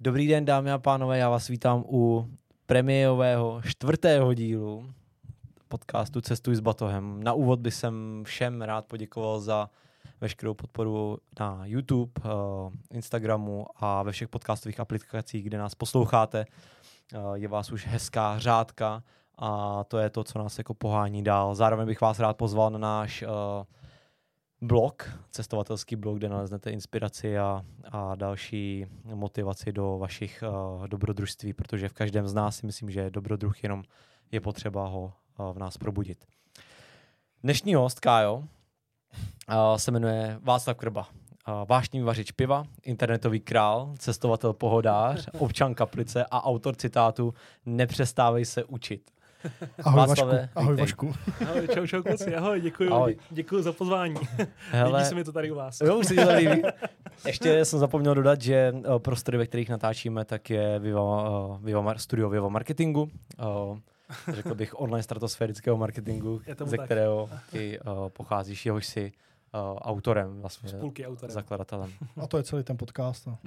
Dobrý den, dámy a pánové, já vás vítám u premiérového čtvrtého dílu podcastu Cestuj s batohem. Na úvod bych jsem všem rád poděkoval za veškerou podporu na YouTube, eh, Instagramu a ve všech podcastových aplikacích, kde nás posloucháte. Eh, je vás už hezká řádka a to je to, co nás jako pohání dál. Zároveň bych vás rád pozval na náš uh, blog, cestovatelský blog, kde naleznete inspiraci a, a další motivaci do vašich uh, dobrodružství, protože v každém z nás si myslím, že dobrodruh jenom je potřeba ho uh, v nás probudit. Dnešní host, Kájo, uh, se jmenuje Václav Krba. Uh, vášnivý vařič piva, internetový král, cestovatel pohodář, občan kaplice a autor citátu Nepřestávej se učit. Ahoj Václave, Vašku. Ahoj Vašku. Ahoj, čau, čau kluci, ahoj, děkuji, ahoj. děkuji za pozvání. Hele, Líbí se mi to tady u vás. Jo, už se to líbí. Ještě jsem zapomněl dodat, že uh, prostory, ve kterých natáčíme, tak je Viva, uh, Viva studio Viva Marketingu. Uh, řekl bych online stratosférického marketingu, ze tak. kterého ty uh, pocházíš, jehož si uh, autorem, vlastně autorem. zakladatelem. A to je celý ten podcast. No.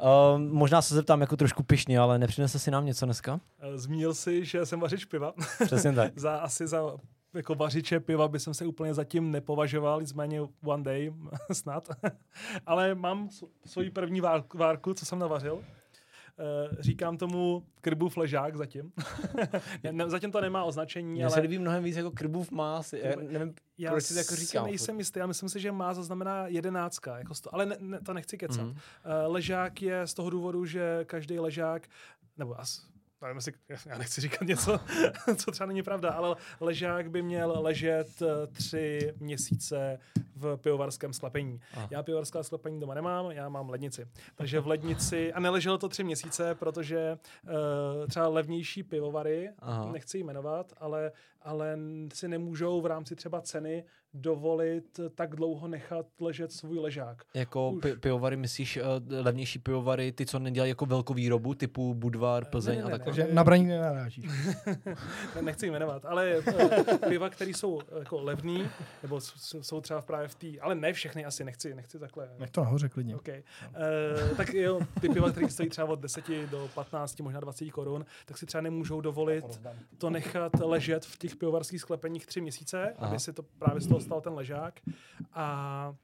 Uh, možná se zeptám jako trošku pišně, ale nepřinese si nám něco dneska? Eh, zmínil si, že jsem vařič piva. Přesně tak. za, asi za jako vařiče piva by jsem se úplně zatím nepovažoval, nicméně one day snad. ale mám svoji první várku, co jsem navařil. Uh, říkám tomu krbův ležák zatím. ne, zatím to nemá označení, Mně ale... se líbí mnohem víc jako krbův má, já nevím, já proč si to jako říkám. Já nejsem jistý, já myslím si, že má zaznamená jedenáctka, jako sto, ale ne, ne, to nechci kecat. Mm. Uh, ležák je z toho důvodu, že každý ležák, nebo as, nevím, jestli, já nechci říkat něco, co třeba není pravda, ale ležák by měl ležet eh, tři měsíce v pivovarském sklepení. Aha. Já pivovarské sklepení doma nemám, já mám lednici. Takže v lednici, a neleželo to tři měsíce, protože uh, třeba levnější pivovary, Aha. nechci jmenovat, ale, ale si nemůžou v rámci třeba ceny dovolit tak dlouho nechat ležet svůj ležák. Jako pi- pivovary, myslíš uh, levnější pivovary, ty, co nedělají jako velkou výrobu, typu Budvar, Plzeň ne, ne, a takové? Takže na braní nenarážíš. Nechci jmenovat, ale uh, piva, které jsou jako levný, nebo jsou třeba právě v té, ale ne všechny asi, nechci, nechci takhle. Nech to nahoře klidně. Okay. Uh, tak jo, ty piva, které stojí třeba od 10 do 15, možná 20 korun, tak si třeba nemůžou dovolit to nechat ležet v těch pivovarských sklepeních tři měsíce, Aha. aby si to právě z toho stal ten ležák. A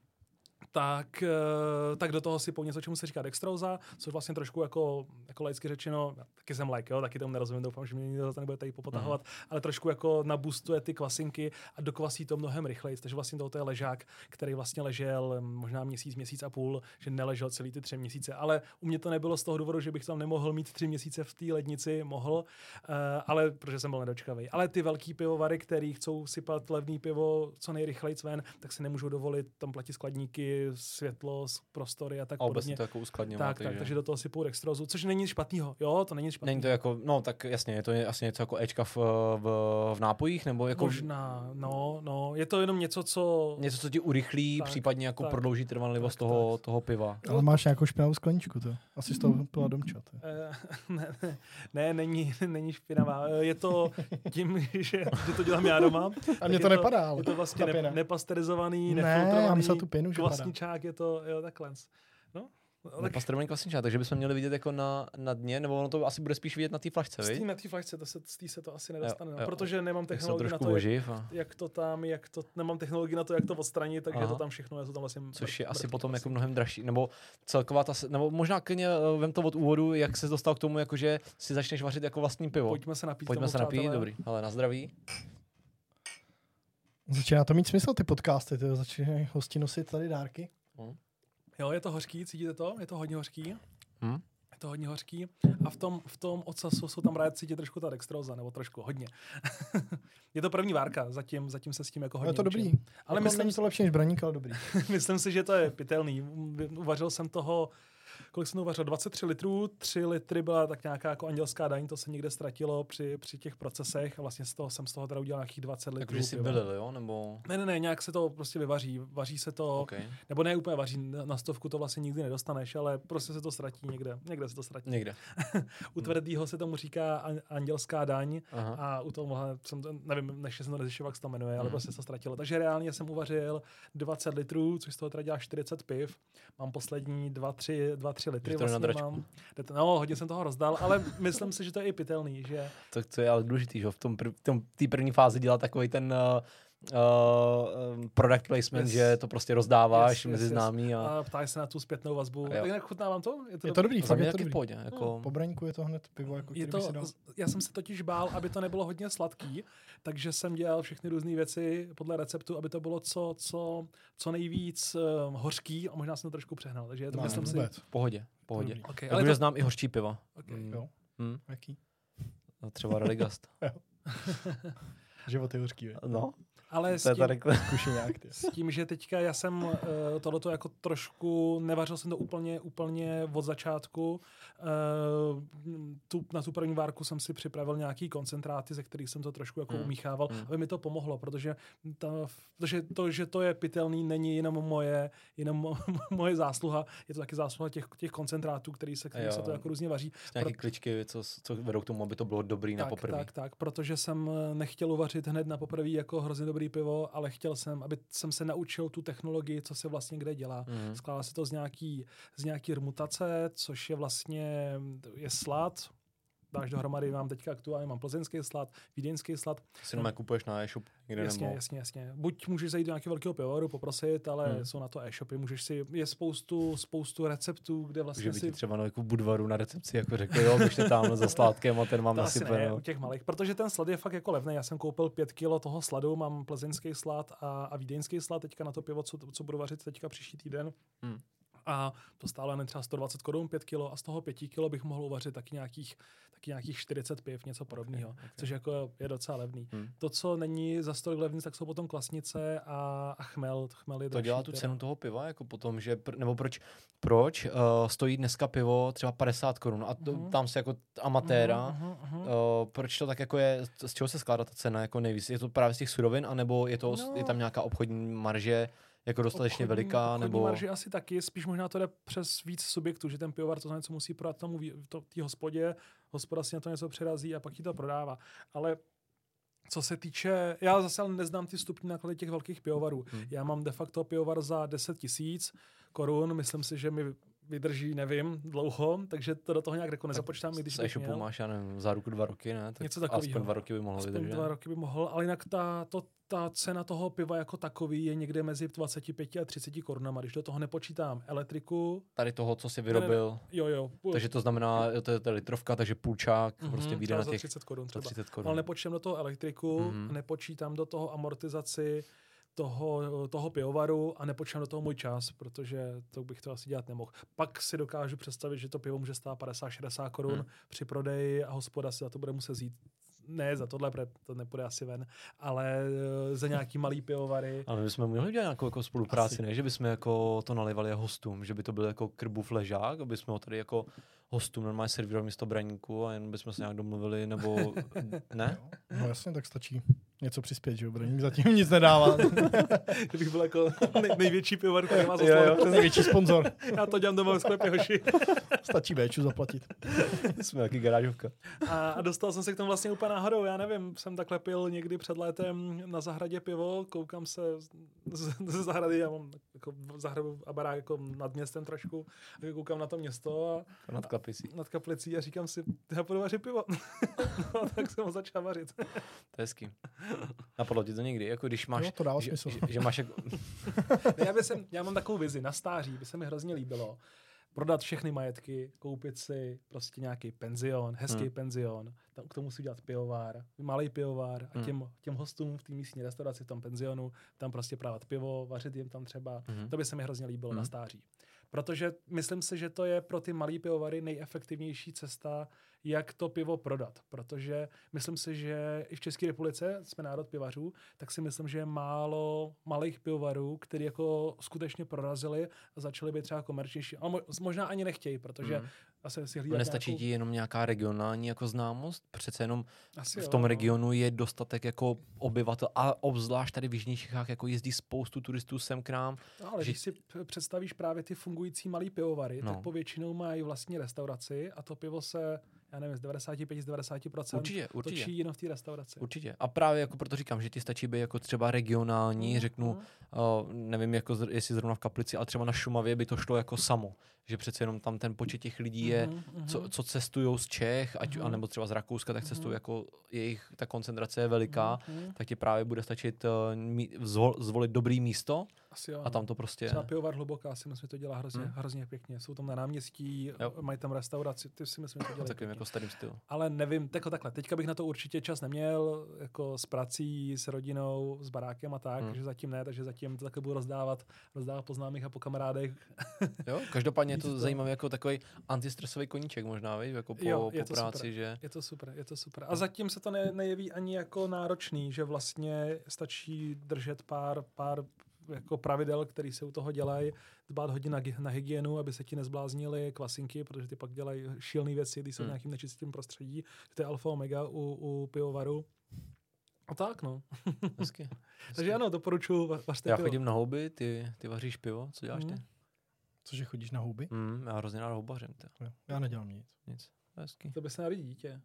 tak, eh, tak do toho si po něco, čemu se říká dextroza, což vlastně trošku jako, jako laicky řečeno, taky jsem like, jo, taky tomu nerozumím, doufám, že mě nikdo to nebude tady popotahovat, mm. ale trošku jako nabustuje ty kvasinky a dokvasí to mnohem rychleji. Takže vlastně to je ležák, který vlastně ležel možná měsíc, měsíc a půl, že neležel celý ty tři měsíce. Ale u mě to nebylo z toho důvodu, že bych tam nemohl mít tři měsíce v té lednici, mohl, uh, ale protože jsem byl nedočkavý. Ale ty velký pivovary, který chcou sypat levný pivo co nejrychleji ven, tak si nemůžou dovolit tam platit skladníky, světlo, prostory a tak a podobně. to jako uskladňovat. Tak, takže... tak, takže do toho sypou dextrozu, což není špatného. Jo, to není špatný. Není to jako, no tak jasně, je to asi něco jako Ečka v, v, v nápojích, nebo jako... Možná, no, no, je to jenom něco, co... Něco, co ti urychlí, tak, případně jako tak, prodlouží trvanlivost tak, toho, tak. toho piva. Ale máš nějakou špinavou skleničku, to. Asi z toho pila domčat. Eh, ne, ne, ne, není, není špinavá. Eh, je to tím, že, že to dělám já doma. A mě to, to nepadá. Je to vlastně ne, nepasterizovaný, ne, nefiltrovaný. Ne, tu pinu, že tak je to, jo, takhle. No, No, tak... Pastrovaný kvasničák, takže bychom měli vidět jako na, na dně, nebo ono to asi bude spíš vidět na té flašce, viď? Na té flašce, to se, z se to asi nedostane, jo, no, jo, protože nemám technologii na to, jak, a... jak, to tam, jak to, nemám technologii na to, jak to odstranit, takže Aha. to tam všechno, je to tam vlastně... Což je asi potom jako mnohem dražší, nebo celková ta, nebo možná klidně uh, vem to od úvodu, jak se dostal k tomu, jako že si začneš vařit jako vlastní pivo. Pojďme se napít. Pojďme se napít, dobrý, ale na zdraví. Začíná to mít smysl, ty podcasty, ty začínají hosti nosit tady dárky. Hmm. Jo, je to hořký, cítíte to? Je to hodně hořký. Hmm? Je to hodně hořký. A v tom, v tom ocasu jsou tam právě cítit trošku ta dextroza, nebo trošku, hodně. je to první várka, zatím, zatím se s tím jako hodně Je to učím. dobrý. Ale jako myslím, to lepší než braník, ale dobrý. myslím si, že to je pitelný. Uvařil jsem toho kolik jsem to uvařil, 23 litrů, 3 litry byla tak nějaká jako andělská daň, to se někde ztratilo při, při těch procesech a vlastně z toho jsem z toho teda udělal nějakých 20 litrů. Takže si vylil, jo? Nebo... Ne, ne, ne, nějak se to prostě vyvaří. Vaří se to, Okay. nebo ne úplně vaří, na stovku to vlastně nikdy nedostaneš, ale prostě se to ztratí někde. Někde se to ztratí. Někde. U tvrdýho se tomu říká an- andělská daň Aha. a u toho jsem, to- nevím, než jsem to nezjišťoval, jak se to jmenuje, ale Mhm. prostě se to ztratilo. Takže reálně jsem uvařil 20 litrů, což z toho teda dělá 40 piv. Mám poslední 2-3 dva, tři litry. Že to na Vlastně dračku. mám. No, hodně jsem toho rozdal, ale myslím si, že to je i pitelný, že To, to je ale důležitý, že? V tom, prv, tom té první fázi dělat takový ten uh, uh, product placement, Yes. že to prostě rozdáváš Yes, yes, mezi yes. známý a, a ptáš se na tu zpětnou vazbu. A. Jinak chutná vám to? Je to dobrý, za fakt mě je to taky v dobrý. pohodě. Jako, Po braňku je to hned pivo, jako Je to, si dal. já jsem se totiž bál, aby to nebylo hodně sladký, takže jsem dělal všechny různé věci podle receptu, aby to bylo co, co, co nejvíc uh, hořký a možná jsem to trošku přehnal. Takže je to, No, myslím si, v pohodě, v pohodě. Dobrý. okay, Ale ale to... to, znám i hořčí piva. okay. Mm, Jo, mm, jaký? no třeba Religast. Život je hořký? No, ale s to je tím, ty. s tím, že teďka já jsem uh, tohleto jako trošku, nevařil jsem to úplně, úplně od začátku. Uh, tu, na tu první várku jsem si připravil nějaký koncentráty, ze kterých jsem to trošku jako Hmm. umíchával, Hmm. aby mi to pomohlo, protože, ta, protože to, že to je pitelný, není jenom moje, jenom mo, moje zásluha, je to taky zásluha těch, těch koncentrátů, který se, který Jo. se to jako různě vaří. Nějaké kličky, co, co vedou k tomu, aby to bylo dobrý na Tak, poprvé. tak, tak, protože jsem eh, nechtěl uvařit hned na poprvé jako hrozně dobrý pivo, ale chtěl jsem, aby jsem se naučil tu technologii, co se vlastně kde dělá. Mhm. Skládá se to z nějaký, z nějaký rmutace, což je vlastně, je slad, dáš dohromady, mám teďka aktuálně, mám plzeňský slad, vídeňský slad. Si jenom kupuješ na e-shop někde Jasně, nebo... jasně, jasně. Buď můžeš zajít do nějakého velkého pivovaru, poprosit, ale Hmm. jsou na to e-shopy, můžeš si, je spoustu, spoustu receptů, kde Že vlastně by si třeba na jako Budvaru na recepci jako řekli, jo, běžte tam za sládkem a ten mám nasypený. u těch malých, protože ten slad je fakt jako levný. Já jsem koupil pět kilo toho sladu, mám plzeňský slad a, a vídeňský slad teďka na to pivo, co, co budu vařit teďka příští týden. Hmm. A to stálo jen třeba 120 korun 5 kilo a z toho 5 kilo bych mohl uvařit taky nějakých, taky nějakých 40 piv, něco podobného, okay. což jako je docela levný. Hmm. To, co není za stolik levný, tak jsou potom klasnice a, a chmel. Chmel je To dělá tu teda. cenu toho piva, jako potom, že, pr- nebo proč, proč uh, stojí dneska pivo třeba 50 korun a to, Mhm. tam se jako amatéra, mhm, mhm. Uh, proč to tak jako je, z čeho se skládá ta cena jako nejvíc? Je to právě z těch surovin, anebo je, to, No. je tam nějaká obchodní marže jako dostatečně Obchodní- veliká, obchodní nebo... marži asi taky, spíš možná to jde přes víc subjektů, že ten pivovar to znamená, co musí prodat tomu to, té hospodě, hospoda si na to něco přirazí a pak ti to prodává. Ale co se týče, já zase ale neznám ty vstupní náklady těch velkých pivovarů. Hmm. Já mám de facto pivovar za 10 tisíc korun, myslím si, že mi vydrží, nevím, dlouho, takže to do toho nějak jako nezapočítám, i když bych měl. máš, já nevím, za ruku dva roky, ne? Tak Něco takovýho. Aspoň dva roky by mohlo Aspoň vydržet. dva roky by mohl, ale jinak ta, to, ta cena toho piva jako takový je někde mezi 25 a 30 korunama. Když do toho nepočítám elektriku, Tady toho, co si vyrobil, jo, jo, půl, takže to znamená, to je, je litrovka, takže půlčák Mhm, prostě vyjde na těch 30 korun za třeba. 30 Ale korun. nepočítám do toho elektriku, Mhm. nepočítám do toho amortizaci toho, toho pivovaru a nepočítám do toho můj čas, protože to bych to asi dělat nemohl. Pak si dokážu představit, že to pivo může stát 50-60 korun Hmm. při prodeji a hospoda si za to bude muset zít ne za tohle, protože to nepůjde asi ven, ale eh, za nějaký malý pivovary. Ale my bychom mohli dělat nějakou jako spolupráci, Asi. ne? Že bychom jako to nalivali hostům, že by to byl jako krbův ležák, aby jsme ho tady jako hostům normálně servírovali místo braníku a jen bychom se nějak domluvili, nebo ne? No jasně, tak stačí něco přispět, že jo, Braník zatím nic nedává. Kdybych byl jako nej, největší pivovar, který má za jo, jo, to je největší sponzor. Já to dělám doma ve sklepě, hoši. Stačí Bču zaplatit. jsme taky garážovka. A, a dostal jsem se k tomu vlastně úplně náhodou. Já nevím, jsem takhle pil někdy před létem na zahradě pivo, koukám se z, z, ze zahrady, já mám jako zahradu a barák jako nad městem trošku, a koukám na to město a Nad kapicí. nad kaplicí a říkám si, já budu vařit pivo. no, tak jsem ho začal vařit. To je hezký. Napadlo ti to někdy, jako když máš, Jo, to dává že, smysl. že, že, máš jako, Ne, já, by jsem, já mám takovou vizi, na stáří by se mi hrozně líbilo prodat všechny majetky, koupit si prostě nějaký penzion, hezký Hmm. hmm. penzion, tam k tomu si udělat pivovár, malý pivovár a Hmm. těm, těm hostům v té místní restauraci v tom penzionu tam prostě právat pivo, vařit jim tam třeba. Mhm. To by se mi hrozně líbilo Hmm. na stáří. Protože myslím si, že to je pro ty malý pivovary nejefektivnější cesta, jak to pivo prodat. Protože myslím si, že i v České republice jsme národ pivařů, tak si myslím, že je málo malých pivovarů, který jako skutečně prorazili a začali být třeba komerčnější. Ale možná ani nechtějí, protože Mm. Asi si A hlídat Nestačí nějakou... ti jenom nějaká regionální jako známost? Přece jenom Asi v jo, tom no. regionu je dostatek jako obyvatel a obzvlášť tady v Jižních Čechách jako jezdí spoustu turistů sem k nám. No, ale že- když si představíš právě ty fungující malý pivovary, No. tak povětšinou mají vlastní restauraci a to pivo se, já nevím, z 95, z 90% Určitě, určitě. točí jenom v té restauraci. Určitě. A právě jako proto říkám, že ti stačí být jako třeba regionální, Mhm, řeknu, mhm. uh, nevím, jako jestli zrovna v Kaplici, ale třeba na Šumavě by to šlo jako samo. Že přece jenom tam ten počet těch lidí je, mhm. co, co cestují z Čech, ať, Mhm. anebo třeba z Rakouska, tak cestují Mhm. jako jejich, ta koncentrace je veliká, Mhm. tak ti právě bude stačit uh, mí, zvol, zvolit dobrý místo Asi jo. a no. tam to prostě... Třeba pivovar hluboká si myslím, že to dělá hrozně, Hmm. hrozně pěkně. Jsou tam na náměstí, Jo. mají tam restauraci, ty si myslím, že to dělají takovým pěkně. jako starým stylu. Ale nevím, jako takhle. Teďka bych na to určitě čas neměl, jako s prací, s rodinou, s barákem a tak, Hmm. že zatím ne, takže zatím to takhle budu rozdávat, rozdávat po známých a po kamarádech. Jo, každopádně je to to- zajímavý jako takový antistresový koníček možná, víš, jako po, Jo, je po práci, super. že... Je to super, je to super. A zatím se to ne, nejeví ani jako náročný, že vlastně stačí držet pár, pár jako pravidel, které se u toho dělají, dbát hodně na, na hygienu, aby se ti nezbláznily kvasinky, protože ty pak dělají šílené věci, když jsou v Hmm. nějakým nečistým prostředí. To je alfa omega u, u pivovaru. A tak, no. Hezky. Takže ano, doporučuji, va- vařte Já pivo. chodím na houby, ty, ty vaříš pivo, co děláš ty? Mhm. Cože chodíš na houby? Mm, já hrozně rád houbařím, ty. Já nedělám nic. Nic. Hezky. To by se narodí dítě.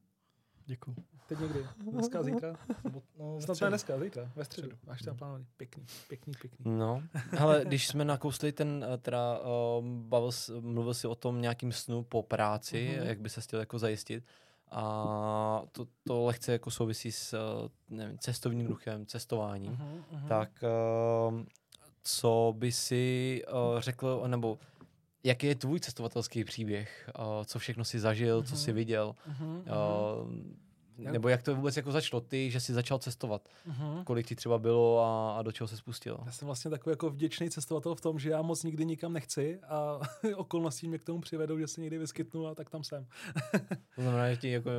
Děkuju. Teď někdy. Dneska, zítra. Sobot, no, Snad ne dneska, zítra. Ve středu. Až tam plánovaný. Pěkný, pěkný, pěkný. No, ale když jsme nakousli ten, eh, teda uh, bavil, mluvil si o tom nějakým snu po práci, Mhm. jak by se chtěl jako zajistit. A to, to lehce jako souvisí s eh, nevím, cestovním ruchem, cestováním. Mhm, mhm. Tak uh, co by si uh, řekl, nebo jaký je tvůj cestovatelský příběh? Co všechno si zažil, co si Mhm. viděl? Uh, nebo jak to vůbec jako začalo ty, že jsi začal cestovat? Kolik ti třeba bylo a, a do čeho se spustil? Já jsem vlastně takový jako vděčný cestovatel v tom, že já moc nikdy nikam nechci a okolnosti mě k tomu přivedou, že se někdy vyskytnu a tak tam jsem. To znamená, že ti jako,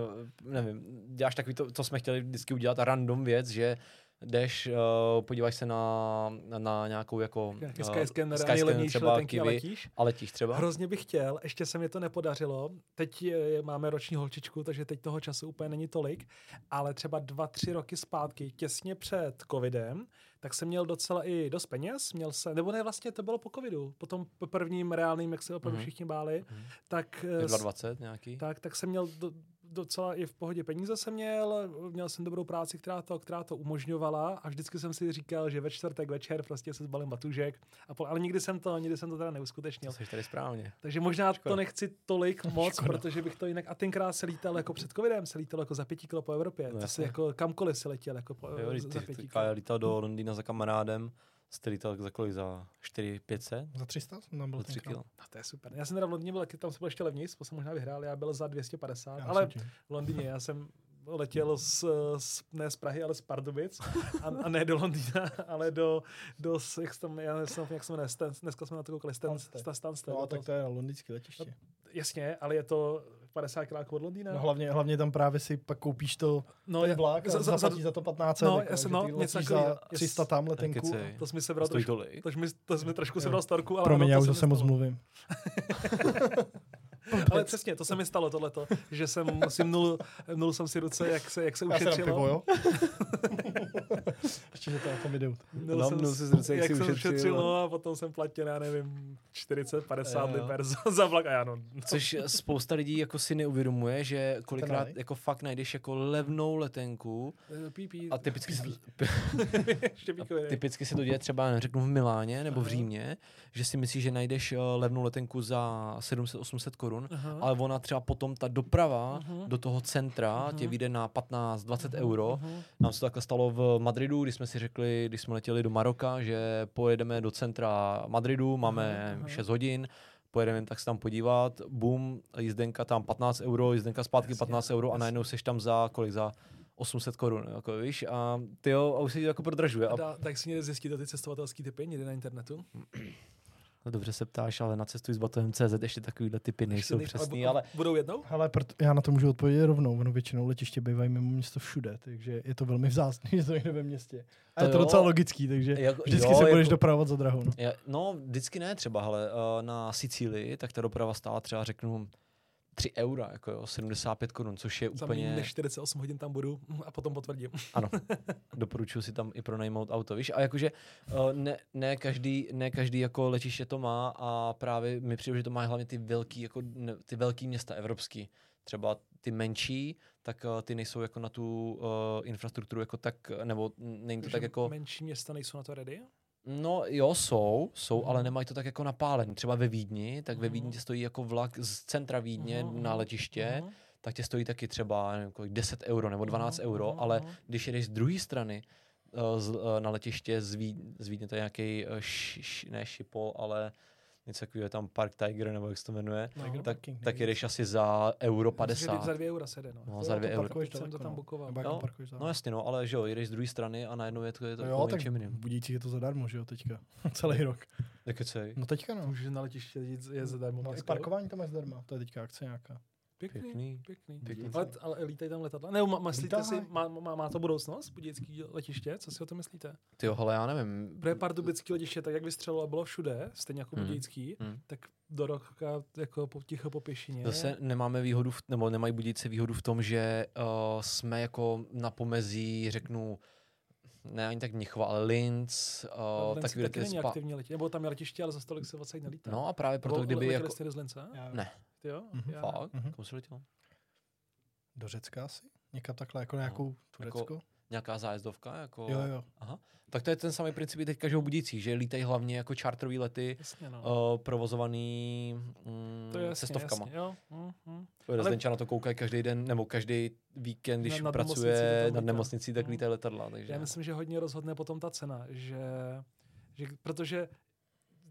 nevím, děláš takový to, co jsme chtěli vždycky udělat, random věc, že jdeš, uh, podíváš se na, na, nějakou jako eh, Skyscanner, Skyscanner nejlevnější třeba letenky a Kiwi, letíš. a letíš třeba. Hrozně bych chtěl, ještě se mi to nepodařilo. Teď je, máme roční holčičku, takže teď toho času úplně není tolik, ale třeba dva, tři roky zpátky, těsně před covidem, tak jsem měl docela i dost peněz, měl jsem, nebo ne, vlastně to bylo po covidu, po tom prvním reálným, jak se opravdu Mhm. všichni báli, Mhm. tak, Je eh, s- 220 nějaký? tak, tak jsem měl do, docela i v pohodě peníze jsem měl, měl jsem dobrou práci, která to, která to umožňovala a vždycky jsem si říkal, že ve čtvrtek večer prostě se zbalím batužek, a pol, ale nikdy jsem to, nikdy jsem to teda neuskutečnil. Jsi tady správně. Takže možná Škoda. to nechci tolik moc, Škoda. protože bych to jinak. A tenkrát se lítal jako před covidem, se lítal jako za pěti kilo po Evropě. No to se jako kamkoliv se letěl jako po, Jo, za, ty, pěti kilo. lítal do Londýna za kamarádem, jste lítal za kolik? Za 4 500? Za 300 jsem tam byl Za 3 tenkrát. kilo. No, to je super. Já jsem teda v Londýně byl, taky tam jsem byl ještě levnější, to jsem možná vyhrál, já byl za 250, Já ale jsem v Londýně já jsem letěl z, z, ne z Prahy, ale z Pardubic a, a ne do Londýna, ale do, do jak, tam, já jsem, jak se jmenuje, Stans, dneska jsme na to koukali, Stans, Stansted. Stansted. No, tak to je londýnské letiště. Jasně, ale je to 50 kráků od Londýna. No, hlavně, hlavně tam právě si pak koupíš to, no, ten vlak a za- za- zaplatíš za to 15 No, jako, já jsem- že no, něco za 300 tam letenku. To sebral Stojí trošku, tolik? to jsi mi, to jsi mi trošku Jo. sebral storku, ale Promiň, já to už se zase moc mluvím. Ale přesně, to se mi stalo tohleto, že jsem si mnul, mnul jsem si ruce, jak se, jak se Já se ušetřilo. pivo, jo? Ještě, že to na tom videu. No, jsem z ruce, jak jsem ušetřil. ušetřil, no, a potom jsem platil, já nevím, 40, 50 Jo, jo. liber za, za vlak a já no. no. Což spousta lidí jako si neuvědomuje, že kolikrát jako fakt najdeš jako levnou letenku Pí, pí, a typicky se, štěpíkový. typicky se to děje třeba, řeknu v Miláně nebo v. Římě, že si myslíš, že najdeš eh, levnou letenku za 700-800 korun, ale ona třeba potom ta doprava do toho centra tě vyjde na 15-20 Mhm, euro. Nám se to takhle stalo v Madridu, když jsme si řekli, když jsme letěli do Maroka, že pojedeme do centra Madridu, máme Aha, aha. 6 hodin, pojedeme tak se tam podívat, boom, jízdenka tam 15 euro, jízdenka zpátky Jasně, 15 euro a najednou seš tam za kolik, za 800 korun, jako víš, a ty jo, a už se to jako prodražuje. A A dá, tak si někde zjistíte ty cestovatelský typy někde na internetu? No dobře se ptáš, ale na cestuj s batohem CZ ještě takovýhle typy nejsou Ještě přesný, ale Budou jednou? Ale proto, já na to můžu odpovědět rovnou. Ono většinou letiště bývají mimo město všude, takže je to velmi vzácné, že to někde ve městě. A To je to jo. docela logický, takže jako, vždycky se budeš dopravovat za drahou. No. Já, no, vždycky ne třeba, ale uh, na Sicílii, tak ta doprava stála třeba, řeknu, 3 eura, jako jo, 75 korun, což je Za úplně, než 48 hodin tam budu a potom potvrdím. ano, doporučuji si tam i pronajmout auto, víš, a jakože uh, ne, ne, každý, ne každý jako letiště to má a právě mi přijde, že to má hlavně ty velký, jako ne, ty velký města evropský, třeba ty menší, tak uh, ty nejsou jako na tu uh, infrastrukturu jako tak, nebo není to tak jako... Menší města nejsou na to ready? No jo, jsou, jsou, Mhm. ale nemají to tak jako napálený. Třeba ve Vídni, tak ve Mhm. Vídni tě stojí jako vlak z centra Vídně Mhm, na mhm, letiště, mhm. tak tě stojí taky třeba nevím, kolik, 10 euro nebo 12 Mhm, euro, mhm, ale mhm. když jedeš z druhé strany eh, z, eh, na letiště z, Víd, z Vídně, to je nějaký, ne Šipol, ale něco takového, je tam Park Tiger, nebo jak se to jmenuje, No. Tak, Parking, tak jedeš asi za euro Myslím, že 50. Za dvě eura se jde, no. No, za dvě to euro. parkuješ Jsem to tam no. bukoval. Nebo jako Jo, parkuješ za- No jasně, no, ale že jo, jedeš z druhé strany a najednou je to, je to No jako jo, tak v Budících je to zadarmo, že jo, teďka. Celý rok. Nekecej. No teďka no. Můžeš na letiště jít je zadarmo. No i parkování tam je zdarma, to je teďka akce nějaká. Pěkný, Pěkný. pěkný. Pěkný. Ale, ale lítají tam letadla? Má- myslíte si, má, má, má to budoucnost, budějický letiště? Co si o to myslíte? Ty jo, ale já nevím. Protože pardubický letiště, tak jak vystřelilo, bylo všude, stejně jako Hmm. budějický, Hmm. tak do roka jako po, ticho po pěšině. Zase nemáme výhodu, v, nebo nemají budíci výhodu v tom, že uh, jsme jako na pomezí, řeknu, ne ani tak Mnichova, ale Linz, uh, takový taky ty není spa. aktivní letiště, nebo tam je letiště, ale za stolik se odsaď nelítá. No a právě proto, Nebo kdyby letěli jako... jste do Zlince? Ne, Ty jo? Mhm. Já- fakt, Mhm. komu jsi letěl? Do Řecka asi? Někam takhle, jako nějakou Turecko? Jako- Nějaká zájezdovka? Jako... Jo, jo. Aha. Tak to je ten samý princip i teďka, že u budících, že lítají hlavně jako charterové lety, Jasně, no. uh, provozovaný mm, to je jasně, cestovkama. Jasně, jo. Mm, mm. Ale... Ale- Zdenča na to koukají každý den, nebo každý víkend, když Na- pracuje nad nemocnicí, tak Mhm. lítají letadla. Takže... Já myslím, že hodně rozhodne potom ta cena, že, že protože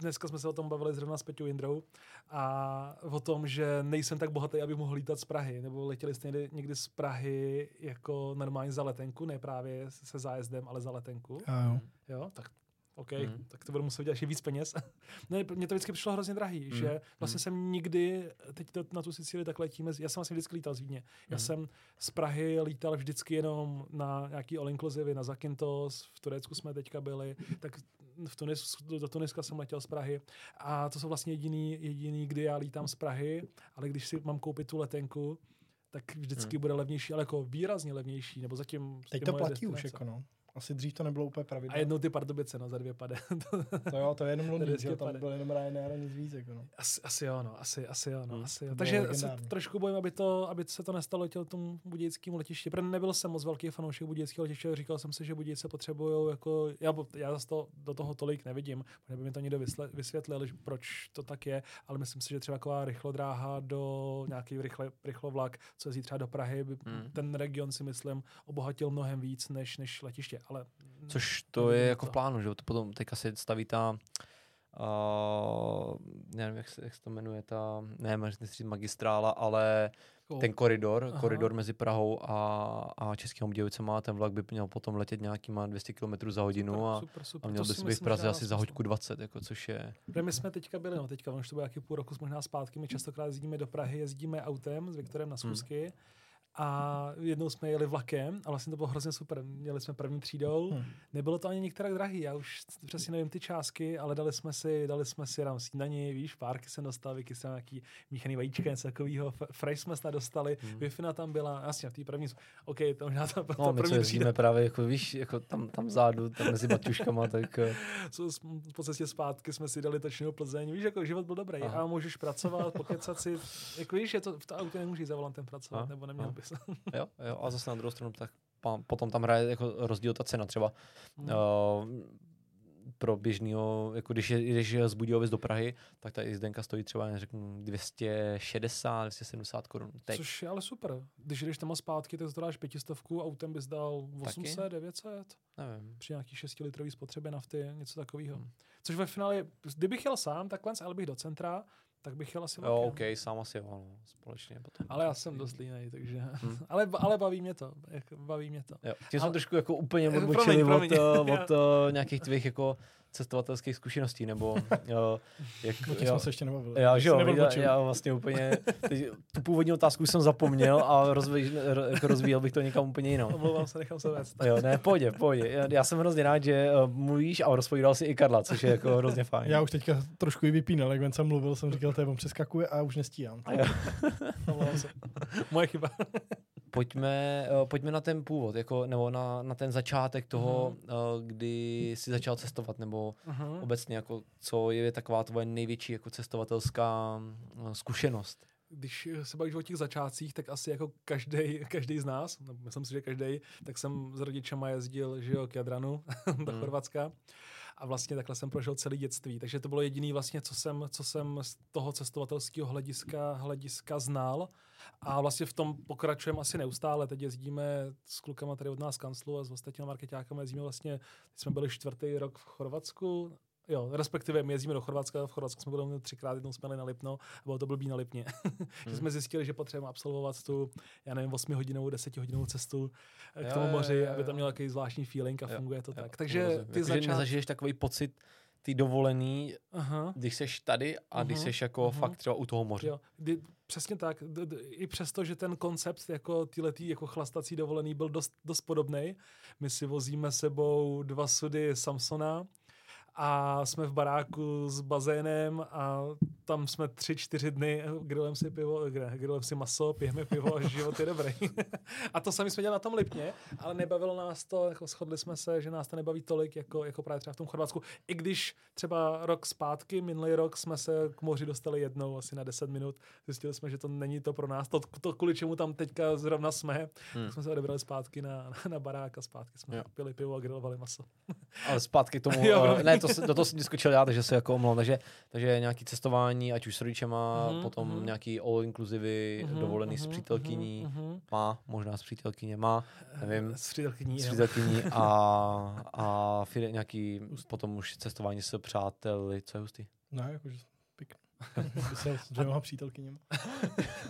dneska jsme se o tom bavili zrovna s Peťou Jindrou a o tom, že nejsem tak bohatý, abych mohl lítat z Prahy, nebo letěli jste někdy, někdy z Prahy jako normálně za letenku, ne právě se zájezdem, ale za letenku. A jo. Jo, tak OK, Mhm. mm. tak to budu muset udělat ještě víc peněz. ne, mně to vždycky přišlo hrozně drahý, Mhm. mm. že vlastně Mhm. jsem nikdy, teď to, na tu Sicílii tak letíme, já jsem vlastně vždycky lítal z Vídně. Já Mhm. jsem z Prahy lítal vždycky jenom na nějaký all inclusive, na Zakynthos, v Turecku jsme teďka byli, tak v Tunis, do, Tuniska jsem letěl z Prahy a to jsou vlastně jediný, jediný, kdy já lítám z Prahy, ale když si mám koupit tu letenku, tak vždycky Mhm. bude levnější, ale jako výrazně levnější, nebo zatím Teď to platí už, destinace. jako no. Asi dřív to nebylo úplně pravidlo. A jednou ty Pardubice, no, za dvě pade. To jo, to je jenom Londýn, že jo, tam byl jenom Ryanair a nic víc, jako no. Asi, asi jo, no, asi, asi jo, no, Hmm. asi jo. Takže se trošku bojím, aby, to, aby se to nestalo těm tomu budějickému letišti. Protože nebyl jsem moc velký fanoušek budějického letiště, říkal jsem si, že Budějce potřebují jako, já, já zase to, do toho tolik nevidím, nebo mi to někdo vysvětlil, že proč to tak je, ale myslím si, že třeba taková rychlodráha do nějaký rychle, rychlovlak, co jezdí třeba do Prahy, by Hmm. ten region si myslím obohatil mnohem víc než, než letiště, ale Což to je jak jako v plánu, že? To potom teďka se staví ta, uh, nevím, jak se, jak se to jmenuje, ta, ne, nechci říct magistrála, ale ten koridor, Aha. koridor mezi Prahou a, a Českým Budějovicema, ten vlak by měl potom letět nějakýma 200 km za hodinu a, super, super. a měl To by být v Praze asi za hoďku 20, jako, což je, Protože my jsme teďka byli, no teďka, už to bylo nějaký půl roku možná zpátky, my častokrát jezdíme do Prahy, jezdíme autem s Viktorem na schůzky a jednou jsme jeli vlakem a vlastně to bylo hrozně super. Měli jsme první třídou, Hmm. nebylo to ani některé drahý, já už přesně nevím ty částky, ale dali jsme si, dali jsme si tam snídaní, víš, párky jsem dostal, Vicky jsem nějaký míchaný vajíčka, něco takového, fresh jsme snad dostali, Hmm. wi tam byla, jasně, v té první, OK, to možná ta, ta no my první třída, právě, jako víš, jako tam, tam vzadu, tam mezi baťuškama, tak eh, po cestě zpátky jsme si dali točnou Plzeň. Víš, jako život byl dobrý. Aha. A můžeš pracovat, pokecat si. Jako víš, je to, v to autě nemůžeš za volantem pracovat, Aha, nebo neměl bys. jo, jo, a zase na druhou stranu, tak potom tam hraje jako rozdíl ta cena třeba. Hmm. Uh, pro běžného, jako když je- jdeš z Budějovic do Prahy, tak ta jízdenka stojí třeba, neřeknu, 260, 270 korun. Teď. Což je ale super. Když jdeš tam a zpátky, tak to dáš pětistovku, autem bys dal 800, 900, Nevím. při nějaký 6 litrový spotřebě nafty, něco takového. Hmm. Což ve finále, kdybych jel sám, takhle, ale bych do centra, tak bych jel asi Jo, vlakem. OK, sám asi jo, no, společně potom. Ale já jsem dost línej, takže... Hmm. ale, ale baví mě to. Jak, baví mě to. Jo. Tím Ale- trošku jako úplně odbočili od, eh, Já- od eh, nějakých tvých jako cestovatelských zkušeností, nebo jo, jak, O těch jo, jsme se ještě nebavili. já, že jo, já, já vlastně úplně, teď, tu původní otázku jsem zapomněl a rozvíj, ro, jako rozvíjel bych to někam úplně jinou. Omlouvám se, nechám se vést. Jo, ne, pohodě, pohodě. Já, já jsem hrozně rád, že uh, mluvíš a rozpovídal si i Karla, což je jako hrozně fajn. Já už teďka trošku i vypínal, jak Vence mluvil, jsem říkal, to je on přeskakuje a už nestíhám. Omlouvám se. Moje chyba. Pojďme, uh, pojďme na ten původ, jako, nebo na, na ten začátek toho, Mhm. uh, kdy jsi začal cestovat, nebo Uh-huh. obecně, jako, co je taková tvoje největší jako cestovatelská uh, zkušenost. Když se bavíš o těch začátcích, tak asi jako každý, každý z nás, myslím si, že každý, tak jsem s rodičema jezdil, že jo, k Jadranu do Hmm. Chorvatska. A vlastně takhle jsem prožil celý dětství. Takže to bylo jediný vlastně, co jsem, co jsem z toho cestovatelského hlediska, hlediska znal. A vlastně v tom pokračujeme asi neustále. Teď jezdíme s klukama tady od nás kanclu a s ostatními marketákama jezdíme vlastně, jsme byli čtvrtý rok v Chorvatsku, Jo, respektive my jezdíme do Chorvatska, v Chorvatsku jsme byli třikrát, jednou jsme jeli na Lipno, a bylo to blbý na Lipně. že jsme zjistili, že potřebujeme absolvovat tu, já nevím, 8 hodinovou, 10 hodinovou cestu eh, k Jo, tomu jo, moři, jo, aby jo. to mělo takový zvláštní feeling a Jo, funguje to jo, tak. Takže rozumím. ty Jakože začátky... nezažiješ takový pocit ty dovolený, Aha. když seš tady a když Mhm, seš jako mhm. fakt třeba u toho moře. Jo, kdy, přesně tak. D, d, I přesto, že ten koncept jako týletý jako chlastací dovolený byl dost, dost podobný. My si vozíme sebou dva sudy Samsona a jsme v baráku s bazénem a tam jsme tři, čtyři dny, grillem si pivo, ne, grillem si maso, pijeme pivo a život je dobrý. a to sami jsme dělali na tom Lipně, ale nebavilo nás to, jako shodli jsme se, že nás to nebaví tolik, jako, jako právě třeba v tom Chorvatsku. I když třeba rok zpátky, minulý rok jsme se k moři dostali jednou, asi na 10 minut, zjistili jsme, že to není to pro nás, to, to kvůli čemu tam teďka zrovna jsme, Hmm. tak jsme se odebrali zpátky na, na barák a zpátky jsme Jo. pili pivo a grilovali maso. Ale zpátky k tomu, Jo, promiň. ne, to, do toho jsem skočil já, takže se jako omlouvám. Takže, takže nějaký cestování, ať už s rodičema, Mhm, potom mhm. nějaký all inclusive, Mhm, dovolený s mhm, přítelkyní, mhm, mhm. má, možná s přítelkyně, má, nevím, S přítelkyní. s přítelkyní a, a fide, nějaký potom už cestování s přáteli, co je hustý. Ne, jakože pěkný. Vysel s dvěma přítelkyněma.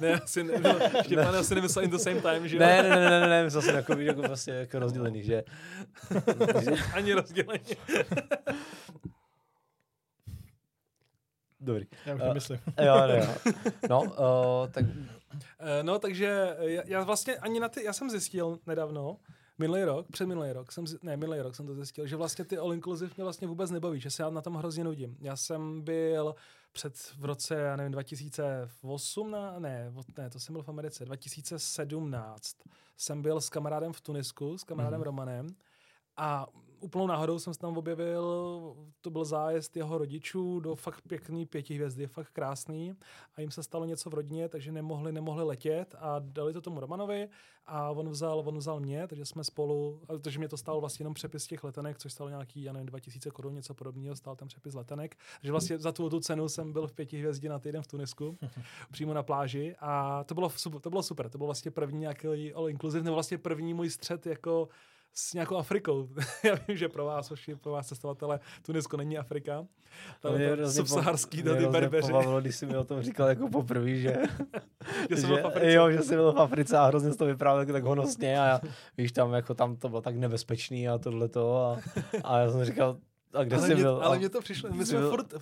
Ne, asi ne, no, Štěpán asi nemyslel in the same time, že jo? Ne, ne, ne, ne, ne, ne, myslel jsem jako, jako vlastně jako rozdělený, že, Ani rozdělení. dobrý. Já už A- nemyslím. Jo, jo, jo. No, uh, tak Eh, No, takže já, já vlastně ani na ty, já jsem zjistil nedávno, minulý rok, před minulý rok, jsem, ne, minulý rok jsem to zjistil, že vlastně ty all inclusive mě vlastně vůbec nebaví, že se já na tom hrozně nudím. Já jsem byl před v roce, já nevím, 2008, na, ne, od- ne, to jsem byl v Americe, 2017 jsem byl s kamarádem v Tunisku, s kamarádem mm. Romanem a úplnou náhodou jsem se tam objevil, to byl zájezd jeho rodičů do fakt pěkný pěti hvězdy, fakt krásný. A jim se stalo něco v rodině, takže nemohli, nemohli letět a dali to tomu Romanovi a on vzal, on vzal mě, takže jsme spolu, takže mě to stálo vlastně jenom přepis těch letenek, což stalo nějaký, já nevím, 2000 korun, něco podobného, stál ten přepis letenek, takže vlastně za tu, tu cenu jsem byl v pěti hvězdě na týden v Tunisku, přímo na pláži a to bylo, super, to bylo super, to byl vlastně první nějaký all inclusive, nebo vlastně první můj střed jako s nějakou Afrikou. Já vím, že pro vás, hoši, pro vás cestovatele, Tunisko není Afrika. To Mě je subsaharský, to ty berbeři. pobavilo, když jsi mi o tom říkal jako poprvé, že, Že jsem byl v Africe. jo, že jsi byl v Africe a hrozně to vyprávěl tak, tak honosně a já, víš, tam jako tam to bylo tak nebezpečný a tohleto a, a já jsem říkal, a kde ale jsi mě, byl? ale mě to přišlo, my jsme byl- furt, uh,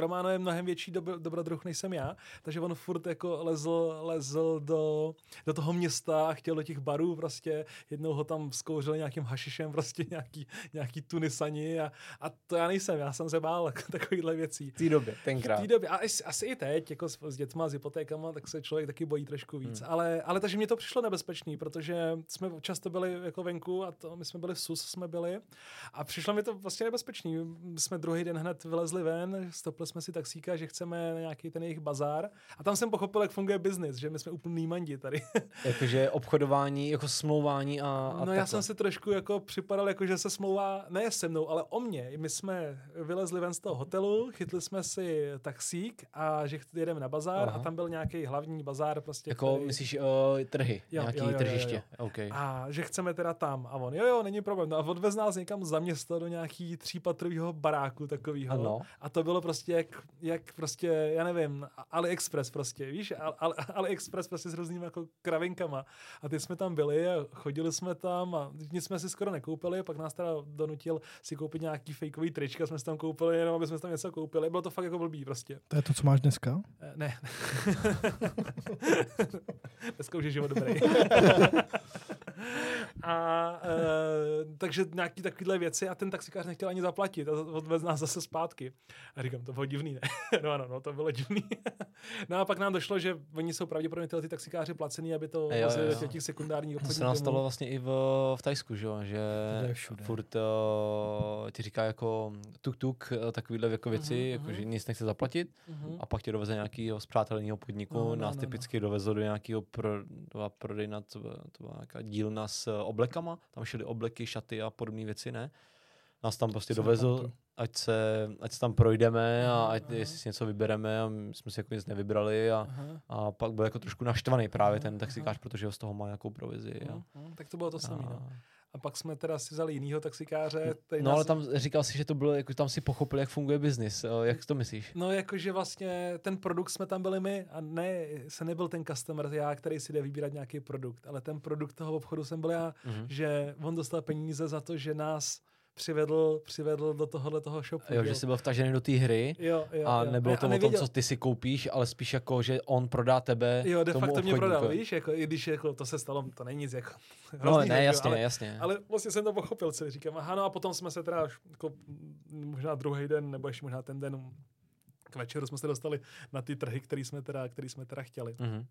Romano je mnohem větší dobro, dobrodruh, než jsem já, takže on furt jako lezl, lezl do, do toho města a chtěl do těch barů prostě, jednou ho tam zkouřil nějakým hašišem prostě nějaký, nějaký tunisani a, a to já nejsem, já jsem se bál takovýchhle věcí. v té době, V tenkrát. té době, a asi, asi i teď, jako s, s dětma, s hypotékama, tak se člověk taky bojí trošku víc. Hmm. Ale, ale takže mě to přišlo nebezpečný, protože jsme často byli jako venku a to, my jsme byli v SUS, jsme byli a přišlo mi to vlastně nebezpečný. My jsme druhý den hned vylezli ven, stopli jsme si taxíka, že chceme na nějaký ten jejich bazár a tam jsem pochopil, jak funguje biznis, že my jsme úplný mandi tady. Jakože obchodování, jako smlouvání a, a no takhle. já jsem si trošku jako připadal, jako že se smlouvá ne se mnou, ale o mě. My jsme vylezli ven z toho hotelu, chytli jsme si taxík a že jedeme na bazár Aha. a tam byl nějaký hlavní bazár prostě. Jako, který- myslíš, uh, trhy, Jo, nějaký jo, jo, jo, tržiště. jo. Okay. A že chceme teda tam. A on, jo, jo, není problém. No a odvez nás někam za město do nějaký dvoupatrového baráku takového. Ano. A to bylo prostě jak, jak prostě, já nevím, AliExpress prostě, víš, Al, Al, AliExpress prostě s různými jako kravinkama. A ty jsme tam byli a chodili jsme tam a nic jsme si skoro nekoupili, pak nás teda donutil si koupit nějaký fakeový trička, jsme si tam koupili, jenom aby jsme si tam něco koupili. Bylo to fakt jako blbý prostě. To je to, co máš dneska? Eh, Ne. Dneska už je život dobrý. a e, takže nějaký takovýhle věci a ten taxikář nechtěl ani zaplatit a odvez nás zase zpátky. A říkám, to bylo divný, ne? no ano, no, to bylo divný. no a pak nám došlo, že oni jsou pravděpodobně tyhle ty taxikáři placený, aby to Jo, jo, do jo. těch sekundárních To obchodních se domů. stalo vlastně i v, v Tajsku, že, že To furt uh, ti říká jako tuk-tuk, eh, takovýhle jako věci, Mhm, jako, mhm. že nic nechce zaplatit Mhm. a pak tě doveze nějakého zpřáteleného podniku, No, no, nás no, typicky dovezlo do nějakého pro, to prodejna, to byla, to byla nějaká dílna s oblekama, tam šly obleky, šaty a podobné věci, ne? Nás tam prostě dovezl, ať se, ať se tam projdeme a ať, aha. jestli si něco vybereme a my jsme si jako nic nevybrali a, Aha. a pak byl jako trošku naštvaný právě Aha, ten aha. taxikář, protože ho z toho má nějakou provizi. A, Tak to bylo to samé. No. A, pak jsme teda si vzali jinýho taxikáře. který no nás- ale tam říkal si, že to bylo, jako tam si pochopil, jak funguje biznis. Jak to myslíš? No, jakože vlastně ten produkt jsme tam byli my a ne, se nebyl ten customer já, který si jde vybírat nějaký produkt, ale ten produkt toho obchodu jsem byl já, Mhm. že on dostal peníze za to, že nás přivedl, přivedl do tohohle toho shopu. Jo, že jsi byl vtažený do té hry jo, jo, a jo. nebylo Ne, to o tom, co ty si koupíš, ale spíš jako, že on prodá tebe Jo, de facto mě prodal, víš, jako, i když jako, to se stalo, to není nic jako No ne, že jo, jasně, ale, jasně. ale vlastně jsem to pochopil, co říkám. Aha, no a potom jsme se teda, jako, možná druhý den, nebo ještě možná ten den k večeru jsme se dostali na ty trhy, který jsme teda, který jsme teda chtěli. Mhm.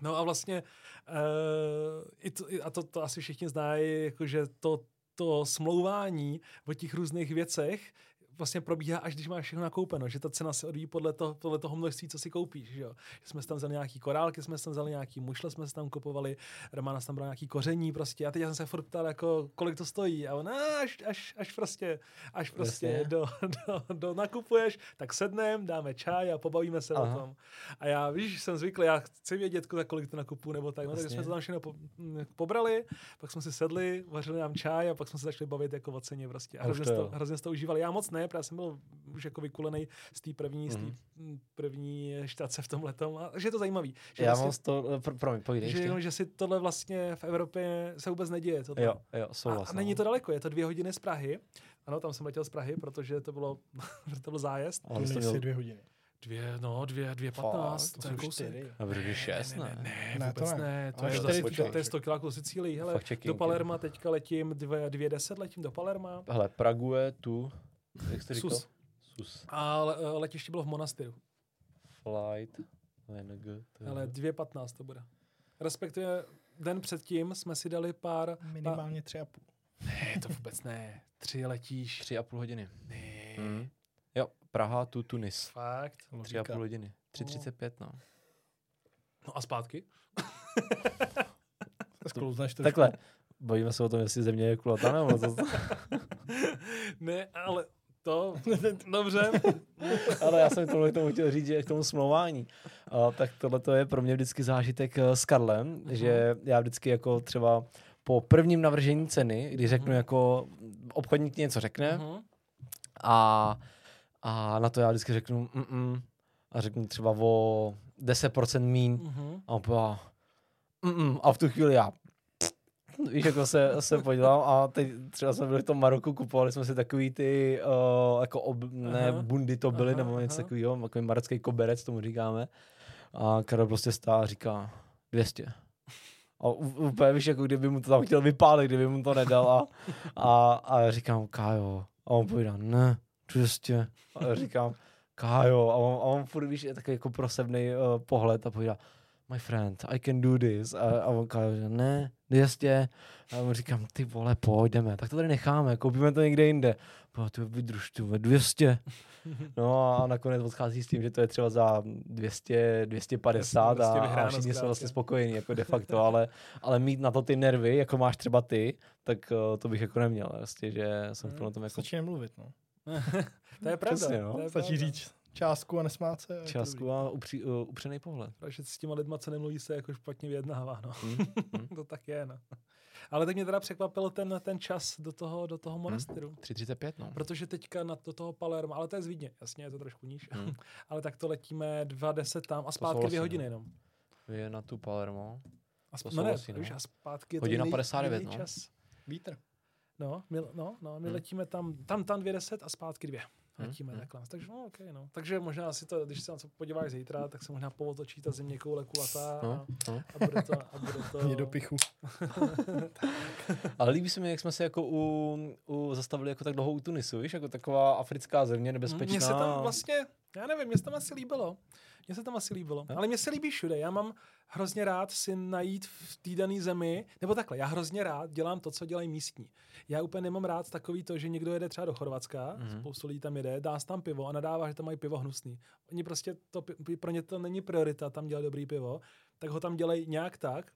No a vlastně, uh, i to, a to, to asi všichni znají, jakože to, to smlouvání o těch různých věcech vlastně probíhá, až když máš všechno nakoupeno, že ta cena se odvíjí podle, to, podle toho množství, co si koupíš. Že jo? Že jsme tam vzali nějaký korálky, jsme tam vzali nějaký mušle, jsme tam kupovali, Romana tam bral nějaký koření prostě. A teď já jsem se furt ptal, jako, kolik to stojí. A on, "A, až, až, až prostě, až prostě Jasně. do, do, do, nakupuješ, tak sednem, dáme čaj a pobavíme se Aha. o tom. A já, víš, jsem zvyklý, já chci vědět, za kolik to nakupu, nebo tak. No, takže Jasně. jsme to tam všechno po, m, pobrali, pak jsme si sedli, vařili nám čaj a pak jsme se začali bavit jako o ceně prostě. A A hrozně, to hrozně to užívali. Já moc ne, protože já jsem byl už jako vykulený z té první, z té Mhm. první štace v tom letom. A, že je to zajímavý. Že, Já vlastně, mám z to, pro, promiň, povídej že, ještě. jenom, že si tohle vlastně v Evropě se vůbec neděje. Tohle. Jo, jo, A, souhlas. a není to daleko, je to dvě hodiny z Prahy. Ano, tam jsem letěl z Prahy, protože to bylo, to byl zájezd. Ale Nejsi měl, dvě hodiny. Dvě, no, dvě, dvě patnáct. To to je jsou kousek. a protože šest, ne, ne? ne, ne, Ne, vůbec to ne. ne. To, Ale je, čtyři zase, to to je 100 kiláků Sicílii. Hele, do. Palerma teďka letím dvě, dvě deset, letím do Palerma. Hele, Prague, tu, jak říkal? Sus. Sus. A le, letiště bylo v Monastyru. Flight, LNG, Ale 2.15 to bude. Respektive den předtím jsme si dali pár... Minimálně tři a půl. Ne, to vůbec ne. Tři letíš. Tři a půl hodiny. Ne. Mhm. Jo, Praha, tu, Tunis. Fakt. Tři a půl hodiny. 3.35, no. No a zpátky? Sklouzneš to. Takhle, bojíme se o tom, jestli země je kulatá, nebo to, ne, ale to... Dobře. ale já jsem tohle k tomu chtěl říct, že k tomu smlouvání. A, tak tohle to je pro mě vždycky zážitek eh, s Karlem, že já vždycky jako třeba po prvním navržení ceny, kdy řeknu Mhm. jako obchodník něco řekne Mhm. a, a na to já vždycky řeknu mm a řeknu třeba o 10% míň Mhm. a on mm a v tu chvíli já víš, jako se, se podívám a teď třeba jsme byli v tom Maroku, kupovali jsme si takový ty, uh, jako ob, ne, Aha. bundy to byly, Aha, nebo něco takového, takový marocký koberec, tomu říkáme. A Karel prostě stál a říká 200. A úplně víš, jako kdyby mu to tam chtěl vypálit, kdyby mu to nedal a, a, a já říkám, Kájo. A on povídá, ne, 200. A já říkám, Kájo. A on, a on furt, víš, je takový jako prosebný uh, pohled a povídá, my friend, I can do this. A, a on že ne, 200. A on říkám, ty vole, pojďme, tak to tady necháme, koupíme to někde jinde. Po, ty vydruž, ty vole, 200. No a nakonec odchází s tím, že to je třeba za 200, 250 Jasně, prostě a, a všichni jsou vlastně spokojení, jako de facto, ale, ale mít na to ty nervy, jako máš třeba ty, tak uh, to bych jako neměl, vlastně, že jsem v Hmm, tom, jako... Stačí nemluvit, no. to je pravda. Přesně, no. to je Stačí pravda. říct částku a nesmát se. Částku a upří, uh, upřený pohled. Takže s těma lidma, co nemluví, se jako špatně vyjednává, no. Hm? Hm? to tak je, no. Ale tak mě teda překvapil ten, ten čas do toho, do toho monastru. 3.35, no. Protože teďka na to toho Palerma, ale to je z Vídně, jasně, je to trošku níž, Hm. ale tak to letíme 2.10 tam a zpátky dvě hodiny no. jenom. Je na tu Palermo. A To sp- no ne, no. víš, a zpátky je Hodina to jiný, 59, jiný no. čas. Vítr. No, my, no, no, my Hm. letíme tam, tam, tam 2.10 a zpátky dvě. Letíme hm. takhle. Takže no, okay, no. Takže možná si to, když se na to podíváš zítra, tak se možná povotočí ta země koule kulatá No, a, no. a, bude to, a bude to... Mě do pichu. Ale líbí se mi, jak jsme se jako u, u zastavili jako tak dlouho u Tunisu, víš, jako taková africká země, nebezpečná. Mně se tam vlastně, já nevím, mně se tam asi líbilo. Mně se tam asi líbilo. Ale mně se líbí všude. Já mám hrozně rád si najít v té dané zemi, nebo takhle, já hrozně rád dělám to, co dělají místní. Já úplně nemám rád takový to, že někdo jede třeba do Chorvatska, Mhm. mm-hmm. spoustu lidí tam jede, dá tam pivo a nadává, že tam mají pivo hnusný. Oni prostě, to, pro ně to není priorita tam dělat dobrý pivo, tak ho tam dělají nějak tak,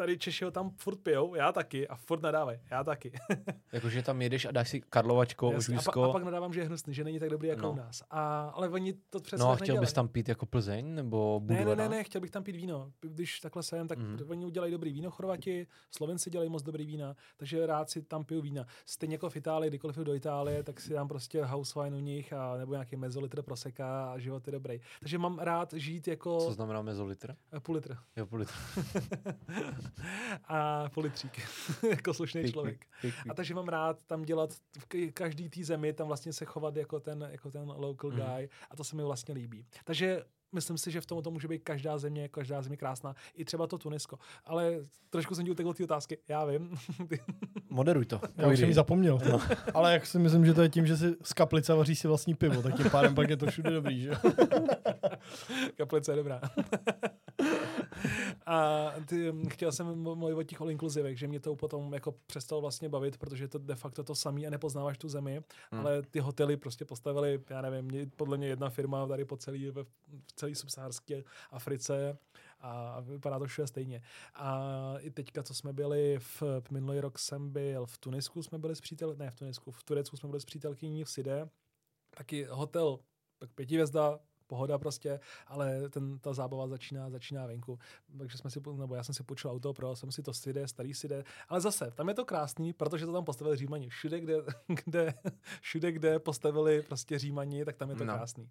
tady Češi ho tam furt pijou, já taky, a furt nadávají, já taky. Jakože tam jedeš a dáš si karlovačko, Jasně, a, pa, a pak nadávám, že je hnusný, že není tak dobrý jako No. u nás. A, ale oni to přesně No a chtěl bys nedělají. tam pít jako Plzeň nebo Ne, Budvara? ne, ne, ne, chtěl bych tam pít víno. Když takhle jsem, tak mm. oni udělají dobrý víno, Chorvati, Slovenci dělají moc dobrý vína, takže rád si tam piju vína. Stejně jako v Itálii, kdykoliv jdu do Itálie, tak si dám prostě house wine u nich a nebo nějaký mezolitr proseka a život je dobrý. Takže mám rád žít jako Co znamená mezolitr? eh, půl litr. Jo, půl litr. a půl litřík, jako slušný člověk. A takže mám rád tam dělat v každý té zemi, tam vlastně se chovat jako ten, jako ten local Mhm. guy a to se mi vlastně líbí. Takže myslím si, že v tom to může být každá země, každá země krásná, i třeba to Tunisko. Ale trošku jsem ti utekl té otázky, já vím. Ty- Moderuj to. Já už jsem ji zapomněl. Ale jak si myslím, že to je tím, že si z kaplice vaří si vlastní pivo, tak tím pádem pak je to všude dobrý, že? Kaplice je dobrá. A ty, chtěl jsem mlu- mluvit o těch all inclusivech, že mě to potom jako přestalo vlastně bavit, protože je to de facto to samý a nepoznáváš tu zemi, Hmm. ale ty hotely prostě postavili, já nevím, mě, podle mě jedna firma tady po celý, v, v celé subsaharské Africe a vypadá to všude stejně. A i teďka, co jsme byli, v minulý rok jsem byl v Tunisku, jsme byli s přítel, ne v Tunisku, v Turecku jsme byli s přítelkyní v Side, taky hotel, tak pěti hvězda, pohoda prostě, ale ten, ta zábava začíná, začíná venku. Takže jsme si, nebo já jsem si půjčil auto, pro jsem si to Side, starý Side, ale zase, tam je to krásný, protože to tam postavili Římani. Všude, kde, kde, všude, kde postavili prostě Římani, tak tam je to No. krásný.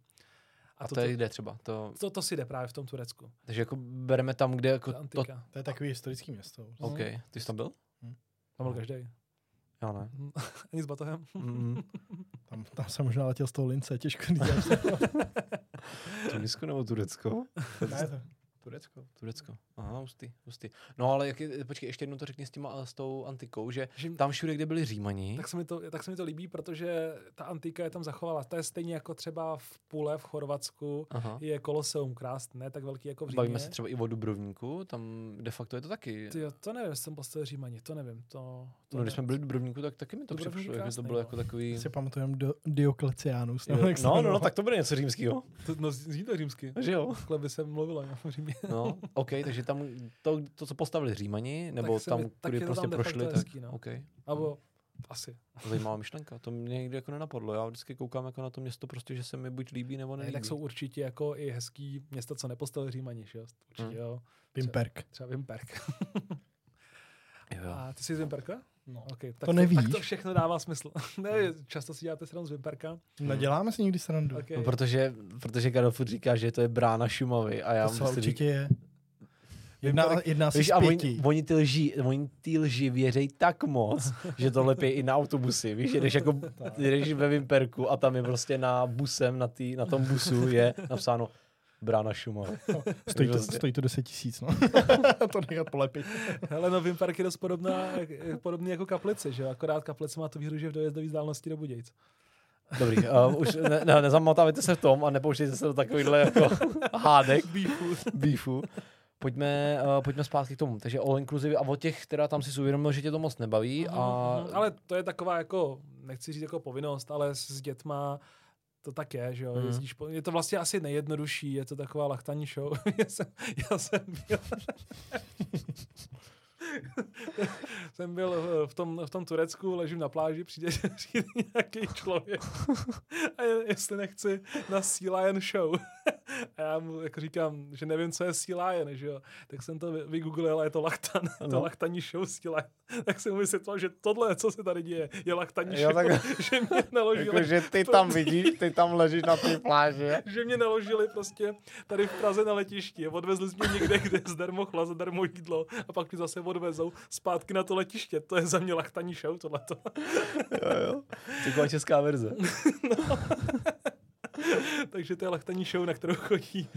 A to, je kde třeba? To, to, to si jde právě v tom Turecku. takže jako bereme tam, kde jako to... antika. To je takový historický město. OK, ty jsi tam byl? Tam byl každý. Já ne. Ani s batohem. Mm, Tam, tam jsem možná letěl z toho lince, těžko říct. Tunisko nebo Turecko? ne, to, Turecko. Turecko. Aha, hustý, hustý. No ale jak je, počkej, ještě jednou to řekni s, těma, s tou antikou, že Že, tam všude, kde byli Římani, tak, se mi to, tak se mi to líbí, protože ta antika je tam zachovala. To je stejně jako třeba v Pule v Chorvatsku Aha. je Koloseum krásné, ne tak velký jako v Římě. Bavíme se třeba i o Dubrovníku, tam de facto je to taky. Ty, jo, to nevím, jsem postavil Římani, to nevím. To, to No, když jsme byli v Dubrovníku, tak taky mi to Dubrovník přišlo, že to bylo no. jako takový... Si pamatujeme do, Dioklecianus. Jo, se No, no, no, jmenoval. tak to bude něco římského. To, no, zní to římsky. Že jo? Takhle by se mluvilo no, No, OK, takže tam to, to co postavili Římani, nebo tam, kudy to prostě tam prošli, tak hezký, no. OK. Abo asi. Zajímavá myšlenka, to mě nikdy jako nenapadlo. Já vždycky koukám jako na to město prostě, že se mi buď líbí, nebo Ne, nelíbí. tak jsou určitě jako i hezký města, co nepostavili Římani, že jo? Určitě Hmm. jo. Pimperk. Třeba Vimperk. Jo, jo. A ty jsi z Vimperka? No. Okay, tak To nevíš. Tak to všechno dává smysl. ne, často si děláte srandu z Vimperka. Neděláme si nikdy srandu. Okay. No, protože, protože Karel furt říká, že to je brána Šumavy a já to určitě řík- je. Jedná, jedná se Víš, z a oni, oni, ty lži, oni ty lži věří tak moc, že to lepí i na autobusy. Víš, jedeš, jako, jedeš ve Vimperku a tam je prostě na busem, na, tý, na tom busu je napsáno Brána Šumavy. Stojí to, Prostě. stojí to 10 tisíc, no. to nechat polepit. Hele, no Vimperk je dost podobná, podobný jako Kaplice, že jo? Akorát Kaplice má tu výhru, že je v dojezdové vzdálenosti do Budějc. Dobrý, uh, už ne, ne, nezamotávajte se v tom a nepouštějte se do takovýchhle jako hádek, Beefu. beefu. Pojďme, uh, pojďme zpátky k tomu. Takže all inclusive a o těch, která tam si uvědomil, že tě to moc nebaví a Mhm, Ale to je taková jako, nechci říct jako povinnost, ale s, s dětma to tak je, že jo, Mhm. jezdíš po, je to vlastně asi nejjednodušší, je to taková lachtaní show. já, jsem, já jsem byl, jsem byl v- v tom, v tom Turecku, ležím na pláži, přijde, přijde nějaký člověk a je, jestli nechci na Sea Lion show. A já mu jako říkám, že nevím, co je Sea Lion, že jo. Tak jsem to vy- vygooglil a je to lachtan, no. to lachtaní show Sea Lion. Tak jsem mu vysvětlil, že tohle, co se tady děje, je lachtaní Jo, show, tak- že mě naložili Jako, že ty tam vidíš, ty tam ležíš na té pláži. že mě naložili prostě tady v Praze na letišti. Odvezli mě někde, kde zdarmo chla, zadarmo jídlo a pak mě zase odvezou zpátky na to letiště. To je za mě lachtaní show, tohleto. Jo, jo. Taková česká verze. Takže to je lachtaní show, na kterou chodí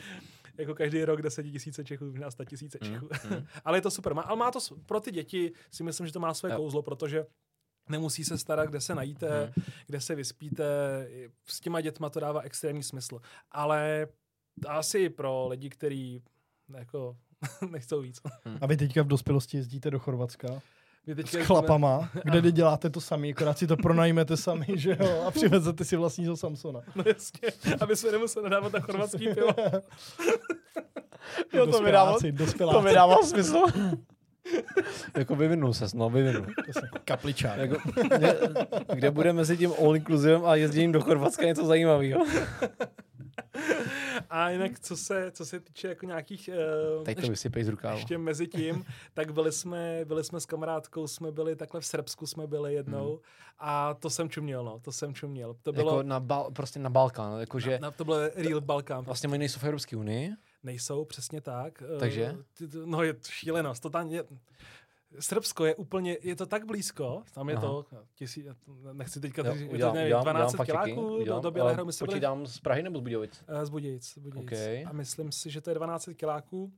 jako každý rok 10 tisíce Čechů, možná 100 tisíce Čechů. mm. ale je to super. Má, ale má to pro ty děti si myslím, že to má své Jo. kouzlo, protože nemusí se starat, kde se najíte, Mhm. kde se vyspíte. S těma dětma to dává extrémní smysl. Ale asi pro lidi, kteří jako nechcou víc. A vy teďka v dospělosti jezdíte do Chorvatska My s chlapama, kde děláte to sami, akorát si to pronajmete sami, že jo, a přivezete si vlastního Samsona. No jasně, aby jsme nemuseli nadávat na chorvatský pivo. Jo, to mi dává, to mi dává smysl. jako vyvinul ses, no, vyvinul. Kapličák. Jako, kde, kde bude mezi tím all inclusivem a jezděním do Chorvatska něco zajímavého? A jinak, co se, co se týče jako nějakých... Uh, Teď to vysypej z rukávu. ještě mezi tím, tak byli jsme, byli jsme s kamarádkou, jsme byli takhle v Srbsku jsme byli jednou Hmm. a to jsem čuměl, no, to jsem čuměl. To bylo, Jako na bal, prostě na Balkán, jakože na, to byl real Balkán. vlastně oni nejsou v Evropské unii. Nejsou, přesně tak. Eh, Takže? No je to šílenost, to tam je... Srbsko je úplně, je to tak blízko, tam je Aha. to, tisí, nechci teďka, Jo, říct, je to nevím, udělám, 12 udělám faktiky, kiláků do, udělám, do ale Bělehru, my jsme byli Počítám z Prahy nebo z Budějovic? Eh, Z Budějic, z Budějic. Okay. A myslím si, že to je 12 kiláků,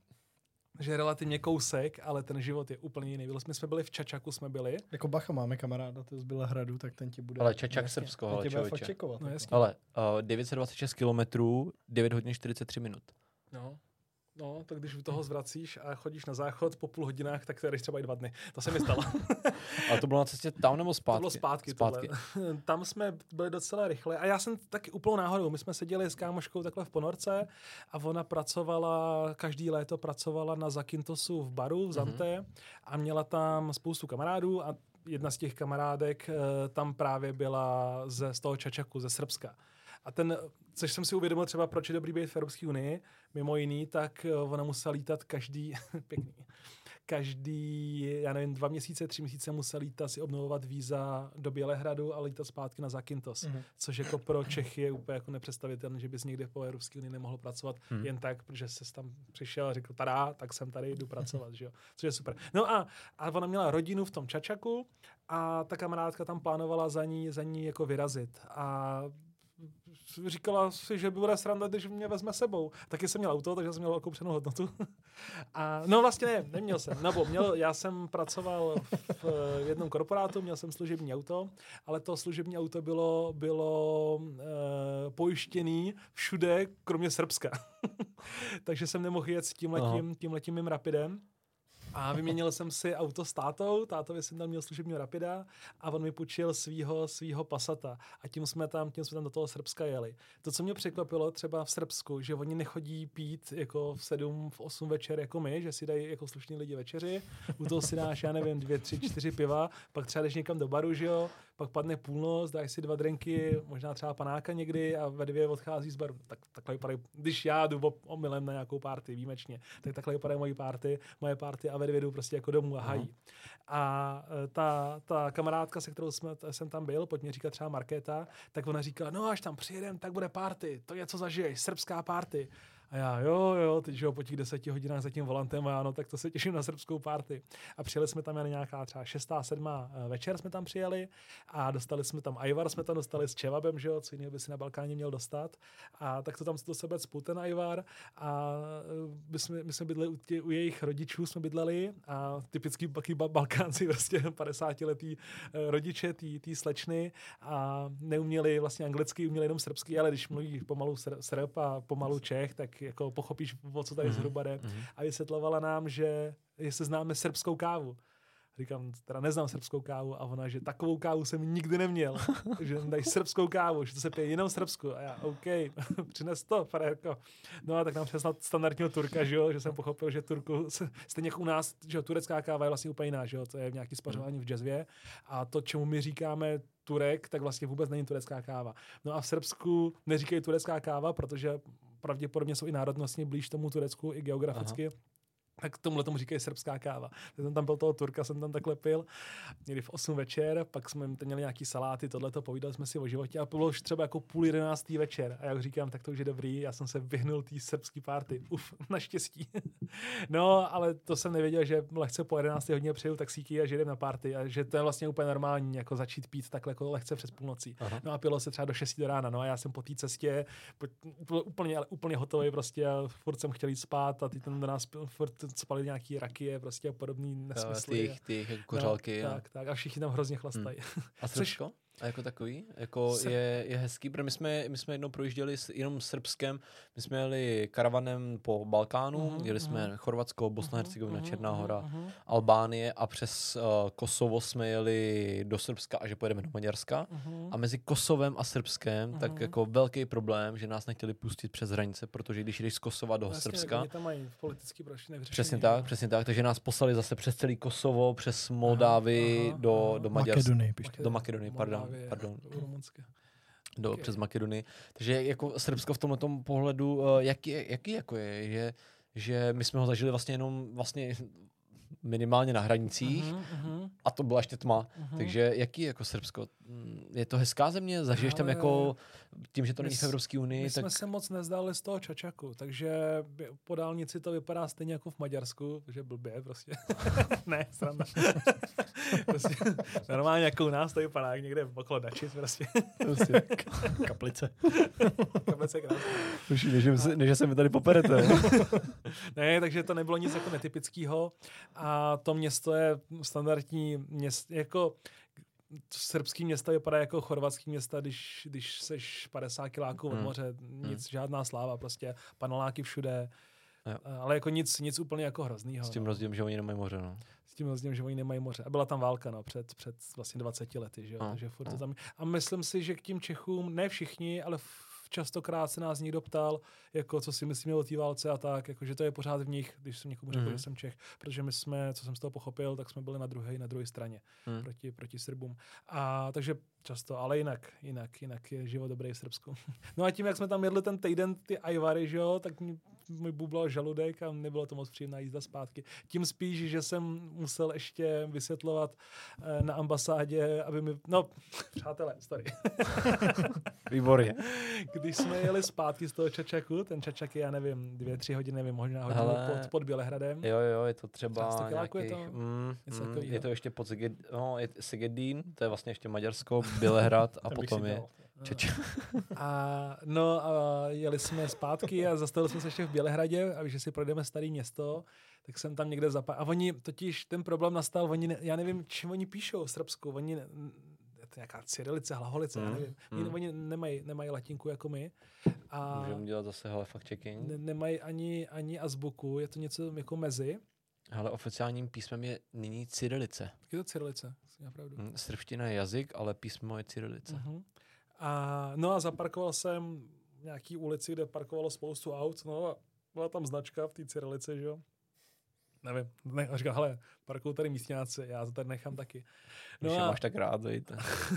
že je relativně kousek, ale ten život je úplně jiný. Byli jsme, jsme byli v Čačaku, jsme byli. Jako bacha, máme kamaráda, to z Bělehradu, tak ten ti bude... Ale Čačak jasně. Srbsko, ale tě bude fakt člověče. čekovat. No jako. jasně. Ale uh, 926 kilometrů, 9 hodin 43 minut. No. No, tak když toho zvracíš a chodíš na záchod po půl hodinách, tak to jdeš třeba i dva dny. To se mi stalo. Ale to bylo na cestě tam nebo zpátky? To bylo zpátky. zpátky. Tohle. Tam jsme byli docela rychle. A já jsem taky úplnou náhodou. My jsme seděli s kámoškou takhle v ponorce a ona pracovala, každý léto pracovala na Zakintosu v baru v Zante mm-hmm. a měla tam spoustu kamarádů a jedna z těch kamarádek eh, tam právě byla ze, z toho Čačaku, ze Srbska. A ten, což jsem si uvědomil třeba, proč je dobrý být v Evropské unii, mimo jiný, tak eh, ona musela lítat každý, pěkný, každý, já nevím, dva měsíce, tři měsíce musel lítat si obnovovat víza do Bělehradu a lítat zpátky na Zakynthos, Mhm. mm-hmm. což jako pro Čechy je úplně jako nepředstavitelné, že bys někde po Evropské unii nemohl pracovat Mhm. mm. jen tak, protože jsi tam přišel a řekl, tada, tak jsem tady, jdu pracovat, že jo, což je super. No a, a ona měla rodinu v tom Čačaku a ta kamarádka tam plánovala za ní, za ní jako vyrazit a říkala si, že by bude sranda, když mě vezme sebou. Taky jsem měl auto, takže jsem měl velkou přenou hodnotu. A no vlastně ne, neměl jsem. Nebo měl, já jsem pracoval v, v jednom korporátu, měl jsem služební auto, ale to služební auto bylo, bylo e, pojištěný všude, kromě Srbska. takže jsem nemohl jet s tímhletím, tímhletím mým rapidem. A vyměnil jsem si auto s tátou, tátovi jsem tam měl služebního Rapida a on mi půjčil svýho, svýho Passata a tím jsme tam, tím jsme tam do toho Srbska jeli. To, co mě překvapilo třeba v Srbsku, že oni nechodí pít jako v 7, v 8 večer jako my, že si dají jako slušní lidi večeři, u toho si dáš, já nevím, dvě, tři, čtyři piva, pak třeba jdeš někam do baru, že jo, pak padne půlnoc, dáš si dva drinky, možná třeba panáka někdy a ve dvě odchází z baru. Tak, takhle vypadají, když já jdu omylem na nějakou party, výjimečně, tak takhle vypadají moje party, moje party a ve dvě jdu prostě jako domů a hají. A e, ta, ta kamarádka, se kterou jsme, jsem tam byl, pojď mi říkat třeba Markéta, tak ona říkala, no až tam přijedem, tak bude party, to je co zažiješ, srbská party. A já, jo, jo, teď že jo, po těch deseti hodinách za tím volantem, a já, no, tak to se těším na srbskou party. A přijeli jsme tam jen nějaká třeba šestá, sedmá eh, večer jsme tam přijeli a dostali jsme tam Ajvar, jsme tam dostali s Čevabem, že jo, co jiného by si na Balkáně měl dostat. A tak to tam do sebe spul ten Ajvar a eh, my jsme, my jsme bydleli u, tě, u jejich rodičů, jsme bydleli a typický taky ba- Balkánci, prostě 50 letý eh, rodiče, tý, tý slečny a neuměli vlastně anglicky, uměli jenom srbsky, ale když mluví pomalu sr- Srb a pomalu Čech, tak jako pochopíš, o co tady Mhm. zhruba jde. Mhm. A vysvětlovala nám, že jestli známe srbskou kávu. Říkám, teda neznám srbskou kávu a ona, že takovou kávu jsem nikdy neměl, že dají srbskou kávu, že to se pije jenom srbskou a já, OK, přines to, frérko. No a tak nám přesnat standardního Turka, že jo, že jsem pochopil, že Turku, stejně jako u nás, že jo, turecká káva je vlastně úplně jiná, že jo, to je nějaký spařování v jazzvě a to, čemu my říkáme Turek, tak vlastně vůbec není turecká káva. No a v Srbsku neříkají turecká káva, protože pravděpodobně jsou i národnostně blíž tomu Turecku i geograficky. Aha tak tomuhle tomu říkají srbská káva. Já jsem tam byl toho Turka, jsem tam takhle pil, někdy v 8 večer, pak jsme tam měli nějaký saláty, tohleto, povídali jsme si o životě a bylo už třeba jako půl jedenáctý večer a jak říkám, tak to už je dobrý, já jsem se vyhnul té srbský party, uf, naštěstí. no, ale to jsem nevěděl, že lehce po 11 hodině přijdu taxíky a že jdem na party a že to je vlastně úplně normální, jako začít pít takhle jako lehce přes půlnocí. Aha. No a pilo se třeba do 6 do rána, no a já jsem po té cestě úplně, ale úplně hotový prostě a furt jsem chtěl jít spát a ty ten do nás furt spali nějaký rakie prostě a podobný nesmysly. Ty jako kořálky. No, tak, tak a všichni tam hrozně chlastají. Hmm. A Srbsko? A jako takový? Jako Sr- je, je hezký, protože my jsme, my jsme jednou projížděli s, jenom Srbskem, my jsme jeli karavanem po Balkánu, uh-huh, jeli jsme uh-huh. Chorvatsko, Bosna, uh-huh, Hercegovina, uh-huh, Černá hora, uh-huh. Albánie a přes uh, Kosovo jsme jeli do Srbska a že pojedeme do Maďarska. Uh-huh. A mezi Kosovem a Srbskem uh-huh. tak jako velký problém, že nás nechtěli pustit přes hranice, protože když jdeš z Kosova do vlastně, Srbska. tam mají politický Přesně tak, přesně tak, takže nás poslali zase přes celý Kosovo, přes Moldávii do, do Maďarska. Makedonii, do Makedonii, pardon. Pardon. Do, okay. přes Makedonii. Takže jako Srbsko v tomto pohledu, uh, jaký, jaký jako je, že, že my jsme ho zažili vlastně jenom vlastně minimálně na hranicích uh-huh, uh-huh. a to byla ještě tma. Uh-huh. Takže jaký je jako Srbsko? Mm, je to hezká země? Zažiješ Ale... tam jako tím, že to není v Evropské unii? My tak... jsme se moc nezdali z toho Čačaku, takže po dálnici to vypadá stejně jako v Maďarsku, že blbě prostě. ne, sranda. prostě, normálně jako u nás to vypadá jak někde okolo Dačic prostě. prostě. Kaplice. Kaplice krásné. Už než, než se mi tady poperete. ne, takže to nebylo nic jako netypického a to město je standardní město, jako srbský města vypadá jako chorvatský města, když, když seš 50 kiláků od hmm. moře, nic, hmm. žádná sláva, prostě paneláky všude, jo. ale jako nic, nic úplně jako hroznýho. S tím no. rozdílem, že oni nemají moře, no. S tím rozdílem, že oni nemají moře. A byla tam válka, no, před, před vlastně 20 lety, že jo, no. takže furt no. to tam... A myslím si, že k tím Čechům, ne všichni, ale častokrát se nás někdo ptal, jako co si myslíme o té válce a tak, jako, že to je pořád v nich, když jsem někomu řekl, mm. že jsem Čech, protože my jsme, co jsem z toho pochopil, tak jsme byli na druhé, na druhé straně mm. proti, proti Srbům. A takže často, ale jinak, jinak, jinak je život dobrý v Srbsku. no a tím, jak jsme tam jedli ten týden ty ajvary, že jo, tak mi bublal žaludek a nebylo to moc příjemná jízda zpátky. Tím spíš, že jsem musel ještě vysvětlovat eh, na ambasádě, aby mi, no, přátelé, story. Výborně. Když jsme jeli zpátky z toho Čačaku, ten Čačak je, já nevím, dvě, tři hodiny, nevím, možná hodinu Hele, pod, pod Bělehradem. Jo, jo, je to třeba nějakých, je to, mm, mm, je to ještě pod Siged, no, je Sigedín, to je vlastně ještě Maďarsko, Bělehrad a potom je Čeče. A, no a jeli jsme zpátky a zastavili jsme se ještě v Bělehradě a že si projdeme staré město, tak jsem tam někde zapal. A oni totiž, ten problém nastal, oni, ne, já nevím, čím oni píšou srbskou, oni ne, je to nějaká cyrilice, hlaholice, mm, já nevím. Mm. Oni nemají, nemají latinku jako my. A Můžeme dělat zase hele, fact checking. Ne, nemají ani, ani azbuku, je to něco jako mezi. Ale oficiálním písmem je nyní cyrilice. Je to cyrilice, opravdu. Mm, srbština je jazyk, ale písmo je cyrilice. Mm-hmm. A, no a zaparkoval jsem v nějaký ulici, kde parkovalo spoustu aut, no a byla tam značka v té cyrilice, že jo. Nevím, ne, a říká, hele, parkují tady místňáci, já to tady nechám taky. No Když a, máš tak rád,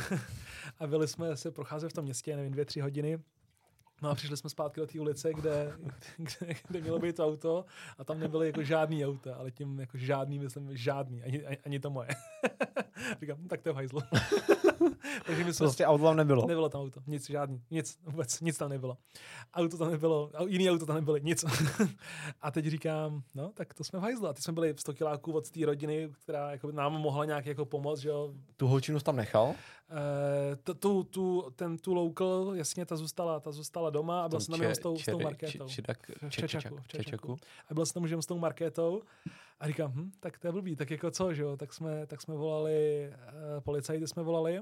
a byli jsme se procházet v tom městě, nevím, dvě, tři hodiny. No a přišli jsme zpátky do té ulice, kde, kde, kde, mělo být to auto a tam nebyly jako žádný auta, ale tím jako žádný, myslím, žádný, ani, ani, ani to moje. Říkám, no, tak to je v hajzlu. Takže my jsme, prostě auto tam nebylo. Nebylo tam auto, nic, žádný, nic, vůbec, nic tam nebylo. Auto tam nebylo, jiný auto tam nebylo, nic. a teď říkám, no, tak to jsme v hajzlu. A teď jsme byli v 100 kiláků od té rodiny, která jako nám mohla nějak jako pomoct, že jo. Tu holčinu tam nechal? Uh, tu, tu, ten, tu local, jasně, ta zůstala, ta zůstala doma a byl jsem tam jenom s tou, s tou marketou. v Čečaku. A byl jsem tam s tou marketou a říkám, hm, tak to je blbý, tak jako co, že jo, tak jsme, tak jsme volali, uh, policajty jsme volali,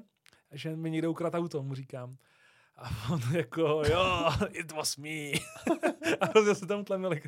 že mi někde ukradl auto, mu říkám. A on jako, jo, it was me. a hrozně se tam tlemili.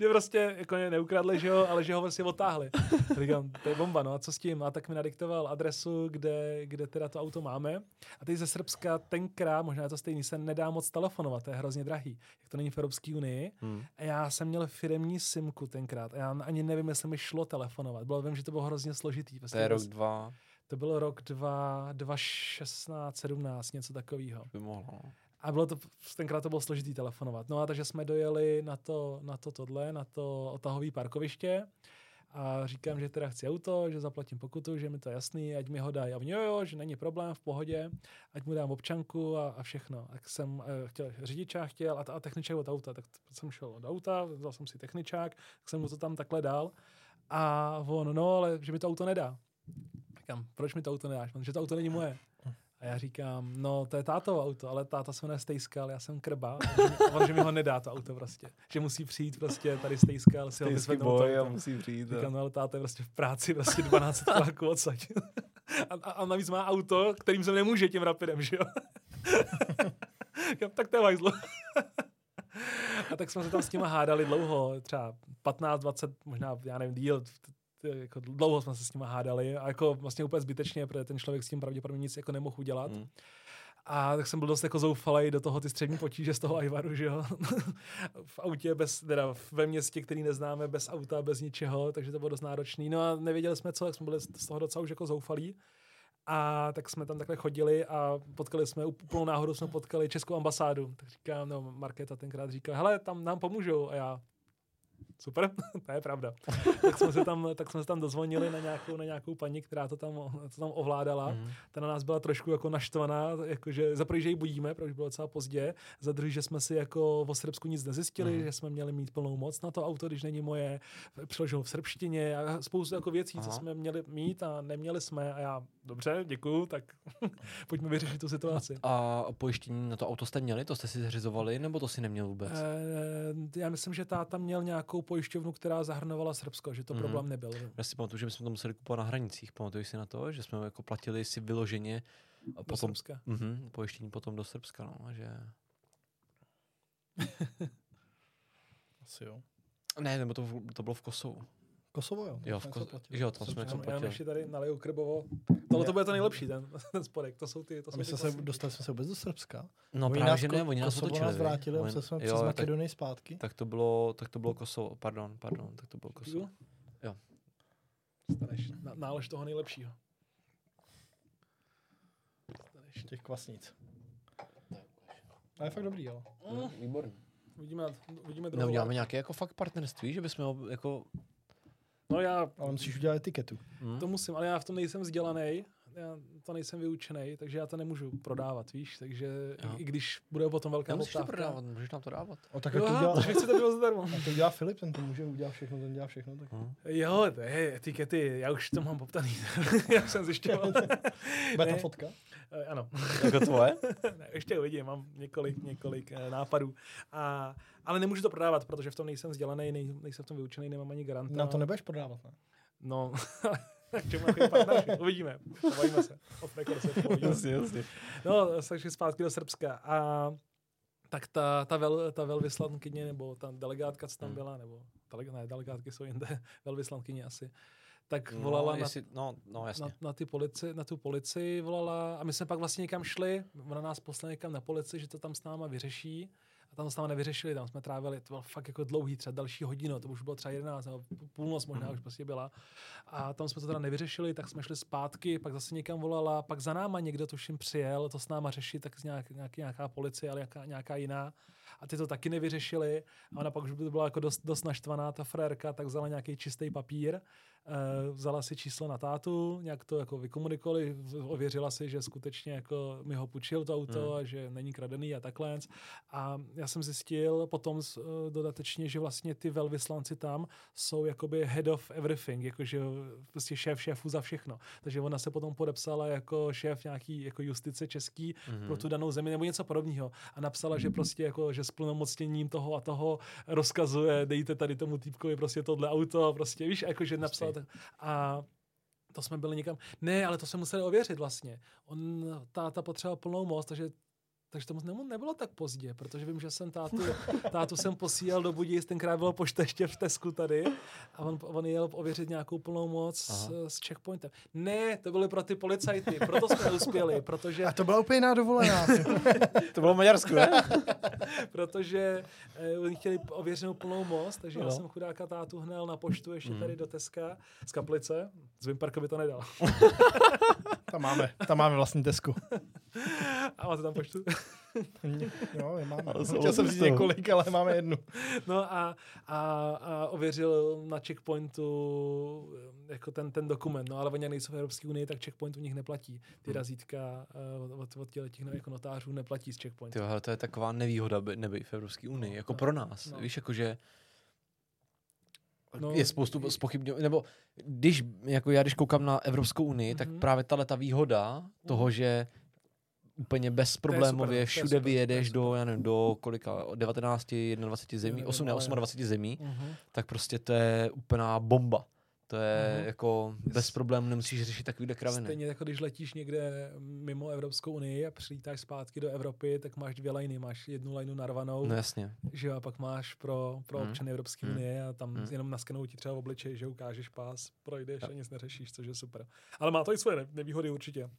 Že prostě jako mě neukradli, že jo, ale že ho vlastně otáhli. A říkám, to je bomba, no a co s tím? A tak mi nadiktoval adresu, kde, kde teda to auto máme. A teď ze Srbska tenkrát, možná je to stejný, se nedá moc telefonovat, to je hrozně drahý, jak to není v Evropské unii. Hmm. A já jsem měl firemní simku tenkrát a já ani nevím, jestli mi šlo telefonovat. Bylo, vím, že to bylo hrozně složitý. Prostě To je rok, bez- dva, to byl rok 2, 2016, 17, něco takového. by mohlo. A bylo to, tenkrát to bylo složitý telefonovat. No a takže jsme dojeli na to, na to tohle, na to otahové parkoviště a říkám, že teda chci auto, že zaplatím pokutu, že mi to je jasný, ať mi ho dají. A oni, jo, jo, že není problém, v pohodě, ať mu dám občanku a, a všechno. Tak jsem eh, chtěl, řidičák chtěl a, a techničák od auta, tak jsem šel od auta, vzal jsem si techničák, tak jsem mu to tam takhle dal. A on, no, ale že mi to auto nedá. Říkám, proč mi to auto nedáš? Že to auto není moje. A já říkám, no to je tátovo auto, ale táta se jmenuje Stejskal, já jsem krba. A on, že- mi ho nedá to auto prostě. Že musí přijít prostě tady Stejskal, si ho vyzvednout. to auto. musí přijít. Říkám, no ale táta je prostě v práci prostě 12 kiláků odsaď. A, a, a, navíc má auto, kterým se nemůže tím rapidem, že jo? Říkám, tak to je hajzlo. A tak jsme se tam s nima hádali dlouho, třeba 15, 20, možná, já nevím, díl, jako dlouho jsme se s nima hádali a jako vlastně úplně zbytečně, protože ten člověk s tím pravděpodobně nic jako nemohl udělat. Hmm. A tak jsem byl dost jako zoufalej do toho ty střední potíže z toho Ajvaru, že jo. v autě bez, teda ve městě, který neznáme, bez auta, bez ničeho, takže to bylo dost náročný. No a nevěděli jsme co, tak jsme byli z toho docela už jako zoufalí. A tak jsme tam takhle chodili a potkali jsme, úplnou náhodou jsme potkali českou ambasádu. Tak říkám, no Markéta tenkrát říkala, hele, tam nám pomůžou. A já, super, to je pravda. tak, jsme se tam, tak jsme se tam dozvonili na nějakou, na nějakou paní, která to tam, to tam ovládala. Hmm. Ta na nás byla trošku jako naštvaná, jakože za prvý, že ji budíme, protože bylo docela pozdě, za druhý, že jsme si jako o Srbsku nic nezjistili, Mhm. že jsme měli mít plnou moc na to auto, když není moje, přiložil v srbštině a spoustu jako věcí, co Aha. jsme měli mít a neměli jsme a já, dobře, děkuju, tak pojďme vyřešit tu situaci. A pojištění na to auto jste měli? To jste si zřizovali, nebo to si neměl vůbec? Eh, já myslím, že táta měl nějakou pojišťovnu, která zahrnovala Srbsko, že to Mhm. problém nebyl. Já si pamatuju, že bychom to museli kupovat na hranicích. Pamatuješ si na to, že jsme jako platili si vyloženě a Do potom Srbska. mhm, pojištění potom do Srbska, no, že... Asi jo. Ne, nebo to, to bylo v Kosovu. Kosovo, jo. Jo, v Ko- jo, tam jsme něco Já, já platili. ještě tady naliju krbovo. Tohle to bude to nejlepší, ten, ten spodek. To jsou ty, to jsou my ty jsme se, dostali jsme se vůbec do Srbska. No Oni právě, že ne, oni nás Kosovo otočili. nás vrátili, Oni- se jsme jo, přes tak, Makedonii zpátky. tak, to bylo, tak to bylo Kosovo, pardon, pardon, tak to bylo Kosovo. Jo. Staneš nálež toho nejlepšího. Staneš. Těch kvasnic. A je fakt dobrý, ale. Mm, Výborný. Uvidíme, uvidíme druhou. Neuděláme nějaké jako fakt partnerství, že bychom ho jako... No já Ale musíš udělat etiketu. Hm? to musím, ale já v tom nejsem vzdělaný. Já to nejsem vyučený, takže já to nemůžu prodávat, víš, takže Jo. i, když bude potom velká Nemusíš to prodávat, můžeš nám to dávat. O, tak Jo, jak to dělá, takže chcete bylo zadarmo. jak to dělá Filip, ten to může udělat všechno, ten dělá všechno. Tak. Hm? Jo, to je etikety, já už to mám poptaný. já jsem zjišťoval. Bude ta fotka? Eh, ano. Jako tvoje? ne, ještě uvidím, mám několik, několik eh, nápadů. A, ale nemůžu to prodávat, protože v tom nejsem vzdělaný, nej, nejsem v tom vyučený, nemám ani garanta. Na to nebudeš prodávat, ne? No, k čemu? Uvidíme. Bavíme se. Off record se povídíme. jasně. No, takže zpátky do Srbska. A tak ta, ta, vel, ta velvyslankyně, nebo ta delegátka, co tam Hmm. byla, nebo dele, ne, delegátky jsou jinde, velvyslankyně asi, tak No, volala na, jestli, no, no, jasně. na, na, ty polici, na tu policii volala a my jsme pak vlastně někam šli, ona nás poslala někam na policii, že to tam s náma vyřeší a tam náma nevyřešili, tam jsme trávili, to bylo fakt jako dlouhý, třeba další hodinu, to už bylo třeba 11 nebo půlnoc možná Mhm. už prostě byla. A tam jsme to teda nevyřešili, tak jsme šli zpátky, pak zase někam volala, pak za náma někdo tuším přijel, to s náma řešit, tak nějak, nějaký, nějaká policie, ale nějaká, nějaká jiná. A ty to taky nevyřešili. A ona pak už by byla jako dost, dost naštvaná ta frérka, tak vzala nějaký čistý papír, vzala si číslo na tátu, nějak to jako vykomunikovali, ověřila si, že skutečně jako mi ho půjčil to auto Hmm. a že není kradený a takhle. A já jsem zjistil potom uh, dodatečně, že vlastně ty velvyslanci tam jsou jakoby head of everything, jakože prostě šéf šéfů za všechno. Takže ona se potom podepsala jako šéf nějaký jako justice český Mhm. pro tu danou zemi nebo něco podobného. A napsala, že prostě jako, že s plnomocněním toho a toho rozkazuje, dejte tady tomu týpkovi prostě tohle auto, prostě víš, jako, že napsala tak. A to jsme byli někam, ne, ale to jsme museli ověřit vlastně. On, táta potřeboval plnou moc, takže takže to nebylo tak pozdě, protože vím, že jsem tátu, tátu jsem posílal do Budějic, tenkrát bylo pošta ještě v Tesku tady a on, on jel ověřit nějakou plnou moc s, s checkpointem. Ne, to byly pro ty policajty, proto jsme uspěli, protože, A to byla úplně jiná dovolená. To bylo v Maďarsku, ne? protože eh, oni chtěli ověřenou plnou moc, takže já No. jsem chudáka tátu hnal na poštu ještě tady do Teska z Kaplice. Z Vimparku by to nedal. tam máme, tam máme vlastní desku. A máte tam poštu? Jo, je máme. Ale Chtěl jsem říct z toho. několik, ale máme jednu. No a, a, a ověřil na checkpointu eh, jako ten, ten dokument, no ale oni nejsou v Evropské unii, tak checkpoint u nich neplatí. Ty razítka uh, od, od těch jako notářů neplatí z checkpointu. Ty hele, to je taková nevýhoda by, nebejt v Evropské unii, jako no, pro nás. no. Víš, jakože No, je spoustu spochybňů, nebo když, jako já když koukám na Evropskou unii, tak Mhm. právě tahle ta výhoda toho, že úplně bezproblémově všude super, vyjedeš do, já nevím, do kolika, 19, 21 zemí, Nevím, 8, ne, ale- 28 zemí, Mhm. tak prostě to je úplná bomba. To je Mhm. jako bez problémů, nemusíš řešit takovýhle kraviny. Stejně jako když letíš někde mimo Evropskou unii a přilítáš zpátky do Evropy, tak máš dvě liny. Máš jednu lajnu narvanou, No jasně. že a pak máš pro, pro Hmm. občany Evropské Hmm. unie a tam Hmm. jenom naskenou ti třeba v obličej, že ukážeš pás, projdeš a nic neřešíš, což je super. Ale má to i svoje ne- nevýhody určitě.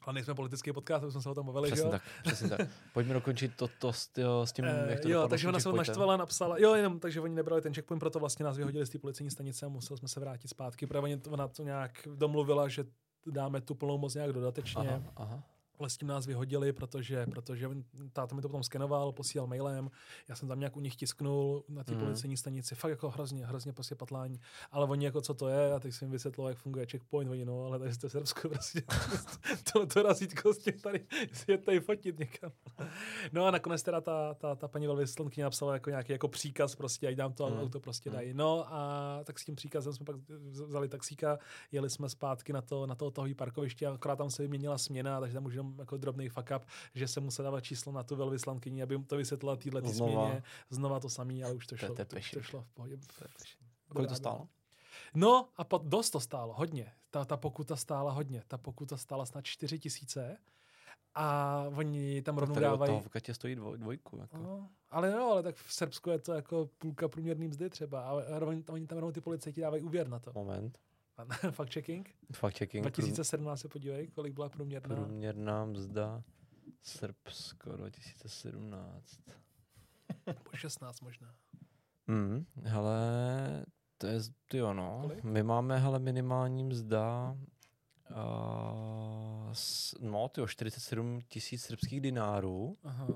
Ale nejsme politický podcast, už jsme se o tom bavili, že Přesně jo? tak, přesně tak. Pojďme dokončit to, to s, tyjo, s tím, jak to Eh, jo, takže ona se naštvala, napsala, jo, jenom, takže oni nebrali ten checkpoint, proto vlastně nás vyhodili z té policejní stanice a museli jsme se vrátit zpátky, to- ona to nějak domluvila, že dáme tu plnou moc nějak dodatečně. Aha, aha. Ale s tím nás vyhodili, protože, protože táta mi to potom skenoval, posílal mailem, já jsem tam nějak u nich tisknul na té mm. policejní stanici, fakt jako hrozně, hrozně prostě patlání, ale oni jako co to je, a teď jsem jim vysvětloval, jak funguje checkpoint, oni no, ale tady jste v Srbsku prostě, tohle to razítko s tím tady, je tady fotit někam. No a nakonec teda ta, ta, ta paní velvyslankyně napsala jako nějaký jako příkaz prostě, ať nám to Mhm. auto prostě Mhm. dají. No a tak s tím příkazem jsme pak vzali taxíka, jeli jsme zpátky na to, na to tahový parkoviště, a akorát tam se vyměnila směna, takže tam už jenom jako drobný fuck up, že se musel dávat číslo na tu velvyslankyni, aby to vysvětlila týhle ty Znova. směně. Znova to samý, ale už to To šlo, to, to šlo v pohodě. Kolik to stálo? No a po, dost to stálo, hodně. Ta, ta pokuta stála hodně. Ta pokuta stála snad 4 tisíce a oni tam rovnou dávají... toho v Katě stojí dvoj, dvojku. Jako. No, ale no, ale tak v Srbsku je to jako půlka průměrný mzdy třeba. A oni, oni tam rovnou ty policajti dávají úvěr na to. Moment. Fakt checking. Fakt checking. 2017 se podívej, kolik byla průměrná. Průměrná mzda Srbsko 2017. Po 16 možná. Hmm, hele, to je, ty no. Kolik? My máme, hele, minimální mzda uh, s, no, tyjo, 47 tisíc srbských dinárů, Aha.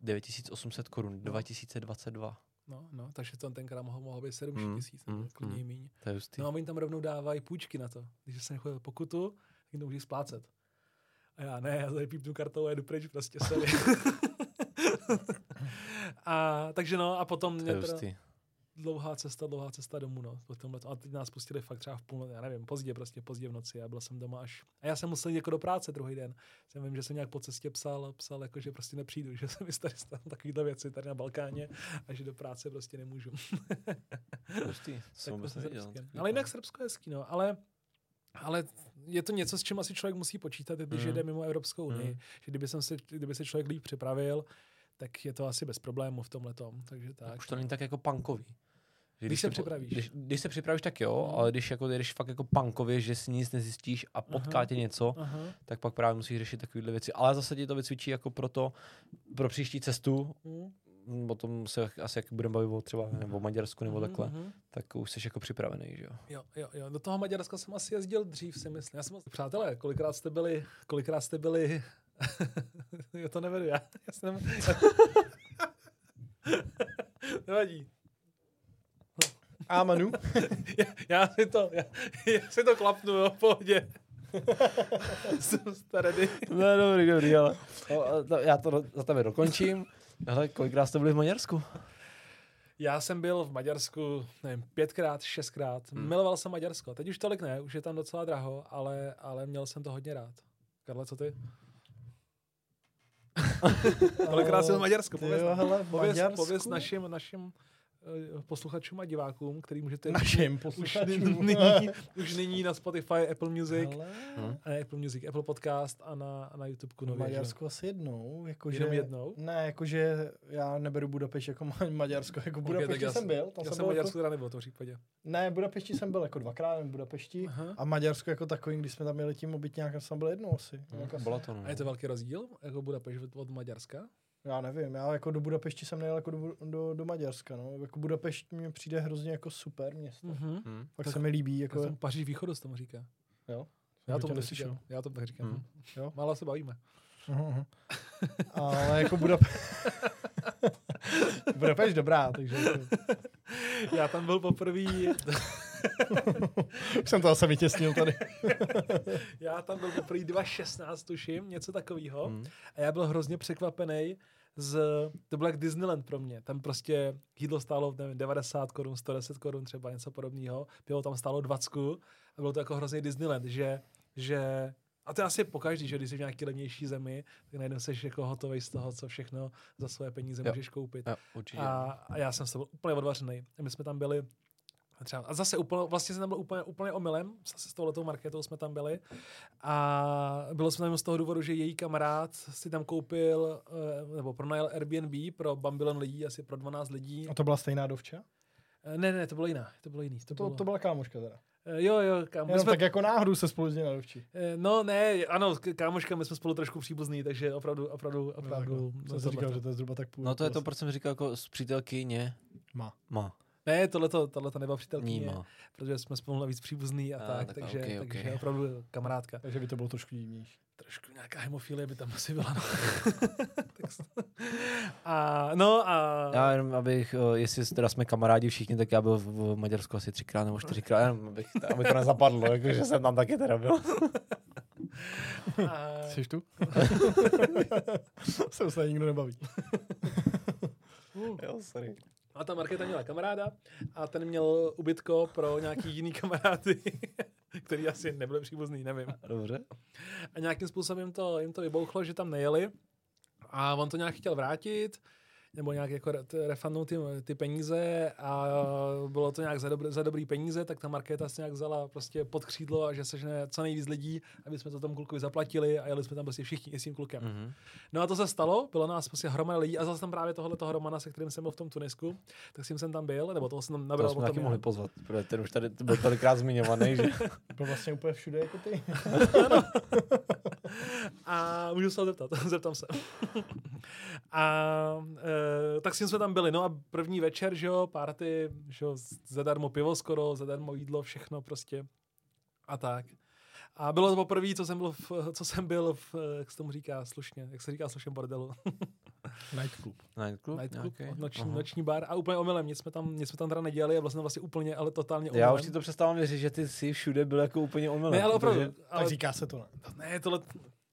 9800 korun, 2022. No, no, takže to tenkrát mohlo, mohlo být 7 Mm, tisíc, mm, mm, klidně mm. mm. míň. To je hustý. No a oni tam rovnou dávají půjčky na to. Když se nechodil pokutu, tak jim to můžeš splácet. A já ne, já tady pípnu kartou a jedu pryč, prostě sorry. a takže no, a potom to mě je teda hustý. Dlouhá cesta, dlouhá cesta domů, no, po tomhle. A teď nás pustili fakt třeba v půl, já nevím, pozdě, prostě pozdě v noci. Já byl jsem doma až. A já jsem musel jít jako do práce druhý den. Jsem vím, že jsem nějak po cestě psal, psal jako, že prostě nepřijdu, že se mi tady stalo takovýhle věci tady na Balkáně a že do práce prostě nemůžu. Tak to srbské. Takový Ale jinak. Srbsko je hezký, no. Ale, ale je to něco, s čím asi člověk musí počítat, když Mm. jede mimo Evropskou unii. Mm. Že kdyby, jsem se, kdyby se člověk líp připravil, tak je to asi bez problémů v tomhle tom. Takže tak. Tak už to není tak jako punkový. Že Když se si po- připravíš. Když, když se připravíš, tak jo, Mhm. ale když jako jdeš fakt jako punkově, že si nic nezjistíš a potká Aha. tě něco, Aha. tak pak právě musíš řešit takovéhle věci. Ale zase ti to vycvičí jako pro to, pro příští cestu, Mm. o tom se asi jak budeme bavit o třeba nebo o Maďarsku nebo Mhm, takhle, mhm. tak už jsi jako připravený, že jo. Jo, jo, jo. Do toho Maďarska jsem asi jezdil dřív, si myslím. Já jsem, přátelé, kolikrát jste byli, kolikrát jste byli, já to nevedu, já, já jsem, nevadí. A Manu? Já, já si to, já, já si to klapnu, jo, v pohodě. jsem ready. No dobrý, dobrý, ale já to za tebe dokončím. Ale kolikrát jste byli v Maďarsku? Já jsem byl v Maďarsku, nevím, pětkrát, šestkrát. Hmm. Miloval jsem Maďarsko. Teď už tolik ne, už je tam docela draho, ale, ale měl jsem to hodně rád. Karle, co ty? Kolikrát jsi byl v Maďarsku? Pověz, jo, hele, pověz, Maďarsku? pověz našim, našim eh, posluchačům a divákům, který můžete Našim už posluchačům. nyní, už nyní na Spotify, Apple Music, Hele, a ne Apple Music, Apple Podcast a na, a na YouTube že? Maďarsku asi jednou. Jakože, Jenom jednou? Ne, jakože já neberu Budapešť jako Ma- Maďarsko. Jako Budapešti tak já jsem byl. Tam Já jsem Maďarsku jako, teda nebyl v tom případě. ne, Budapešti jsem byl jako dvakrát v Budapešti. Aha. A Maďarsko jako takový, když jsme tam měli tím obytňák, jsem tam byl jednou asi. Jak asi. Bylo to, no. A je to velký rozdíl, jako Budapešť od- od Maďarska? Já nevím, já jako do Budapešti jsem nejel jako do, do, do Maďarska, no. Jako Budapešť mi přijde hrozně jako super město. Mhm. Hm. Fakt Tak- se mi líbí, jako, Jako... Paříž východu se tomu říká. jo. Já Jsem to tak neslyšel. Já to tak říkám. Hmm. Jo. Málo se bavíme. Aha, aha. Ale jako Budapešť... Budapešť dobrá, takže jako, Já tam byl poprvé, už jsem to asi vytěsnil tady. já tam byl poprvé 2.16, tuším, něco takového. Hm. A já byl hrozně překvapený z, to byl jak Disneyland pro mě. Tam prostě jídlo stálo, nevím, 90 korun, 110 korun třeba, něco podobného. Pivo tam stálo 20 a bylo to jako hrozný Disneyland, že, že a to je asi pokaždý, že když jsi v nějaký levnější zemi, tak najednou jsi jako hotový z toho, co všechno za své peníze Jo. můžeš koupit. Jo, určitě. A, a já jsem z toho byl úplně odvařený. My jsme tam byli třeba, a zase úplně, vlastně jsem tam byl úplně, úplně omylem, zase s touhletou marketou jsme tam byli a bylo jsme tam z toho důvodu, že její kamarád si tam koupil, eh, nebo pronajal Airbnb pro bambilon lidí, asi pro 12 lidí. A to byla stejná dovča? Eh, Ne, ne, to bylo jiná, to bylo jiný. To, To, bylo, to byla kámoška teda. Eh, Jo, jo, kámo, my Jenom jsme, tak jako náhodou se spolu na dovči. no ne, ano, kámoška, my jsme spolu trošku příbuzní, takže opravdu, opravdu, opravdu. No, jsem si říkal, že to je zhruba tak půl. No to je to, proč jsem říkal jako z přítelkyně. Má. Má. Ne, tohleto, tohleto nebyla přítelkyně, protože jsme spolu navíc příbuzný a, A, tak, tak takže, ok, ok. takže opravdu kamarádka. Takže by to bylo trošku divnější. Trošku nějaká hemofilie by tam asi byla. No. A, no a... Já jenom, abych, eh, jestli teda jsme kamarádi všichni, tak já byl v, v Maďarsku asi třikrát nebo čtyřikrát, jenom abych, aby to nezapadlo, jako, že jsem tam taky teda byl. a Jsi tu? se už nikdo nebaví. jo, sorry. A ta Markéta měla kamaráda a ten měl ubytko pro nějaký jiný kamarády, který asi nebyl příbuzný, nevím. Dobře. A nějakým způsobem jim to, jim to vybouchlo, že tam nejeli a on to nějak chtěl vrátit, nebo nějak jako re- t- refundnout ty, ty peníze a bylo to nějak za, dobrý, za dobrý peníze, tak ta Markéta se nějak vzala prostě pod křídlo a že sežne co nejvíc lidí, aby jsme to tomu klukovi zaplatili a jeli jsme tam prostě všichni i s tím klukem. Mhm. No a to se stalo, bylo nás prostě hromada lidí a zase tam právě tohle toho Romana, se kterým jsem byl v tom Tunisku, tak s tím jsem tam byl, nebo toho jsem tam To nabral jsme potom taky mohli pozvat, protože ten už tady byl tolikrát zmiňovaný, že... Byl vlastně úplně všude jako ty. A můžu se ho zeptat, zeptám se. a e, tak s tím jsme tam byli, no a první večer, že jo, party, že jo, zadarmo pivo skoro, zadarmo jídlo, všechno prostě a tak. A bylo to poprvé, co jsem byl, v, co jsem byl v, jak se tomu říká slušně, jak se říká slušně bordelu. Nightclub. Nightclub? Nightclub, nějaký? noční, Aha. noční bar a úplně omylem, nic jsme tam, nic jsme tam teda nedělali a vlastně vlastně úplně, ale totálně omylem. Já už ti to přestávám věřit, že ty jsi všude byl jako úplně omylem. ne, ale opravdu, protože- ale, Tak říká se to ne, tohle,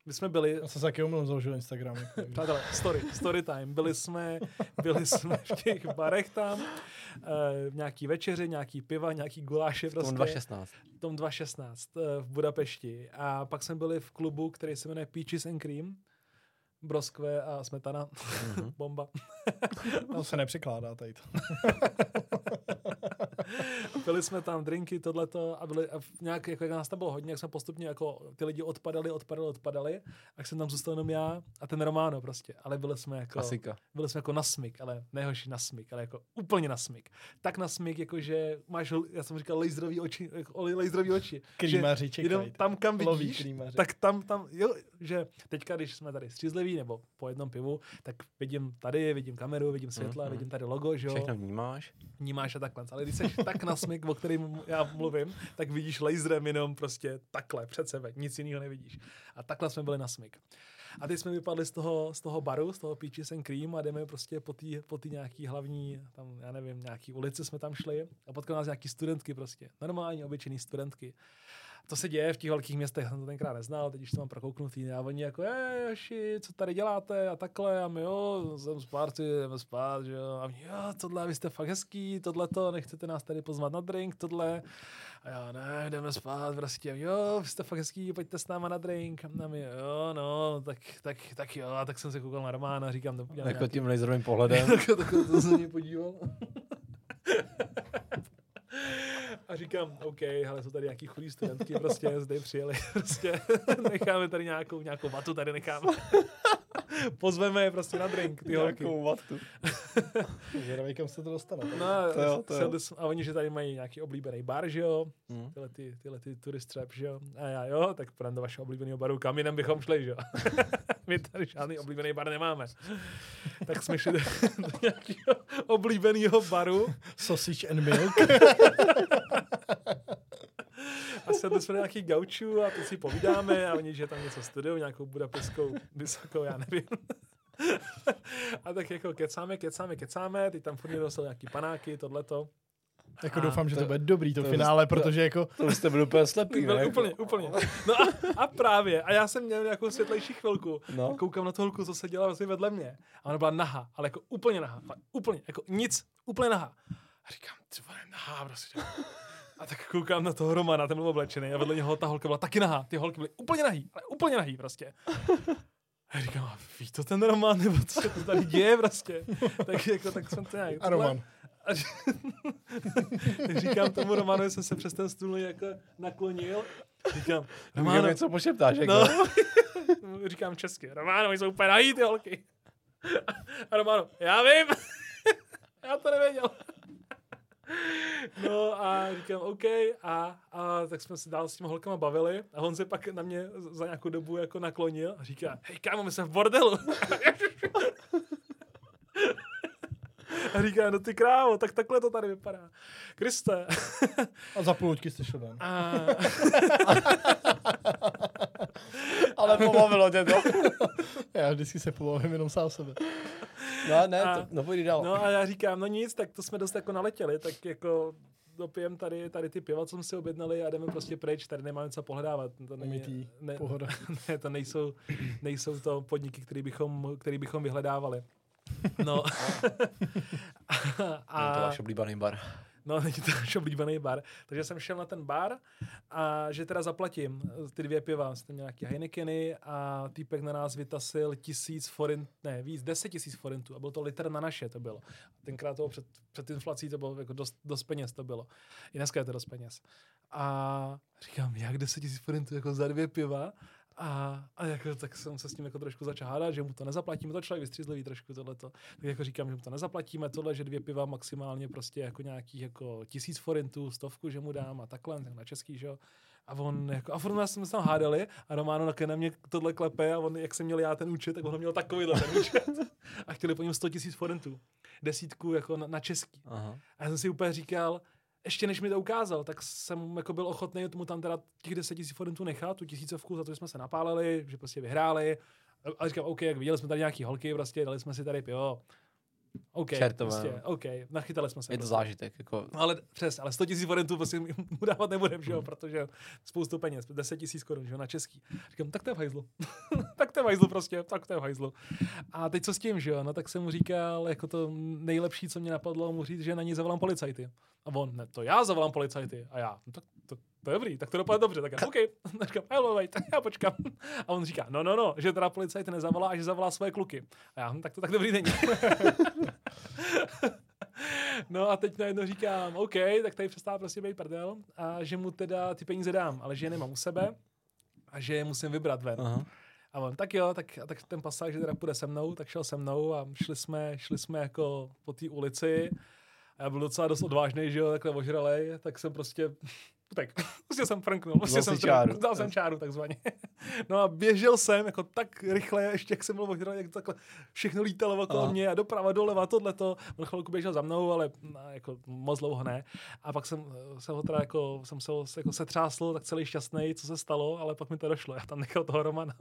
my jsme byli, Já jsem se taky omylem založil Instagram. Jako, takže- Přátelé, story, story time. Byli jsme, byli jsme v těch barech tam, eh, v nějaký večeři, nějaký piva, nějaký guláše V tom prostě. 2.16. V tom 2.16 eh, v Budapešti. A pak jsme byli v klubu, který se jmenuje Peaches and Cream. Broskve a smetana. Mhm. Bomba. To se nepřekládá tady to. Byli jsme tam, drinky, tohleto a byli a nějak, jako jak nás tam bylo hodně, jak jsme postupně jako ty lidi odpadali, odpadali, odpadali, tak jsem tam zůstal jenom já a ten Romano prostě, ale byli jsme jako, Klasika. byli jsme jako na smyk, ale nehoši na smyk, ale jako úplně na smyk. Tak na smyk, jako že máš, já jsem říkal, laserový oči, jako laserový oči. Klímaři jenom čekají. tam, kam vidíš, tak tam, tam, jo, že teďka, když jsme tady střízliví nebo po jednom pivu, tak vidím tady, vidím kameru, vidím světla, Mhm. vidím tady logo, že jo Všechno vnímáš. vnímáš a takhle. Ale když jsi tak na smyk, o kterým já mluvím, tak vidíš laserem jenom prostě takhle před sebe, nic jiného nevidíš. A takhle jsme byli na smyk. A teď jsme vypadli z toho, z toho baru, z toho Peaches and Cream a jdeme prostě po té po tý nějaký hlavní, tam, já nevím, nějaký ulici jsme tam šli a potkali nás nějaký studentky prostě. Normální, obyčejný studentky. To se děje v těch velkých městech, jsem to tenkrát neznal, teď už to mám prokouknutý a oni jako, je, Joši, co tady děláte? A takhle a my jo, jsem z party, jdeme spát, že jo, a my, jo, tohle, vy jste fakt hezký, tohle to, nechcete nás tady pozvat na drink, tohle, a já, ne, jdeme spát, prostě, jo, vy jste fakt hezký, pojďte s náma na drink, a my, jo, no, tak, tak, tak jo, a tak jsem se koukal na Romána, říkám, to Jako nějaký- tím laserovým pohledem. tak, tak, to se na něj podíval. A říkám, OK, ale jsou tady nějaký chudý studentky, prostě zde přijeli, prostě necháme tady nějakou, nějakou vatu, tady necháme. Pozveme je prostě na drink, ty holky. Nějakou vatu. Zvědavý, kam se to dostane. No, To jo, to jo. jsme- a oni, že tady mají nějaký oblíbený bar, že jo, Hm. tyhle ty, tyhle ty tourist trap, že jo. A já, jo, tak půjdeme do vašeho oblíbeného baru, kam jinam bychom šli, že jo. My tady žádný oblíbený bar nemáme. tak jsme šli do, do nějakého oblíbeného baru Sausage and milk. A sedli jsme do nějakých gaučů a teď si povídáme a oni, že tam něco studují, nějakou budapeskou vysokou, já nevím. a tak jako kecáme, kecáme, kecáme, teď tam furt nosil nějaký panáky, tohleto. jako A doufám, že to, to- bude dobrý to, to- finále, to- protože jako To jste byli úplně slepý, ne? úplně, úplně. No a, a, právě, a já jsem měl nějakou světlejší chvilku. No. A koukám na tu holku, co se dělala vlastně vedle mě. A ona byla nahá, ale jako úplně nahá. Úplně, jako nic, úplně nahá. A říkám, ty vole, nahá prostě. A tak koukám na toho Romana, ten byl oblečený a vedle něho ta holka byla taky nahá. Ty holky byly úplně nahý, ale úplně nahý prostě. A říkám, a ví to ten Roman, nebo co se to tady děje prostě. Tak jako, tak jsem to nějak... a Roman. A že- tak říkám tomu Romanovi, jsem se přes ten stůl jako naklonil. Říkám, Romano, něco pošeptáš, jako? no. říkám česky, Romano, jsou úplně nahý ty holky. A Romano, já vím, já to nevěděl. No a říkám OK a, a tak jsme se dál s těmi holkama bavili a on se pak na mě za nějakou dobu jako naklonil a říká, hej kámo, my jsme v bordelu. A říká, no ty krávo, tak takhle to tady vypadá. Kriste. A za půlky jste šel ven. A, Ale pobavilo tě to. Já vždycky se pobavím jenom sám sebe. No ne, A- to, no pojď dál. no a já říkám, no nic, tak to jsme dost jako naletěli, tak jako dopijem tady, tady ty piva, co jsme si objednali a jdeme prostě pryč, tady nemáme co pohledávat. To není, Umytý, ne, pohoda. ne, to nejsou, nejsou to podniky, které bychom, který bychom vyhledávali. No. Je to váš oblíbený bar. No, není to náš oblíbený bar. Takže jsem šel na ten bar a že teda zaplatím eh, ty dvě piva. Jste nějaký Heinekeny a týpek na nás vytasil tisíc forint, ne, víc, deset tisíc forintů. A byl to litr na naše, to bylo. Tenkrát toho před, před inflací to bylo jako dost, dost peněz to bylo. I dneska je to dost peněz. A říkám, jak deset tisíc forintů jako za dvě piva? A, a jako, tak jsem se s ním jako trošku začal hádat, že mu to nezaplatíme, to člověk vystřízlivý trošku tohleto. Tak jako říkám, že mu to nezaplatíme, tohle, že dvě piva maximálně prostě jako nějakých jako tisíc forintů, stovku, že mu dám a takhle, tak na český, že jo. A on jako, a furt jsme se tam hádali a Romano také na mě tohle klepe a on, jak jsem měl já ten účet, tak on měl takovýhle ten účet. A chtěli po něm 100 tisíc forintů. Desítku jako na, na český. Aha. A já jsem si úplně říkal, ještě než mi to ukázal, tak jsem jako byl ochotný tomu tam teda těch 10 tisíc forintů nechat, tu tisícovku za to, že jsme se napálili, že prostě vyhráli. A říkám, OK, jak viděli jsme tady nějaký holky, prostě dali jsme si tady pivo. OK, Čertové, prostě, no. OK, nachytali jsme se. Je to prostě. zážitek, jako... No, ale přes, ale 100 tisíc forintů prostě mu dávat nebudem, že jo, protože spoustu peněz, 10 tisíc korun, že jo, na český. Říkám, tak to je v hajzlu. tak to je v hajzlu prostě, tak to je v hajzlu. A teď co s tím, že jo, no tak jsem mu říkal, jako to nejlepší, co mě napadlo, mu říct, že na ní zavolám policajty. A on, ne, to já zavolám policajty. A já, no tak to, to je dobrý, tak to dopadne dobře. Tak já, OK. A říkám, hello, wait, já počkám. A on říká, no, no, no, že teda policajty nezavolá a že zavolá svoje kluky. A já, hm, tak to tak dobrý není. No a teď najednou říkám, OK, tak tady přestává prostě být prdel a že mu teda ty peníze dám, ale že je nemám u sebe a že je musím vybrat ven. Aha. A on, tak jo, tak, tak ten pasáž, že teda půjde se mnou, tak šel se mnou a šli jsme, šli jsme jako po té ulici. A já byl docela dost odvážný, že jo, takhle ožralej, tak jsem prostě utek. Prostě jsem frnknul. Prostě jsem čáru. Dal jsem čáru, takzvaně. No a běžel jsem jako tak rychle, ještě jak jsem byl ožralý, jak takhle všechno lítalo okolo Aha. mě a doprava, doleva, tohleto. On chvilku běžel za mnou, ale no, jako moc dlouho ne. A pak jsem, jsem ho teda jako, jsem se ho jako setřásl, tak celý šťastný, co se stalo, ale pak mi to došlo. Já tam nechal toho Romana.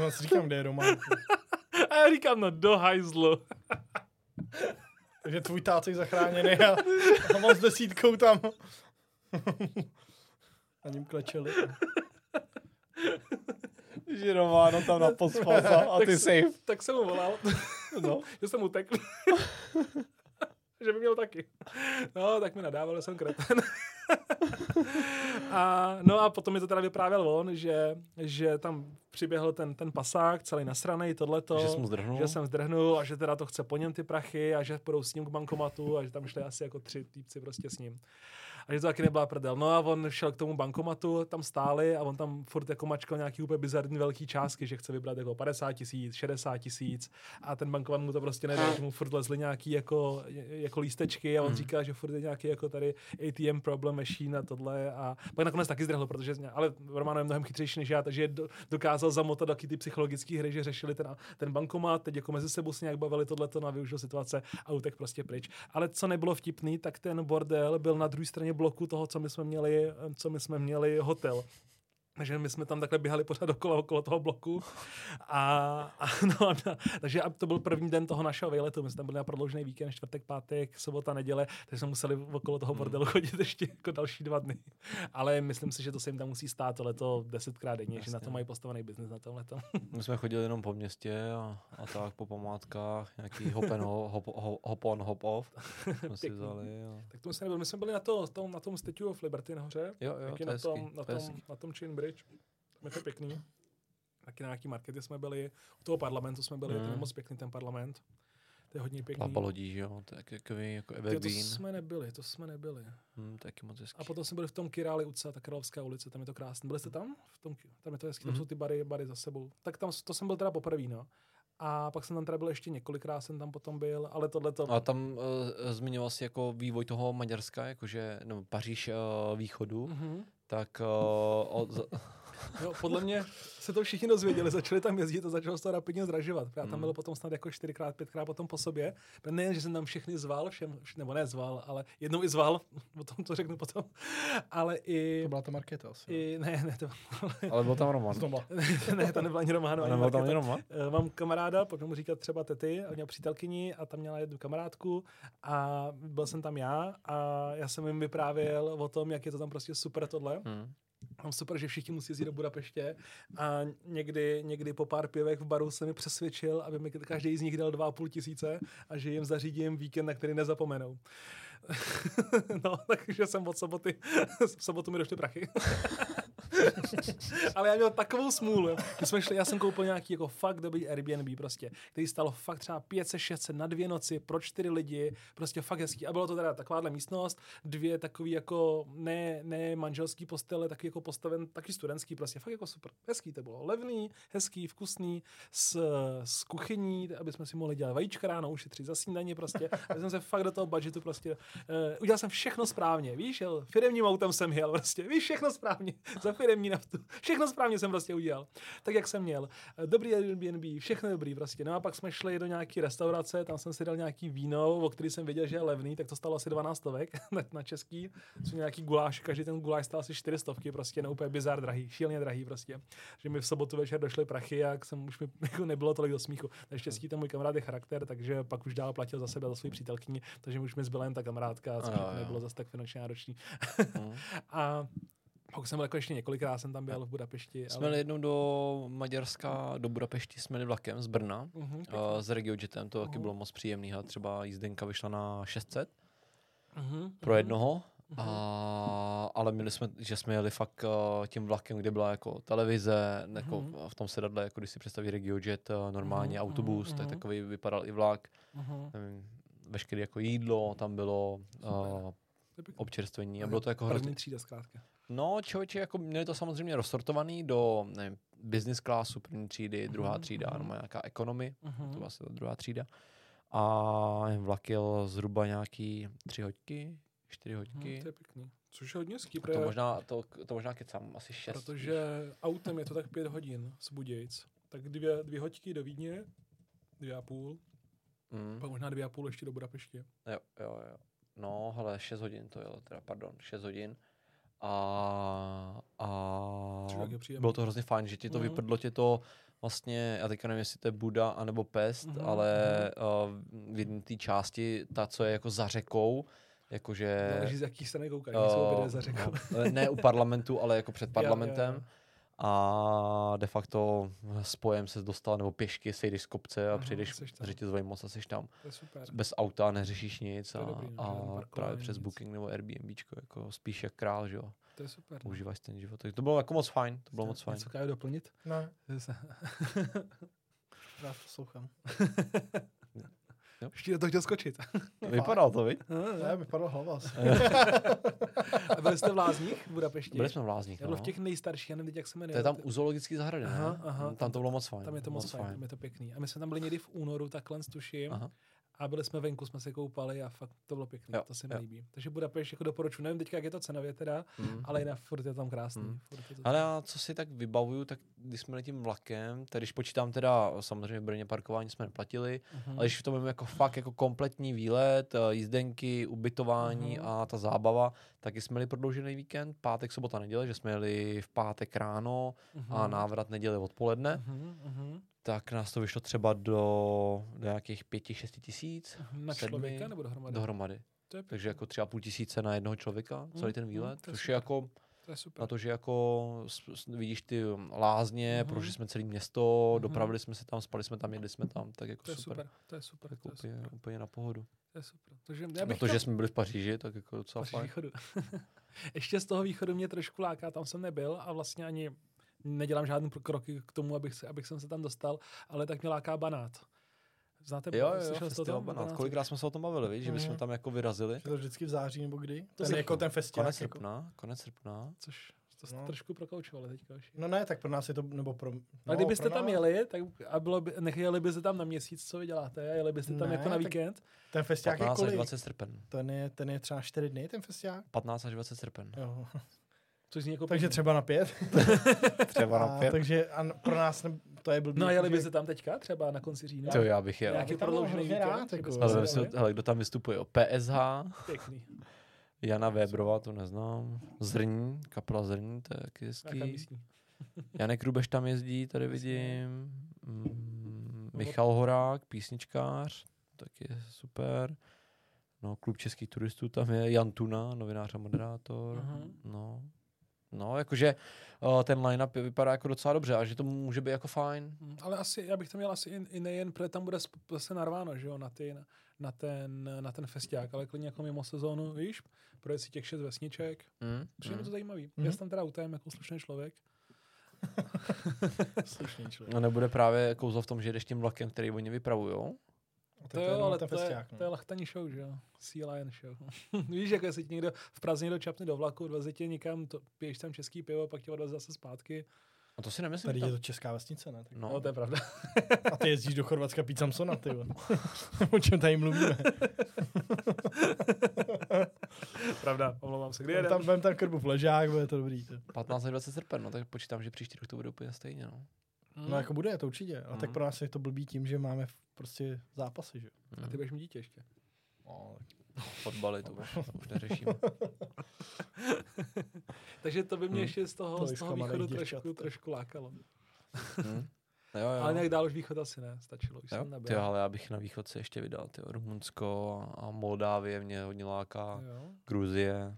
No, si říkám, kde je Roman. A já říkám, no do hajzlu. Takže tvůj tácek zachráněný a, a mám s desítkou tam. A ním klečeli. Že Románo tam na a, ty safe. Tak jsem mu volal, No. že jsem utekl. že by měl taky. No, tak mi nadával, že jsem kreten. A, no a potom mi to teda vyprávěl on, že, že tam přiběhl ten, ten pasák, celý nasranej, tohleto. Že jsem zdrhnul. Že jsem zdrhnul a že teda to chce po něm ty prachy a že půjdou s ním k bankomatu a že tam šli asi jako tři týpci prostě s ním a že to taky nebyla prdel. No a on šel k tomu bankomatu, tam stáli a on tam furt jako mačkal nějaký úplně bizarní velký částky, že chce vybrat jako 50 tisíc, 60 tisíc a ten bankomat mu to prostě nedal, že mu furt lezly nějaký jako, jako lístečky a on hmm. říká, že furt je nějaký jako tady ATM problem machine a tohle a pak nakonec taky zdrhl, protože ale Romano je mnohem chytřejší než já, takže dokázal zamotat taky ty psychologické hry, že řešili ten, ten bankomat, teď jako mezi sebou se nějak bavili tohleto na využil situace a utek prostě pryč. Ale co nebylo vtipný, tak ten bordel byl na druhé straně bloku toho, co my jsme měli, co my jsme měli hotel. Takže my jsme tam takhle běhali pořád okolo, okolo toho bloku. A, a, no, a, takže to byl první den toho našeho výletu. My jsme tam byli na prodloužený víkend, čtvrtek, pátek, sobota, neděle, takže jsme museli okolo toho hmm. bordelu chodit ještě jako další dva dny. Ale myslím si, že to se jim tam musí stát to desetkrát denně, Jasně. že na to mají postavený biznis na tomhle. My jsme chodili jenom po městě a, a tak po památkách, nějaký hop, and hop, hop, hop on, hop off. Jsme si vzali, a... Tak to jsme, my jsme byli na, to, tom, na tom Statue of Liberty nahoře. Jo, jo, to na, tom, na, tom, na tom Chain Bridge. Tam je to pěkný. Taky na nějaký markety jsme byli, u toho parlamentu jsme byli, mm. ten je moc pěkný ten parlament. To je hodně pěkný. Papa lodí, že jo, to je takový jako evergreen. To jsme nebyli, to jsme nebyli. Hmm, taky moc hezký. A potom jsme byli v tom Királi Uca, ta Královská ulice, tam je to krásné. Byli jste tam? V tom, tam je to hezký, tam mm. jsou ty bary, bary za sebou. Tak tam, to jsem byl teda poprvé, no. A pak jsem tam teda byl ještě několikrát, jsem tam potom byl, ale tohle to... A tam uh, zmiňoval jsi jako vývoj toho Maďarska, jakože no, Paříž uh, východu, mm-hmm. Tak uh, od, No, podle mě se to všichni dozvěděli, začali tam jezdit a začalo se to rapidně zdražovat. Já tam hmm. byl potom snad jako čtyřikrát, pětkrát potom po sobě. Nejen, že jsem tam všechny zval, všem, nebo ne zval, ale jednou i zval, o tom to řeknu potom, ale i... To byla ta Markéta asi. I, ne, ne, to Ale byl tam Roman. To ne, to nebyla ani Roman. Ani nebyl tam ani Roman? Eh, mám kamaráda, pojďme mu říkat třeba Tety, a měl přítelkyni a tam měla jednu kamarádku a byl jsem tam já a já jsem jim vyprávěl o tom, jak je to tam prostě super tohle. Hmm. Mám super, že všichni musí jít do Budapeště a někdy, někdy po pár pivech v baru se mi přesvědčil, aby mi každý z nich dal 2,5 tisíce a že jim zařídím víkend, na který nezapomenou. no, takže jsem od soboty, v sobotu mi došly prachy. Ale já měl takovou smůlu, že jsme šli, já jsem koupil nějaký jako fakt dobrý Airbnb prostě, který stalo fakt třeba 500, 600 na dvě noci pro čtyři lidi, prostě fakt hezký. A bylo to teda takováhle místnost, dvě takový jako ne, ne manželský postele, taky jako postaven, taky studentský prostě, fakt jako super. Hezký to bylo, levný, hezký, vkusný, s, s kuchyní, aby jsme si mohli dělat vajíčka ráno, ušetřit za snídaně prostě. Já jsem se fakt do toho budgetu prostě, uh, udělal jsem všechno správně, víš, jel, firemním autem jsem jel prostě, víš, všechno správně, za firemní naftu. Všechno správně jsem prostě udělal. Tak, jak jsem měl. Dobrý Airbnb, všechno dobrý prostě. No a pak jsme šli do nějaké restaurace, tam jsem si dal nějaký víno, o který jsem věděl, že je levný, tak to stalo asi 12 stovek na český. Jsou nějaký guláš, každý ten guláš stál asi 4 stovky, prostě no úplně bizar drahý, šíleně drahý prostě. Že mi v sobotu večer došly prachy a jsem už mi jako nebylo tolik do smíchu. Naštěstí ten můj kamarád je charakter, takže pak už dál platil za sebe, za svou přítelkyni, takže už mi zbyla jen ta kamarádka, což nebylo zase tak finančně náročný. Mm. a pak jsem byl jako ještě několikrát, jsem tam byl v Budapešti. Jsme ale... jednou do Maďarska, do Budapešti jsme jeli vlakem z Brna, uh-huh, uh, s RegioJetem, to uh-huh. taky bylo moc příjemný, a třeba jízdenka vyšla na 600 uh-huh, pro mhm. jednoho. Uh-huh. A, ale měli jsme, že jsme jeli fakt uh, tím vlakem, kde byla jako televize, uh-huh. jako v tom sedadle, jako když si představí RegioJet, uh, normálně uh-huh. autobus, uh-huh. tak takový vypadal i vlak. Uh-huh. Nevím, veškeré jako jídlo, tam bylo uh, občerstvení a bylo to jako hrozně... třída zkrátka. No, člověče, jako měli to samozřejmě rozsortovaný do nevím, business classu, první třídy, druhá uh-huh, třída, uh-huh. no, nějaká ekonomy, uh-huh. to vlastně druhá třída. A vlak jel zhruba nějaký tři hodky, čtyři hodky. Uh-huh, to je pěkný. Což je hodně ský, to možná, to, to možná kecám, asi šest. Protože autem je to tak pět hodin z Budějc. Tak dvě, dvě hoďky do Vídně, dvě a půl. Mm. Pak možná dvě a půl ještě do Budapeště. Jo, jo, jo. No, hele, 6 hodin to jelo, teda, pardon, 6 hodin. A, a bylo to hrozně fajn, že ti to mm. vyprdlo tě to vlastně, já teďka nevím, jestli to je Buda anebo Pest, mm-hmm. ale uh, v jedné té části, ta, co je jako za řekou, jakože... Záleží, z jaký strany koukají, uh, jsou za řekou. No, ne u parlamentu, ale jako před parlamentem. Jo, jo, jo a de facto spojem se dostal, nebo pěšky sejdeš z kopce a Aha, přijdeš řetězový most a jsi tam. Bez auta neřešíš nic a, dobrý, a právě přes nic. Booking nebo Airbnb, jako spíš jak král, že jo. To je super. no. užíváš ten život. Tak to bylo jako moc fajn, to bylo moc fajn. Něco káju doplnit? Ne, já poslouchám. Jo. Ještě do toho chtěl skočit. Vypadalo to, viď? Ne, vypadla hlava. asi. A byli jste v Lázních v Budapešti? Byli jsme v Lázních, Já byl no. v těch nejstarších, já nevím, jak se jmenuje. To je tam u zoologické zahrady, Aha, ne? aha. Tam to bylo moc fajn. Tam je to moc, fajn, tam je to pěkný. A my jsme tam byli někdy v únoru, takhle tuším. Aha. A byli jsme venku, jsme se koupali a fakt to bylo pěkné, to se mi jo. líbí. Takže Budapešť jako doporučuji, nevím teďka, jak je to cenově teda, Mm. ale jinak furt je tam krásný. Mm. Je to Ale já co si tak vybavuju, tak když jsme tím vlakem, tak když počítám teda, samozřejmě v Brně parkování jsme neplatili, Mhm. ale když to budeme jako fakt jako kompletní výlet, eh, jízdenky, ubytování Mhm. a ta zábava, tak jsme měli prodloužený víkend, pátek, sobota, neděle, že jsme jeli v pátek ráno a Mhm. návrat neděli odpoledne, Mhm, mhm. Tak nás to vyšlo třeba do, do nějakých pěti, šesti tisíc Na sedmi člověka nebo dohromady? dohromady. To je Takže jako tři a půl tisíce na jednoho člověka, celý Mm, ten mm, výlet, to je což super. je jako to je super. na to, že jako vidíš ty lázně, Mhm. prošli jsme celé město, Mhm. dopravili jsme se tam, spali jsme tam, jedli jsme tam, tak jako to je super. super. To je super. Jako To je úplně, super. úplně na pohodu. To je super. Takže já Na bych to, chtěl- že jsme byli v Paříži, tak jako docela Paříž fajn. východu. Ještě z toho východu mě trošku láká, tam jsem nebyl a vlastně ani nedělám žádný pro- kroky k tomu, abych, se, abych jsem se tam dostal, ale tak mě láká Banát. Znáte Jo, jo, slyšel jste o festival tom? Banát. Kolikrát jsme se o tom bavili, víš, že bychom tam jako vyrazili. Je to vždycky v září nebo kdy? To ten, jako ten festival. Konec Jako... srpna, konec srpna. Což to jste No. trošku prokoučovali teďka. už. No ne, tak pro nás je to, nebo pro... No, A kdybyste pro tam jeli, tak a bylo by, nechjeli byste tam na měsíc, co vy děláte? A jeli byste tam Ne, jako na víkend? Ten festiák je 15 až kolik? 20 srpen. Ten je, ten je třeba 4 dny, ten festiák? 15 až 20 srpen. Jo. Což zní jako Takže třeba na pět. Třeba A, takže a pro nás ne, to je blbý. No a jeli protože- byste tam teďka, třeba na konci října? To já bych jel. Nějaký prodloužený víkend? jako. Ale hele, kdo tam vystupuje? O PSH, Pěkný. Jana Weberová, to neznám. Zrní, kapela Zrní, to je taky hezký. Janek Rubeš tam jezdí, tady vidím. Mm, Michal Horák, písničkář, taky je super. No, klub českých turistů tam je, Jan Tuna, novinář a moderátor. Mhm. No, no, jakože uh, ten line-up vypadá jako docela dobře a že to může být jako fajn. Mm, Ale asi, já bych to měl asi i, i nejen, protože tam bude zase narváno, že jo, na, ty, na, na, ten, na ten festiák, ale klidně jako mimo sezónu, víš, projet si těch šest vesniček. Mm, Přijde mi mm. to zajímavý. Mhm. Já jsem tam teda autem jako slušný člověk. Slušný člověk. No nebude právě kouzlo v tom, že jdeš tím vlakem, který oni vypravujou. A To je jo, ale ten to je, no. to je lachtaní show, že jo. Sea Lion show. Víš, jako jestli ti někdo v Praze někdo čapne do vlaku, odveze tě někam, to, piješ tam český pivo, pak tě odveze zase zpátky. A to si nemyslím. Tady že je tam- to česká vesnice, ne? Tak. No, No, to je pravda. A ty jezdíš do Chorvatska pít Samsona, ty. O čem tady mluvíme? pravda, omlouvám se. Kdy jedem? tam, tam krbu ležák, bude to dobrý. To. 15 až 20 srpen, no tak počítám, že příští rok to bude úplně stejně, no. No jako bude, to určitě. A tak Mhm. pro nás je to blbý tím, že máme prostě zápasy, že? A ty budeš mít dítě ještě. No, Fotbaly, to už, to už neřešíme. Takže to by mě Hmm. ještě z toho, To z toho východu děvčat, trošku, to. trošku lákalo. Hm? Jo, jo. Ale nějak dál už východ asi ne, stačilo, už Jo, jsem nebyl. ty, ale já bych na východ se ještě vydal, ty Rumunsko a Moldávie mě hodně láká, Jo, Gruzie,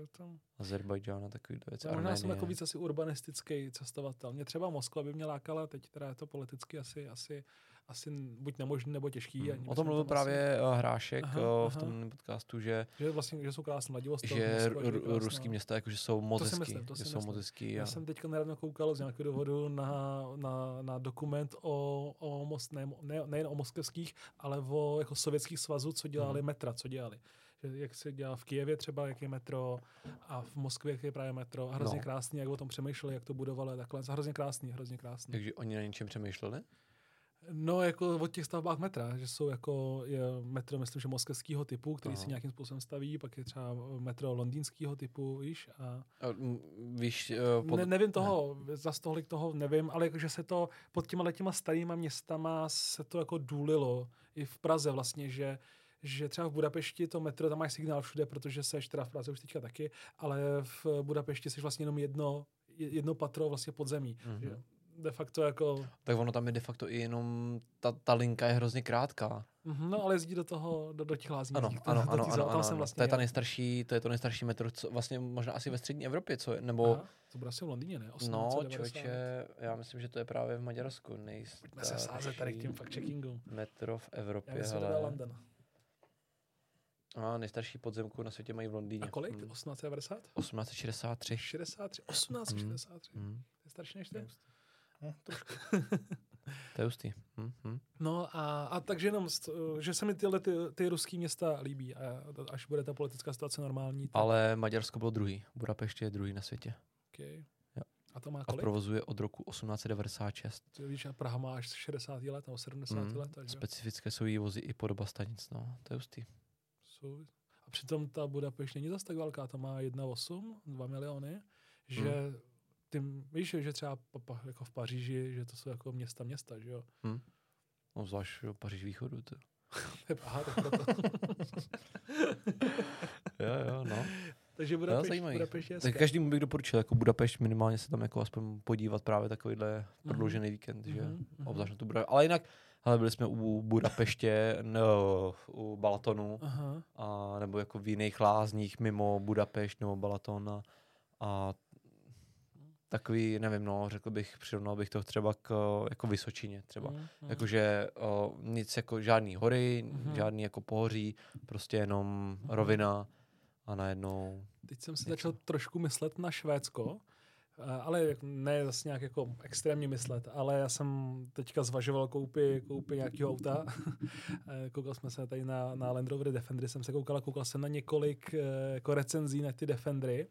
je tam. Azerbajdžán a takový věci, Já možná jsem jako víc asi urbanistický cestovatel. Mě třeba Moskva by mě lákala, teď teda je to politicky asi, asi, asi buď nemožný nebo těžký. Hm. ani O tom mluvil právě eh, Hrášek Aha, eh, v aha. tom podcastu, že, Asi, že, vlastně, že jsou krásné Vladivostok, že Moskva, r- je krásná. ruský města jakože jsou moc To hezký, myslím, to že jsou moc hezký. Já a- jsem teďka nedávno koukal z nějakého důvodu na, na, na dokument o, o most, ne, ne, nejen o moskevských, ale o jako sovětských svazů, co dělali Mhm. metra, co dělali. Jak se dělá v Kijevě třeba, jak je metro, a v Moskvě, jak je právě metro. A hrozně No. krásný, jak o tom přemýšleli, jak to budovali, takhle. Hrozně krásný, hrozně krásný. Takže oni na něčem přemýšleli? No, jako o těch stavbách metra, že jsou jako je metro, myslím, že moskevského typu, který Aha. se nějakým způsobem staví, pak je třeba metro londýnského typu, víš, a A, m, Víš, eh, pod... ne, nevím toho, ne. za tolik toho nevím, ale jakože se to pod těma těma starýma městama se to jako důlilo. I v Praze vlastně, že že třeba v Budapešti to metro, tam máš signál všude, protože seš teda v Praze už teďka taky, ale v Budapešti seš vlastně jenom jedno, jedno patro vlastně pod zemí. Mhm. Že De facto jako, Tak ono tam je de facto i jenom, ta, ta linka je hrozně krátká. mhm, no ale jezdí do toho, do, do těch lázní. Ano, ano, ano, ano, ano, ano. vlastně To je ta nejstarší, to je to nejstarší metro, co vlastně možná asi ve střední Evropě, co je, nebo... Aha, to bude asi v Londýně, ne? No, 1890. člověče, já myslím, že to je právě v Maďarsku Pojďme se sázet tady k nejstarší těm fact-checkingům. metro v Já Evropě, to je hele. London. A nejstarší podzemku na světě mají v Londýně. A kolik? Hmm. 1890? 1863. 63. 1863. Hmm. To je starší než ty? No, trošku. To je hustý. Hmm. Hmm. No a, a takže jenom, že se mi tyhle ty, ty ruský města líbí a až bude ta politická situace normální, tak Ale Maďarsko bylo druhý. Budapešť je druhý na světě. okay. Jo. A to má A kolik? provozu je od roku 1896. Ty víš, a Praha má až 60 let nebo 70 Mm, let. Takže Specifické jsou jí vozy i podoba stanic. No, to je hustý. Jsou, a přitom ta Budapešť není zase tak velká, to má 1,8, 2 miliony, že Hmm. ty, víš, že třeba jako v Paříži, že to jsou jako města města, že jo? No, zvlášť jo, Paříž východu. To. Aha, tak proto. Jo, jo, no. Takže Budapešť, zajímavý. Budapešť je Tak každému bych doporučil jako Budapešť minimálně se tam jako aspoň podívat právě takovýhle prodloužený víkend, že Mhm, mhm. obzvlášť na tu Budapešť. Ale jinak, hele, byli jsme u Budapeště, no, u Balatonu, Aha. a, nebo jako v jiných lázních mimo Budapešť nebo Balaton a, a takový, nevím, no, řekl bych, přirovnal bych to třeba k jako Vysočině třeba. Mhm, mhm. Jakože o, nic jako žádný hory, Mhm. žádný jako pohoří, prostě jenom rovina a najednou Teď jsem si něco. začal trošku myslet na Švédsko, ale jak- ne zase nějak jako extrémně myslet, ale já jsem teďka zvažoval koupy, koupy nějakého auta. Eh, koukal jsme se tady na, na Land Rover Defendery, jsem se koukal a koukal jsem na několik eh, jako recenzí na ty Defendery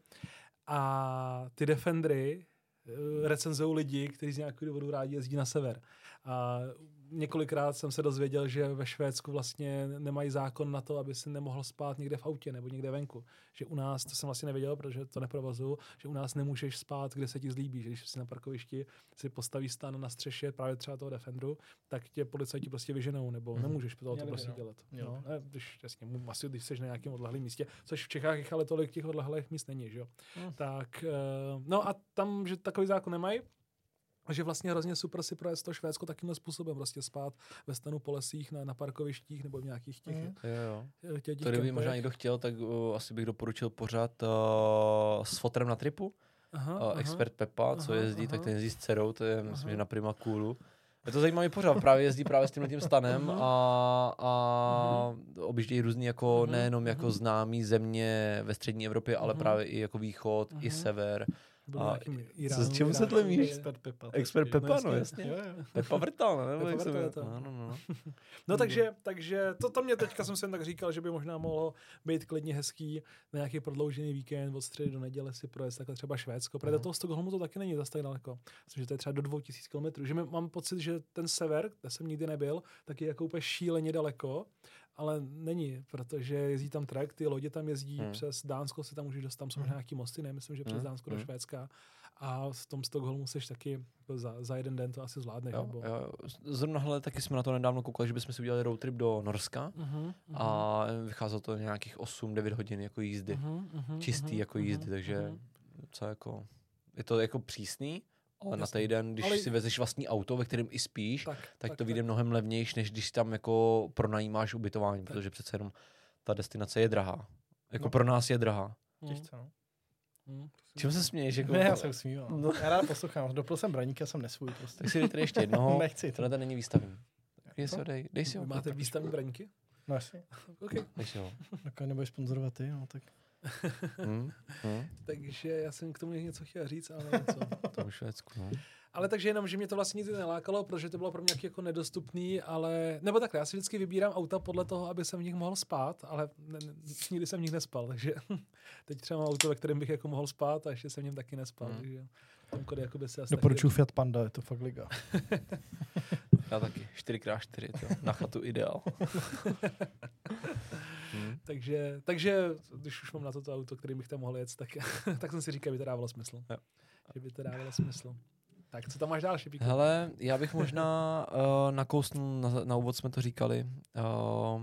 a ty Defendery eh, recenzují lidi, kteří z nějakého důvodu rádi jezdí na sever. A několikrát jsem se dozvěděl, že ve Švédsku vlastně nemají zákon na to, aby si nemohl spát někde v autě nebo někde venku. Že u nás, to jsem vlastně nevěděl, protože to neprovozuju, že u nás nemůžeš spát, kde se ti zlíbí. Že když si na parkovišti si postaví stan na střeše právě třeba toho Defenderu, tak tě policajti prostě vyženou, nebo Mhm. nemůžeš to by, prostě no. dělat. Měli No, ne, když, jasně, asi když jsi na nějakém odlehlém místě, což v Čechách jich ale tolik těch odlehlých míst není, že jo. Hmm. Tak, eh, no a tam, že takový zákon nemají, a že vlastně hrozně super si projet to Švédsko takýmhle způsobem, prostě spát ve stanu po lesích, na, na parkovištích nebo v nějakých těch, Mhm. mm. Jo, jo. těch, těch To kdyby možná někdo chtěl, tak uh, asi bych doporučil pořád uh, s fotrem na tripu. aha, Uh, aha. expert Pepa, co Aha, jezdí, tak aha. ten jezdí s dcerou, to je myslím, Aha. že na Prima Coolu. Je to zajímavý pořád, právě jezdí právě s tímhle tím stanem a, a objíždějí různý jako Mhm, nejenom jako mhm. známý země ve střední Evropě, ale Mhm. právě i jako východ, i Mhm. sever. A Iránu, čemu se Iránu, tlemíš? Expert Pepa. Expert. Pepa, no jasně. jasně. Jo, jo. Pepa Vrtal, ne? Pepa se Vrtal to. No, no, no. No takže, takže to, to mě teďka jsem si jen tak říkal, že by možná mohlo být klidně hezký na nějaký prodloužený víkend od středy do neděle si projet takhle třeba Švédsko. Protože do Aha. toho Stockholmu to taky není zase tak daleko. Myslím, že to je třeba do 2000 km. Že mám pocit, že ten sever, kde jsem nikdy nebyl, tak je jako úplně šíleně daleko. Ale není, protože jezdí tam trek, ty lodě tam jezdí Hmm. přes Dánsko, se tam můžeš dostat, tam jsou Hmm. nějaký mosty, ne, myslím, že přes Hmm, Dánsko do hmm. Švédska. A v tom Stockholmu seš taky za, za jeden den to asi zvládneš. Jo, nebo... jo. Zrovna hele, taky jsme na to nedávno koukali, že bychom si udělali road trip do Norska Uh-huh, a vycházelo to nějakých 8-9 hodin jako jízdy. uh-huh, uh-huh, Čistý jako jízdy, takže co jako, je to jako přísný, ale na týden, když Ale- si vezeš vlastní auto, ve kterém i spíš, tak, tak, tak to vyjde mnohem levnější, než když tam jako pronajímáš ubytování, Tak. protože přece jenom ta destinace je drahá. Jako No. pro nás je drahá. Těžce, no. Mm, to si Čím se směješ? Jako, Ne, já se usmívám. No. Já rád poslouchám. Dopil jsem braník, já jsem nesvůj prostě. Tak si dej tady ještě jednoho. Nechci to. Tohle tady není výstavní. Dej si ho, dej, dej si ho. Máte výstavní braňky? No jasně. Okay. Dej si ho. Tak nebudeš sponzorovat ty, no tak. Hm? Hm? Takže já jsem k tomu něco chtěl říct, ale něco. To v Švédsku, no. ale takže jenom, že mě to vlastně nikdy nelákalo, protože to bylo pro mě nějaký jako nedostupný, ale, nebo takhle, já si vždycky vybírám auta podle toho, aby jsem v nich mohl spát, ale ne, ne, nikdy jsem v nich nespal, takže teď třeba mám auto, ve kterém bych jako mohl spát a ještě jsem v něm taky nespal, Hmm. takže kody jako by se asi taky- Doporučuji Fiat Panda, je to fakt liga. Já taky. 4x4, to. Na chatu ideál. Hm? Takže, takže, když už mám na toto auto, kterým bych tam mohl jet, tak, tak jsem si říkal, že by to dávalo smysl. Jo. Že by to dávalo smysl. Tak co tam máš dál, Šipíku? Hele, já bych možná uh, nakousnul, na, na úvod jsme to říkali, uh,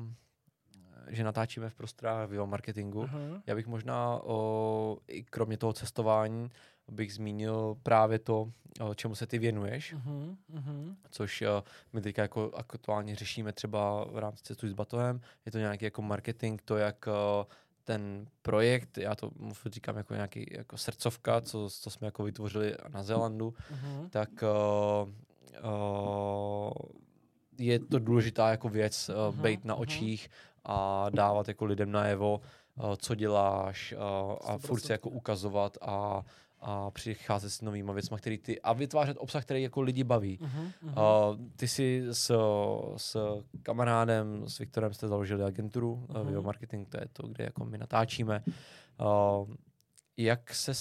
že natáčíme v prostorách video marketingu. Aha. Já bych možná, uh, i kromě toho cestování, bych zmínil právě to, uh, čemu se ty věnuješ, Uh-huh, uh-huh. což uh, my teďka jako aktuálně řešíme třeba v rámci Cestuj s batohem. Je to nějaký jako marketing, to jak uh, ten projekt, já to říkám jako nějaký jako srdcovka, co, co jsme jako vytvořili na Zélandu, Uh-huh. tak uh, uh, je to důležitá jako věc uh, Mhm, být na očích a dávat jako lidem najevo, uh, co děláš uh, a furt se jako 100%. ukazovat a, a přicházet s novýma věcma, který ty a vytvářet obsah, který jako lidi baví. Uh-huh, Uh, ty si s, s kamarádem, s Viktorem jste založili agenturu uh-huh. Mhm. Video Marketing, to je to, kde jako my natáčíme. Uh, jak se,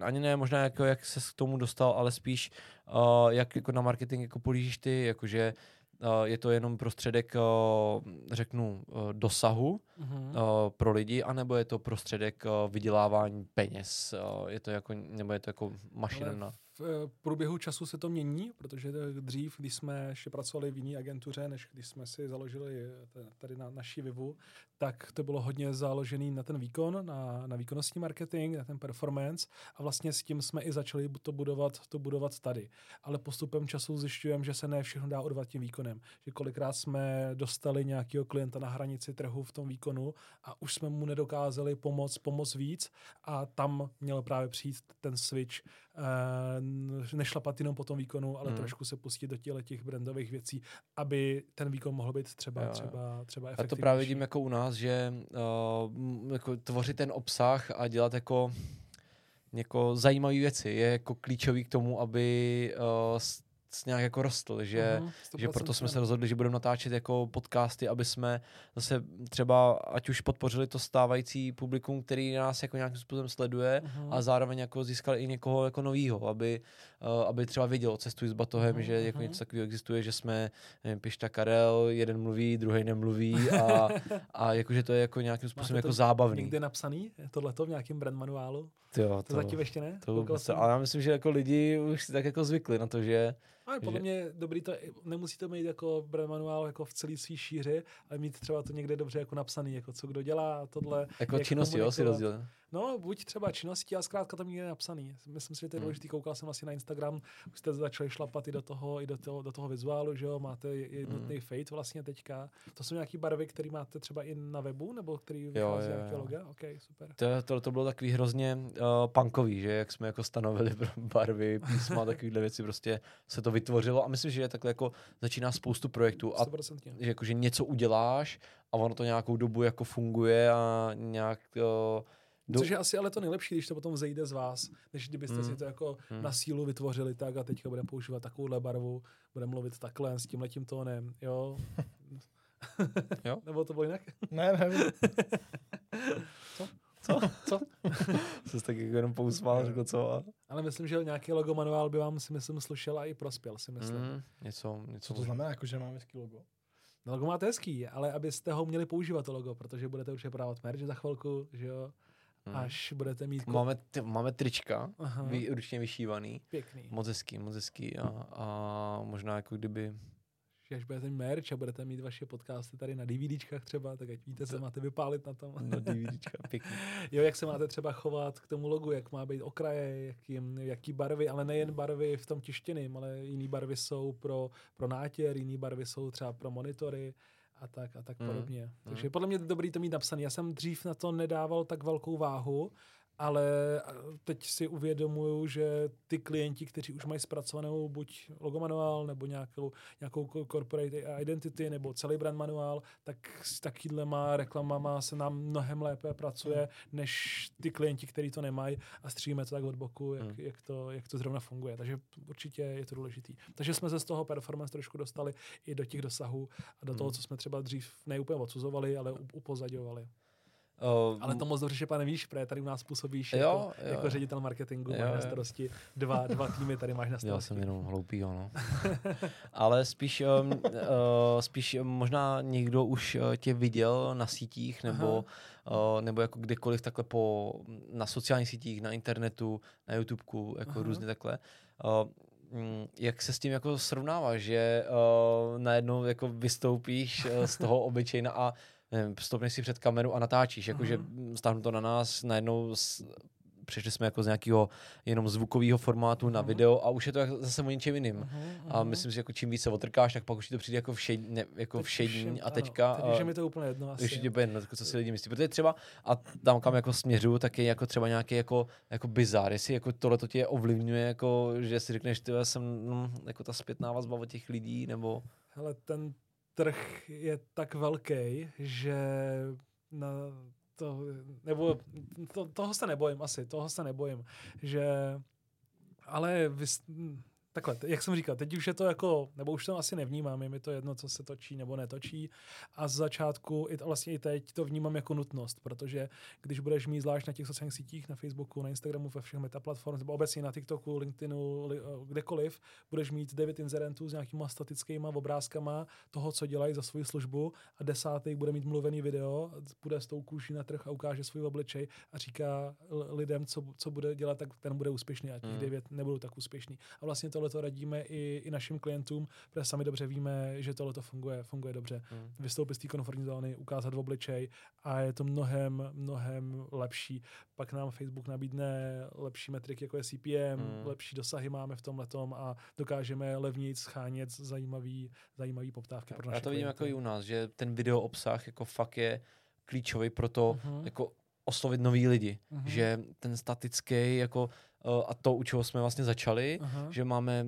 ani ne možná jako jak se k tomu dostal, ale spíš uh, jak jako na marketing jako polížíš ty, jakože uh, je to jenom prostředek, uh, řeknu, uh, dosahu uh, pro lidi, anebo je to prostředek vydělávání peněz, je to jako, nebo je to jako mašina Ale na... v eh, průběhu času se to mění, protože to dřív, když jsme ještě pracovali v jiné agentuře, než když jsme si založili eh, tady na naší Vivu, tak to bylo hodně založené na ten výkon, na, na výkonnostní marketing, na ten performance a vlastně s tím jsme i začali to budovat, to budovat tady. Ale postupem času zjišťujeme, že se ne všechno dá odvat tím výkonem. Že kolikrát jsme dostali nějakého klienta na hranici trhu v tom výkonu a už jsme mu nedokázali pomoct, pomoct víc a tam měl právě přijít ten switch, eh, nešlapat jenom po tom výkonu, ale Hmm. trošku se pustit do těle těch brandových věcí, aby ten výkon mohl být třeba, Jo, jo. třeba, třeba efektivnější. to právě vidím jako u nás, že uh, jako tvořit ten obsah a dělat jako, jako zajímavé věci je jako klíčový k tomu, aby uh, nějak jako rostl, že, Mhm, že proto jsme 100%. se rozhodli, že budeme natáčet jako podcasty, aby jsme zase třeba ať už podpořili to stávající publikum, který nás jako nějakým způsobem sleduje, Mhm. a zároveň jako získali i někoho jako novýho, aby, uh, aby třeba věděl cestuj s batohem, Mhm, že jako něco takového existuje, že jsme nevím, Pišta Karel, jeden mluví, druhý nemluví a, a jakože to je jako nějakým způsobem Máte jako to zábavný. Někde napsaný tohleto v nějakém brand manuálu? Jo, To, to zatím ještě ne? to vůbec, jsem. ale já myslím, že jako lidi už si tak jako zvykli na to, že Ale podle že- mě dobrý to, nemusí to mít jako brand manuál jako v celý svý šíři, ale mít třeba to někde dobře jako napsaný, jako co kdo dělá tohle. jako jak činnosti, jo, si komunikovat. No, buď třeba činnosti a zkrátka to někde napsaný. Myslím si, že to je Hmm. důležitý. Koukal jsem asi na Instagram, už jste začali šlapat i do toho, i do toho, do toho vizuálu, že jo, máte jednotný Hmm. fade vlastně teďka. To jsou nějaký barvy, které máte třeba i na webu, nebo který vychází jo. loga? OK, super. To, to, to bylo takový hrozně uh, punkový, že jak jsme jako stanovili barvy, písma, takovýhle věci, prostě se to vytvořilo a myslím, že takhle jako začíná spoustu projektů a 100%. že jakože něco uděláš a ono to nějakou dobu jako funguje a nějak uh, do... Což je asi ale to nejlepší, když to potom zejde z vás, než kdybyste Hmm. si to jako Hmm. na sílu vytvořili tak a teďka budeme používat takovouhle barvu, budeme mluvit takhle s tímhletím tónem, jo? Jo. Nebo to bylo jinak? Ne, nevím. Co? Co? Jsi tak jako jenom pousmál, řekl co a... Ale myslím, že nějaký logo manuál by vám si myslím slušel a i prospěl, si myslím. Mm, něco, něco Co to znamená, jako, že máme hezký logo? No, logo máte hezký, ale abyste ho měli používat to logo, protože budete určitě prodávat merch za chvilku, že jo? Mm. Až budete mít... ko- Máme, ty, máme trička, Aha, vy, ručně vyšívaný, pěkný. moc hezký, moc hezký a, a možná jako kdyby... Že až budete mít merch a budete mít vaše podcasty tady na DVDčkách třeba, tak ať víte, co máte vypálit na tom. No, DVDčka, pěkný. Jo, jak se máte třeba chovat k tomu logu, jak má být okraje, jaký, jaký barvy, ale nejen barvy v tom tištěným, ale jiný barvy jsou pro, pro nátěr, jiný barvy jsou třeba pro monitory a tak a tak Mhm, podobně. Takže podle mě je dobrý to mít napsaný. Já jsem dřív na to nedával tak velkou váhu, ale teď si uvědomuju, že ty klienti, kteří už mají zpracovanou buď logo manuál, nebo nějakou, nějakou co- corporate identity, nebo celý brand manuál, tak s takovýhlema reklamama se nám mnohem lépe pracuje, než ty klienti, kteří to nemají a střílíme to tak od boku, jak, Hmm. jak, to, jak to zrovna funguje. Takže určitě je to důležitý. Takže jsme se z toho performance trošku dostali i do těch dosahů a do toho, Hmm. co jsme třeba dřív neúplně odsuzovali, ale u- upozadňovali. Uh, Ale to moc dobře, že pane víš, protože tady u nás působíš Jo, jako, jo. jako ředitel marketingu, Jo, máš na jo. starosti dva, dva týmy, tady máš na Já starosti. jsem jenom hloupý, no. Ale spíš, um, uh, spíš možná někdo už uh, tě viděl na sítích nebo, uh, nebo jako kdekoliv takhle po, na sociálních sítích, na internetu, na YouTubeku, jako Aha. různě takhle. Uh, jak se s tím jako srovnáváš, že uh, najednou jako vystoupíš z toho obyčejna a nevím, stoupneš si před kameru a natáčíš, jakože Mhm. stáhnu to na nás, najednou s, přešli jsme jako z nějakého jenom zvukového formátu na Mhm. video a už je to jak zase o něčem jiným. Mhm, A mhm. myslím si, jako čím víc se otrkáš, tak pak už ti to přijde jako všední, ne, jako Teď všední je- a teďka... Ano, teď už je mi to úplně jedno asi. už je úplně jedno, jako co si lidi myslí. Protože třeba, a tam kam jako směřuju, tak je jako třeba nějaký jako, jako bizár, jestli jako tohle to tě ovlivňuje, jako, že si řekneš, ty jsem, no, jako ta zpětná vazba od těch lidí, nebo... Hele, ten trh je tak velký, že na to, nebo to, toho se nebojím asi, toho se nebojím, že ale vy, takhle, jak jsem říkal, teď už je to jako, nebo už to asi nevnímám, je mi to jedno, co se točí nebo netočí. A z začátku, i vlastně i teď, to vnímám jako nutnost, protože když budeš mít zvlášť na těch sociálních sítích, na Facebooku, na Instagramu, ve všech metaplatformách, nebo obecně na TikToku, LinkedInu, li, eh, kdekoliv, budeš mít devět inzerentů s nějakýma statickými obrázkama toho, co dělají za svoji službu a desátý bude mít mluvený video, bude s tou kůží na trh a ukáže svůj obličej a říká lidem, co, co bude dělat, tak ten bude úspěšný a těch mm. devět nebudou tak úspěšný. A vlastně tohle to radíme i, i našim klientům, protože sami dobře víme, že tohle to funguje, funguje dobře. Hmm. Vystoupit z té konformní zóny, ukázat v obličej a je to mnohem, mnohem lepší. Pak nám Facebook nabídne lepší metriky, jako je CPM, hmm. lepší dosahy máme v tom letom a dokážeme levnit schánět zajímavý, zajímavý poptávky pro naše Já to vidím klienty. jako i u nás, že ten video obsah jako fakt je klíčový pro to, uh-huh. jako oslovit nový lidi, uh-huh. že ten statický jako a to, u čeho jsme vlastně začali, Aha. že máme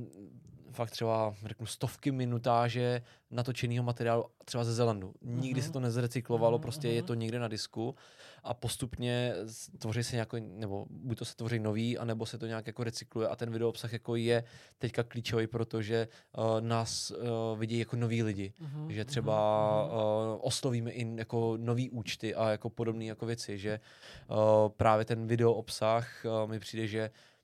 fakt třeba, řeknu, stovky minutáže natočeného materiálu třeba ze Zelandu. Nikdy uh-huh. se to nezrecyklovalo, uh-huh. prostě je to někde na disku a postupně tvoří se nějaký, nebo buď to se tvoří nový, anebo se to nějak jako recykluje a ten video obsah jako je teďka klíčový, protože uh, nás uh, vidí jako noví lidi, uh-huh. že třeba uh, oslovíme i jako nový účty a jako podobné jako věci, že uh, právě ten video obsah uh, mi přijde, že Mm,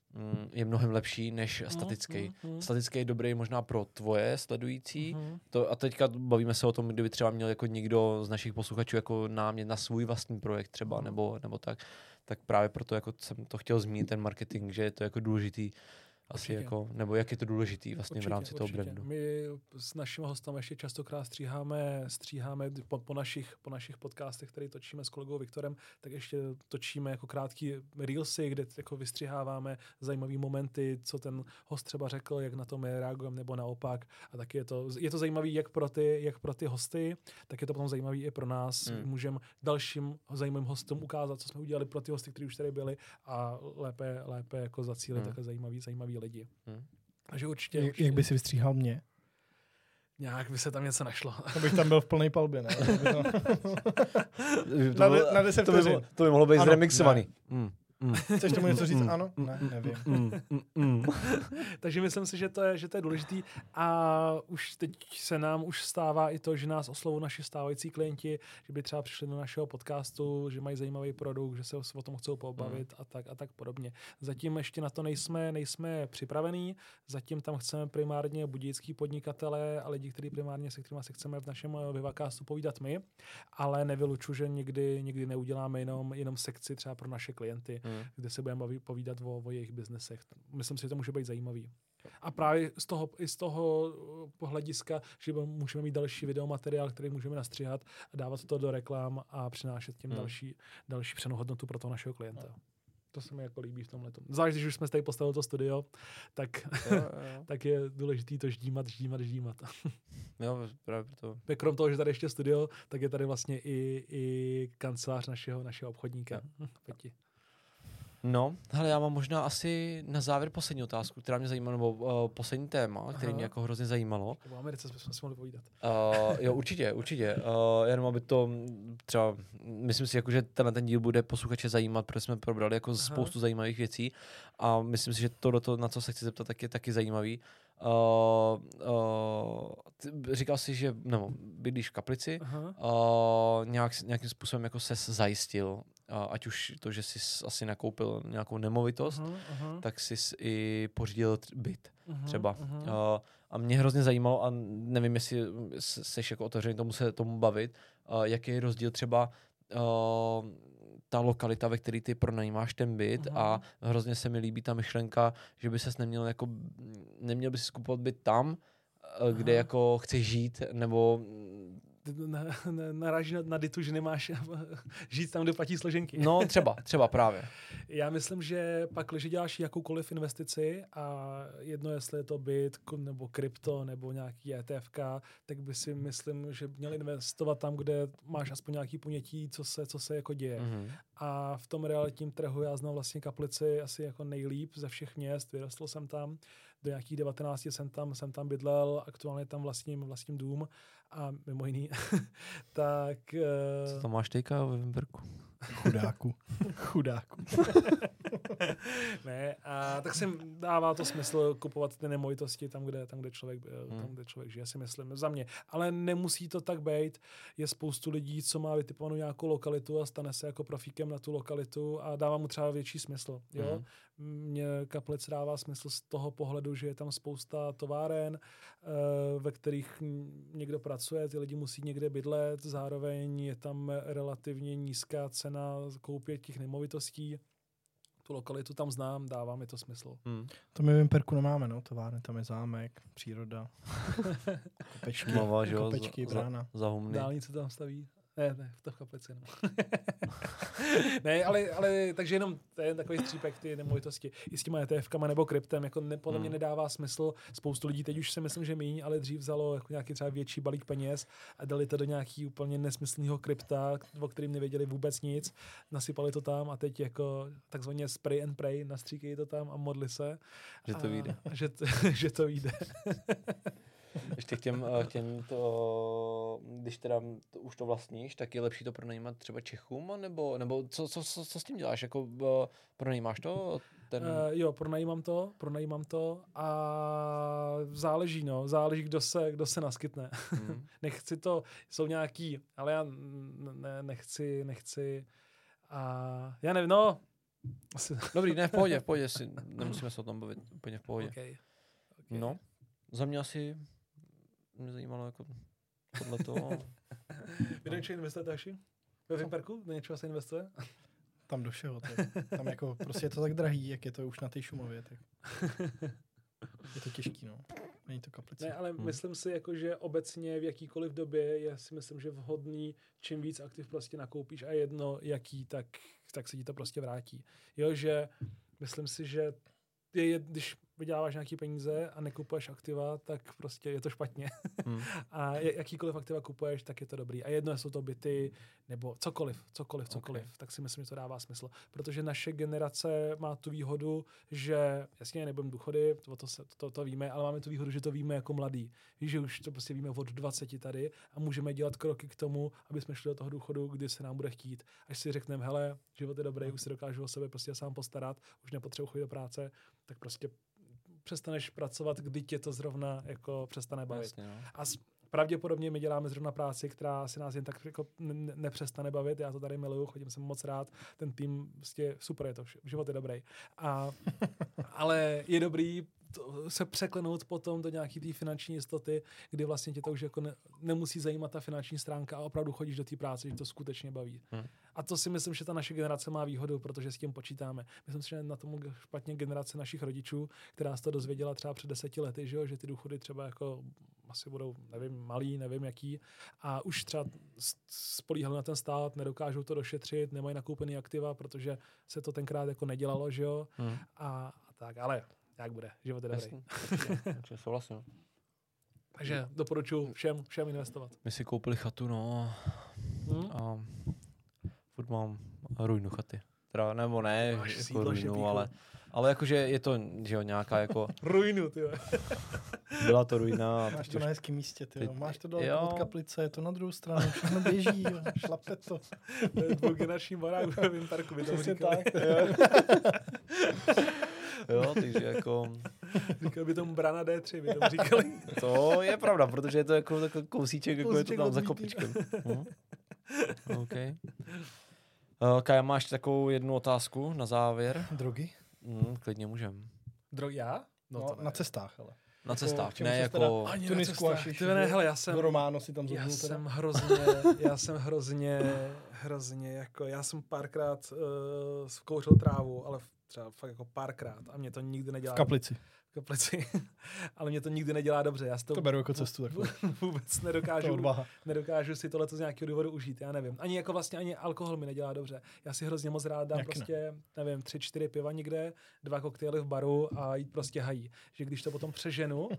je mnohem lepší než mm, statický. Mm, mm. Statický je dobrý možná pro tvoje sledující. Mm. To, a teďka bavíme se o tom, kdyby třeba měl jako někdo z našich posluchačů jako námět na svůj vlastní projekt třeba, mm. nebo, nebo tak. Tak právě proto jako jsem to chtěl zmínit, ten marketing, že je to jako důležitý asi jako, nebo jak je to důležitý vlastně určitě, v rámci určitě. toho brandu. My s našimi hostami ještě častokrát stříháme, stříháme po, po, našich, po našich podcastech, které točíme s kolegou Viktorem, tak ještě točíme jako krátký reelsy, kde jako vystřiháváme zajímavé momenty, co ten host třeba řekl, jak na to my reagujeme, nebo naopak. A tak je to, je to zajímavé jak pro ty, jak pro ty hosty, tak je to potom zajímavé i pro nás. Hmm. Můžeme dalším zajímavým hostům ukázat, co jsme udělali pro ty hosty, kteří už tady byli a lépe, lépe jako zacílit hmm. takhle zajímavý, zajímavý lidi. Hmm. Takže určitě, jak, určitě. Jak by si vystříhal mě? Nějak by se tam něco našlo. To bych tam byl v plné palbě, ne? to, na, de, na 10 to, by, to by mohlo být zremixovaný. Hmm. Mm. Chceš tomu něco říct? Mm. Ano? Mm. Ne, nevím. Mm. Mm. mm. Takže myslím si, že to je, že to je důležitý a už teď se nám už stává i to, že nás oslovují naši stávající klienti, že by třeba přišli do našeho podcastu, že mají zajímavý produkt, že se o tom chcou pobavit mm. a tak a tak podobně. Zatím ještě na to nejsme, nejsme připravení, zatím tam chceme primárně budický podnikatele a lidi, kteří primárně se kterými se chceme v našem Vivacastu povídat my, ale nevyluču, že nikdy, nikdy neuděláme jenom, jenom sekci třeba pro naše klienty hmm. kde se budeme bavit, povídat o, o jejich biznesech. Myslím si, že to může být zajímavý. A právě z toho, i z toho eh, pohlediska, že můžeme mít další videomateriál, který můžeme nastříhat a dávat to do reklam a přinášet tím hmm. další, další přenou hodnotu pro toho našeho klienta. No. To se mi jako líbí v tomhle. Zvlášť, když už jsme tady postavili to studio, tak, jo, jo. tak je důležité to ždímat, ždímat, ždímat. jo, právě proto. Krom toho, že tady ještě studio, tak je tady vlastně i, i kancelář našeho, našeho obchodníka. Pěti. No, hele, já mám možná asi na závěr poslední otázku, která mě zajímala, nebo uh, poslední téma, Aha. který mě jako hrozně zajímalo. O Americe jsme si mohli povídat. Uh, jo, určitě, určitě. Uh, jenom aby to třeba, myslím si, jako, že tenhle ten díl bude posluchače zajímat, protože jsme probrali jako Aha. spoustu zajímavých věcí a myslím si, že to, to, na co se chci zeptat, tak je taky zajímavý. Uh, uh, říkal jsi, že nebo bydlíš v kaplici, uh, nějak, nějakým způsobem jako ses zajistil ať už to, že jsi asi nakoupil nějakou nemovitost, uh-huh, uh-huh. tak jsi i pořídil byt uh-huh, třeba. Uh-huh. Uh, a mě hrozně zajímalo, a nevím, jestli jsi jako otevřený tomu se tomu bavit, uh, jaký je rozdíl třeba uh, ta lokalita, ve které ty pronajímáš ten byt uh-huh. a hrozně se mi líbí ta myšlenka, že by ses neměl jako, neměl by si skupovat byt tam, kde jako chceš žít, nebo naráží na, na ditu, že nemáš žít tam, kde platí složenky. No třeba, třeba právě. Já myslím, že pak, když děláš jakoukoliv investici a jedno, jestli je to byt nebo krypto nebo nějaký ETF, tak by si myslím, že měl investovat tam, kde máš aspoň nějaký ponětí, co se, co se jako děje. Mm-hmm. A v tom realitním trhu já znám vlastně kaplici asi jako nejlíp ze všech měst, vyrostl jsem tam do nějakých 19 jsem tam, jsem tam bydlel, aktuálně tam vlastním, vlastním dům a mimo jiný, tak... Co eh, tam máš teďka ve Vimberku? Chudáku. Chudáku. ne, a tak si dává to smysl kupovat ty nemovitosti tam, kde, tam, kde, člověk, eh, hmm. tam, kde člověk žije, si myslím, za mě. Ale nemusí to tak být. Je spoustu lidí, co má vytipovanou nějakou lokalitu a stane se jako profíkem na tu lokalitu a dává mu třeba větší smysl. Jo? Hmm. Mně kaplic dává smysl z toho pohledu, že je tam spousta továren, ve kterých někdo pracuje, ty lidi musí někde bydlet, zároveň je tam relativně nízká cena koupě těch nemovitostí tu lokalitu tam znám, dává mi to smysl. Hmm. To my v Imperku nemáme, no, továrny, tam je zámek, příroda, kopečky, Mava, kopečky, za, brána. Za, za humny. Dálnice tam staví. Ne, ne, v to kaplici jenom. ne, ale, ale takže jenom to je takový střípek ty nemovitosti. I s těma ETFkama nebo kryptem, jako ne, podle mě hmm. nedává smysl. Spoustu lidí teď už si myslím, že méně, ale dřív vzalo jako nějaký třeba větší balík peněz a dali to do nějaký úplně nesmyslného krypta, o kterým nevěděli vůbec nic. Nasypali to tam a teď jako takzvaně spray and pray, nastříkají to tam a modli se. Že to vyjde. Že, že to vyjde. Ještě k těm, eh, k těm to, když teda to, už to vlastníš, tak je lepší to pronajímat třeba Čechům, nebo, nebo co, co, co, co s tím děláš? Jako uh, pronajímáš to? Ten... Uh, jo, pronajímám to, pronajímám to a záleží, no, záleží, kdo se, kdo se naskytne. Mm. nechci to, jsou nějaký, ale já ne, nechci, nechci a já nevím, no. Dobrý, ne, v pohodě, v pohodě, si, nemusíme se o tom bavit, úplně v pohodě. Okay. Okay. No, za mě asi mě zajímalo jako podle toho. Vy do něčeho investujete Aši? Ve Vimperku? Do něčeho se investuje? Tam do všeho. Tak. Tam jako prostě je to tak drahý, jak je to už na té šumově. Tak. Je to těžký, no. Není to kaplice. Ne, ale hmm. myslím si, jako, že obecně v jakýkoliv době je si myslím, že vhodný, čím víc aktiv prostě nakoupíš a jedno jaký, tak, tak se ti to prostě vrátí. Jo, že myslím si, že je, když vyděláváš nějaký peníze a nekupuješ aktiva, tak prostě je to špatně. Hmm. a jakýkoliv aktiva kupuješ, tak je to dobrý. A jedno jsou to byty, nebo cokoliv, cokoliv, cokoliv, okay. tak si myslím, že to dává smysl. Protože naše generace má tu výhodu, že, jasně, nebudeme důchody, to, to, to, to víme, ale máme tu výhodu, že to víme jako mladí. Víš, že už to prostě víme od 20 tady a můžeme dělat kroky k tomu, aby jsme šli do toho důchodu, kdy se nám bude chtít. Až si řekneme, hele, život je dobrý, už si dokážu o sebe prostě sám postarat, už nepotřebuji chodit do práce, tak prostě přestaneš pracovat, kdy tě to zrovna jako přestane bavit. Jasně, no. A pravděpodobně my děláme zrovna práci, která si nás jen tak jako nepřestane bavit. Já to tady miluju, chodím jsem moc rád. Ten tým prostě super je to, život je dobrý. A, ale je dobrý to, se překlenout potom do nějaký té finanční jistoty, kdy vlastně tě to už jako ne, nemusí zajímat ta finanční stránka a opravdu chodíš do té práce, že to skutečně baví. Hmm. A to si myslím, že ta naše generace má výhodu, protože s tím počítáme. Myslím si, že na tom špatně generace našich rodičů, která se to dozvěděla třeba před deseti lety, že, jo, že ty důchody třeba jako asi budou, nevím, malý, nevím jaký, a už třeba spolíhali na ten stát, nedokážou to došetřit, nemají nakoupený aktiva, protože se to tenkrát jako nedělalo, že jo, hmm. a, a tak, ale jak bude, život je dobrý. Jasně, souhlasím. Takže doporučuji všem, všem investovat. My si koupili chatu, no, hmm? a furt mám ruinu chaty. Teda, nebo ne, jako ruinu, ale, ale jakože je to že jo, nějaká jako... ruinu, ty Byla to ruina. Máš to na hezkém místě, ty Máš to dole od kaplice, je to na druhou stranu, všechno běží, jo. šlape to. To je dvougenerační barák v parku, by to tak. jo, takže jako... Říkal by tomu Brana D3, by tomu říkali. to je pravda, protože je to jako takový kousíček, jako je to tam za kopičkem. Hm? OK. Uh, Kaja, máš takovou jednu otázku na závěr? Drogy? Mm, klidně můžem. Drogy já? No, no na cestách, ale. Na jako cestách, ne jako... Ani na cestách. Ty ne, hele, já jsem... Do Románo si tam Já teda. jsem hrozně, já jsem hrozně, hrozně, jako, já jsem párkrát uh, zkouřil trávu, ale třeba fakt jako párkrát a mě to nikdy nedělá. V kaplici kaplici, ale mě to nikdy nedělá dobře. Já to, to beru jako cestu. Takhle. Vůbec nedokážu, nedokážu si tohle z nějakého důvodu užít, já nevím. Ani jako vlastně ani alkohol mi nedělá dobře. Já si hrozně moc rád dám Jak prostě, ne? nevím, tři, čtyři piva někde, dva koktejly v baru a jít prostě hají. Že když to potom přeženu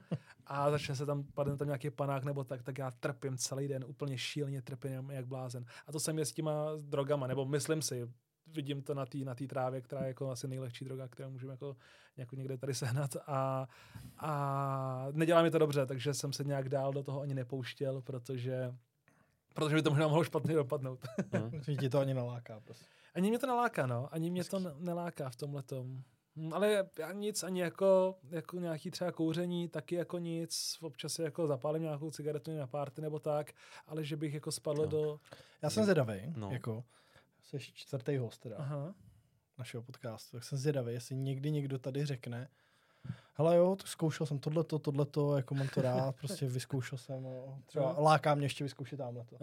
a začne se tam, padne tam nějaký panák nebo tak, tak já trpím celý den, úplně šíleně trpím jak blázen. A to jsem je s těma drogama, nebo myslím si, vidím to na té na tý trávě, která je jako asi nejlehčí droga, kterou můžeme jako, jako někde tady sehnat a, a nedělá mi to dobře, takže jsem se nějak dál do toho ani nepouštěl, protože protože by to možná mohlo špatně dopadnout. Hmm. ti to ani naláká prostě. Ani mě to naláká, no. Ani mě to neláká v tomhle tom. Hm, ale já nic, ani jako, jako nějaký třeba kouření, taky jako nic. Občas si jako zapálím nějakou cigaretu na párty nebo tak, ale že bych jako spadl no. do... Já jsem zvědavý, no. jako jsi čtvrtý host teda Aha. našeho podcastu, tak jsem zvědavý, jestli někdy někdo tady řekne, hele jo, to zkoušel jsem tohleto, tohleto, jako mám to rád, prostě vyzkoušel jsem, no, třeba láká mě ještě vyzkoušet tamhleto.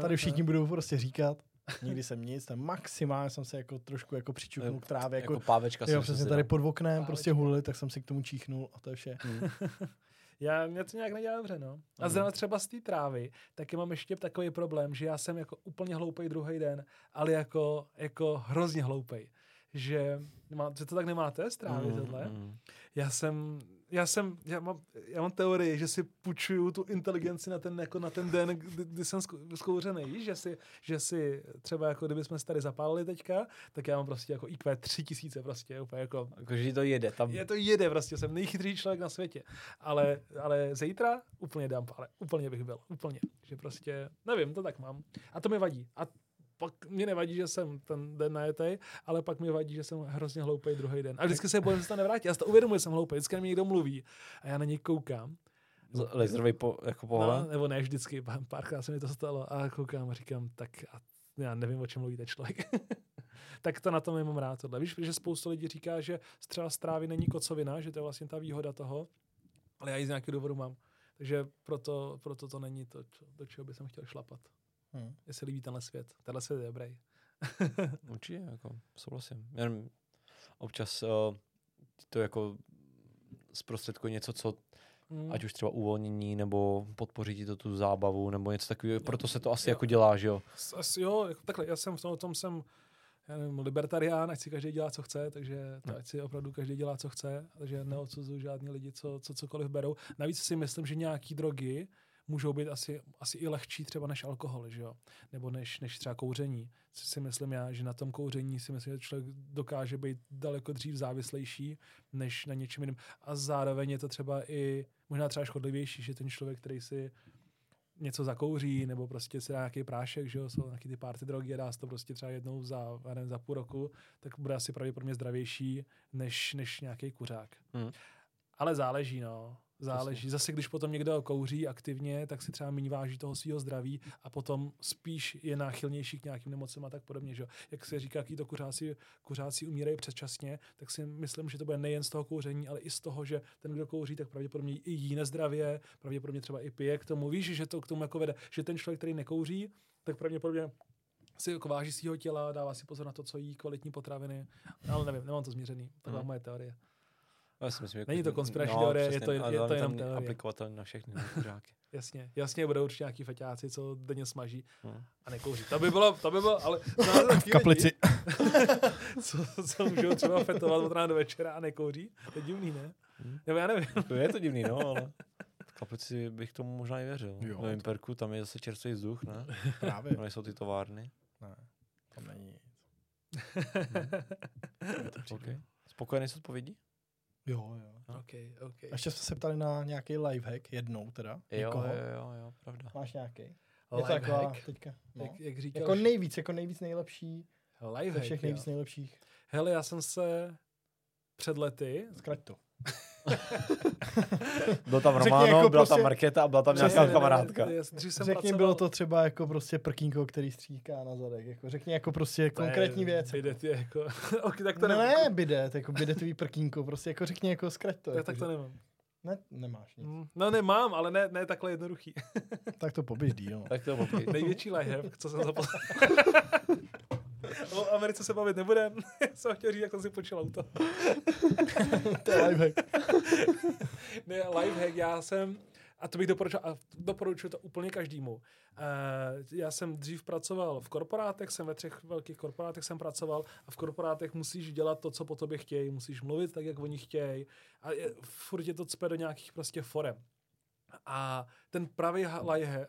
Tady všichni budou prostě říkat, nikdy jsem nic, tam maximálně jsem se jako trošku jako přičuchnul k trávě. Jako, jako pávečka jo, přesně tady pod oknem pávečka. prostě hulili, tak jsem si k tomu číchnul a to je vše. Mm. Já, mě to nějak nedělá dobře, no. A mm. zrovna třeba z té trávy, taky mám ještě takový problém, že já jsem jako úplně hloupej druhý den, ale jako, jako hrozně hloupej. Že, má, že to tak nemáte z trávy mm, tohle? Mm. Já jsem já jsem, já mám, já mám teorii, že si půjčuju tu inteligenci na ten, jako na ten den, kdy, kdy jsem zkouřený, že si, že si třeba jako kdyby jsme se tady zapálili teďka, tak já mám prostě jako IQ 3000 prostě, úplně jako... Jako, že to jede tam. Je to jede prostě, jsem nejchytřejší člověk na světě. Ale, ale zítra úplně dám, ale úplně bych byl, úplně. Že prostě, nevím, to tak mám. A to mi vadí. A pak mě nevadí, že jsem ten den najetej, ale pak mi vadí, že jsem hrozně hloupý druhý den. A vždycky se bojím, že se to nevrátí. Já si to uvědomuji, že jsem hloupý. Vždycky na mě někdo mluví a já na něj koukám. Laserový po, jako pohled? No, nebo ne vždycky, párkrát se mi to stalo a koukám a říkám, tak já nevím, o čem mluví ten člověk. tak to na tom nemám rád tohle. Víš, že spousta lidí říká, že třeba strávy není kocovina, že to je vlastně ta výhoda toho, ale já ji z nějakého důvodu mám. Takže proto, proto to není to, do čeho bych chtěl šlapat. Hmm. Mně se líbí tenhle svět. Tenhle svět je dobrý. Určitě, jako souhlasím. Jen občas uh, to jako zprostředkuje něco, co hmm. ať už třeba uvolnění, nebo podpoří ti to tu zábavu, nebo něco takového. Proto se to asi jo. jako dělá, že jo? Asi jo, jako takhle, já jsem v tom, tom jsem já nevím, libertarián, ať si každý dělá, co chce, takže to, ať si opravdu každý dělá, co chce, takže neodsuzuju žádní lidi, co, co cokoliv berou. Navíc si myslím, že nějaký drogy, můžou být asi, asi i lehčí třeba než alkohol, že jo? Nebo než, než třeba kouření. Co si myslím já, že na tom kouření si myslím, že člověk dokáže být daleko dřív závislejší než na něčem jiném. A zároveň je to třeba i možná třeba škodlivější, že ten člověk, který si něco zakouří, nebo prostě si dá nějaký prášek, že jo, jsou nějaký ty party drogy a dá to prostě třeba jednou za, nevím, za půl roku, tak bude asi pravděpodobně zdravější než, než nějaký kuřák. Hmm. Ale záleží, no. Záleží. Zase, když potom někdo kouří aktivně, tak si třeba méně váží toho svého zdraví a potom spíš je náchylnější k nějakým nemocem a tak podobně. Že? Jak se říká, jaký to kuřáci, kuřáci umírají předčasně, tak si myslím, že to bude nejen z toho kouření, ale i z toho, že ten, kdo kouří, tak pravděpodobně i jí nezdravě, pravděpodobně třeba i pije k tomu. Víš, že to k tomu jako vede, že ten člověk, který nekouří, tak pravděpodobně si jako váží svého těla, dává si pozor na to, co jí, kvalitní potraviny, ale nevím, nemám to změřený. To je moje teorie. No, já si myslím, Není to konspirační no, teorie, je to, je, je to jenom teorie. aplikovatelné na všechny žáky. jasně, jasně budou určitě nějaký feťáci, co denně smaží hmm. a nekouří. To by bylo, to by bylo, ale... v kaplici. co, co můžou třeba fetovat od rána do večera a nekouří? To je divný, ne? Hmm. Nebo já nevím. to je to divný, no, ale v kaplici bych tomu možná i věřil. Jo, Ve Imperku tam je zase čerstvý vzduch, ne? Právě. Tam jsou ty továrny. Ne, tam není nic. hmm. okay. Spokojený s odpovědí? Jo, jo. Okay, okay. ještě jsme se ptali na nějaký lifehack jednou teda. Jo, někoho. jo, jo, jo, pravda. Máš nějaký? Je to taková teďka. No. Jak, jak říkal, jako nejvíc, jako nejvíc nejlepší. Lifehack, ze všech nejvíc jo. nejlepších. Hele, já jsem se před lety... Zkrať to. byl tam Romano, jako byla prostě, tam Markéta a byla tam nějaká ne, kamarádka. Ne, ne, Řekni, pracoval... bylo to třeba jako prostě prkínko, který stříká na zadek. Jako, řekni jako prostě to konkrétní věc. Bidet je jako... okay, tak to ne, ne, bidet, jako bidetový prkínko, prostě jako řekni jako zkrať to. Já jako, tak to nemám. Ne, nemáš nic. Mm, no nemám, ale ne, ne takhle jednoduchý. tak to poběž díl. tak to poběž. Největší lifehack, co jsem zaposlal. O Americe se bavit nebudem. jsem chtěl říct, jak jsem si počil auto. to je lifehack. ne, lifehack, já jsem, a to bych doporučil, a doporučuji to úplně každému. Uh, já jsem dřív pracoval v korporátech, jsem ve třech velkých korporátech jsem pracoval a v korporátech musíš dělat to, co po tobě chtějí, musíš mluvit tak, jak oni chtějí a je, furt je to cpe do nějakých prostě forem. A ten pravý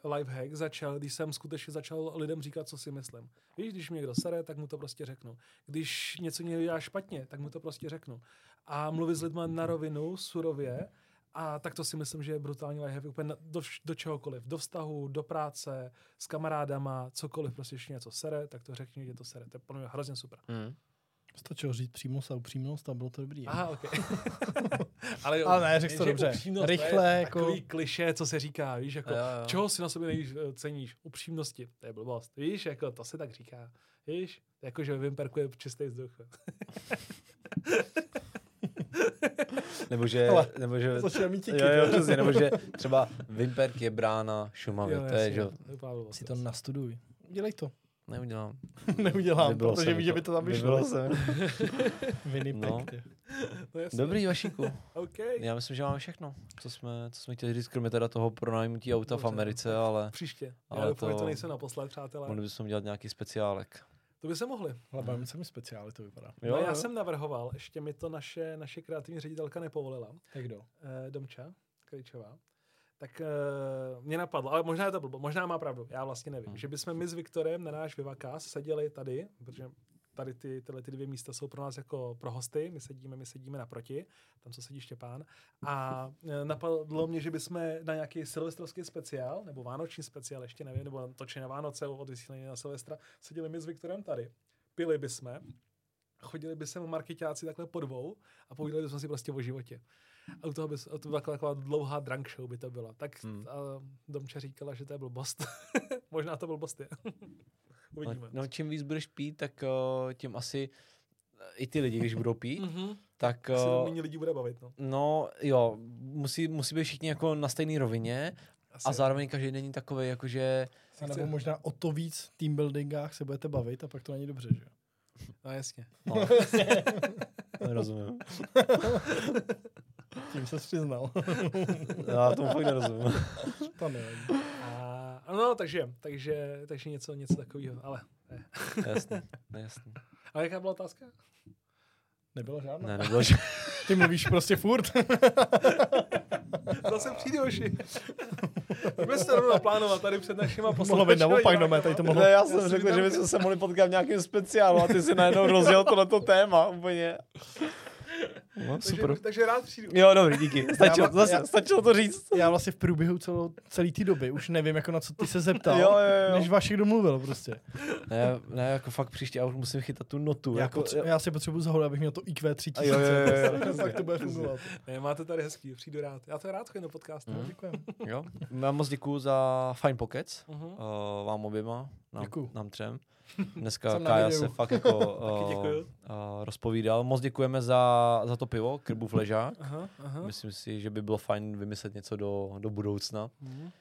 lifehack začal, když jsem skutečně začal lidem říkat, co si myslím. Víš, když mě někdo sere, tak mu to prostě řeknu. Když něco někdo dělá špatně, tak mu to prostě řeknu. A mluvit s lidmi na rovinu, surově, a tak to si myslím, že je brutální lifehack úplně do, do čehokoliv. Do vztahu, do práce, s kamarádama, cokoliv, prostě ještě něco sere, tak to řekni, že to sere. To je hrozně super. Mm. Stačilo říct přímost a upřímnost a bylo to dobrý. Aha, ok. ale, ale ne, řekl to dobře. Rychle, jako... Takový kliše, co se říká, víš, jako, jo, jo. čeho si na sobě nejvíc eh, ceníš? Upřímnosti, to je blbost. Víš, jako, to se tak říká. Víš, jako, že Vimperku je čistý vzduch. nebo že, Ale, nebo že, mít jo, jo, přesně, nebo že třeba Vimperk je brána Šumavy, to je, že... Si to nastuduj. Dělej to. Neudělám. Neudělám, protože víš, že by to tam vyšlo. jsem. no. Dobrý, Vašíku. okay. Já myslím, že máme všechno, co jsme, co jsme chtěli říct, kromě teda toho pronajmutí auta Dobře. v Americe, ale... Příště. Ale Já doufám, to, to nejsem naposled, přátelé. Mohli bychom dělat nějaký speciálek. To by se mohli. Ale bavím se mi speciály, to vypadá. Jo, no, já jo. jsem navrhoval, ještě mi to naše, naše kreativní ředitelka nepovolila. Tak kdo? Eh, Domča Krejčová tak uh, mě napadlo, ale možná je to blbo, možná má pravdu, já vlastně nevím, hmm. že bychom my s Viktorem na náš Vivakás seděli tady, protože tady ty, tyhle ty dvě místa jsou pro nás jako pro hosty, my sedíme, my sedíme naproti, tam co sedí Štěpán a uh, napadlo mě, že bychom na nějaký silvestrovský speciál, nebo vánoční speciál, ještě nevím, nebo točení na Vánoce od vysílení na Silvestra, seděli my s Viktorem tady, pili bychom, chodili by sem marketáci takhle po dvou a povídali bychom si prostě o životě. A u toho by, to byla taková dlouhá drunk show by to byla. Tak hmm. a Domča říkala, že to je blbost. Možná to blbost je. Uvidíme. No, no, čím víc budeš pít, tak uh, tím asi i ty lidi, když budou pít, mm-hmm. tak... Uh, se méně lidí bude bavit, no. No, jo, musí, musí být všichni jako na stejné rovině asi a zároveň každý není takový, jakože... A nebo možná o to víc team buildingách se budete bavit a pak to není dobře, že jo? No jasně. No. Rozumím. Tím se přiznal. Já tomu fakt nerozumím. to nevím. A, no, takže, takže, takže něco, něco takového, ale ne. jasně, jasně. A jaká byla otázka? Nebylo žádná. Ne, nebylo žádná. Ty mluvíš prostě furt. Zase přijde oši. Pojďme se rovnou naplánovat tady před našima posluchači. Mohlo být naopak, no, tady to mohlo... Ne, já jsem řekl, že bychom se mohli potkat v nějakém speciálu a ty si najednou rozjel tohleto téma úplně. No, super. Takže, takže rád přijdu. Jo, dobrý, díky. Stačilo, já, zase, já, stačilo to říct. Já vlastně v průběhu celou, celé té doby už nevím, jako na co ty se zeptal, jo, jo, jo. než Vašek domluvil prostě. Ne, ne, jako fakt příště, já už musím chytat tu notu. Já, jako, potře- já si potřebuji zahodat, abych měl to IQ 3000. Jo, jo, jo, jo. tak to bude fungovat. Ne, máte tady hezký, přijdu rád. Já to rád chodím do podcastu. Mm. Děkujem. Jo, já moc děkuji za Fine Pockets, uh-huh. uh, vám oběma, nám, nám třem. Dneska Kája se fakt jako uh, uh, rozpovídal. Moc děkujeme za, za to pivo, Krbův ležák. Aha, aha. Myslím si, že by bylo fajn vymyslet něco do, do budoucna.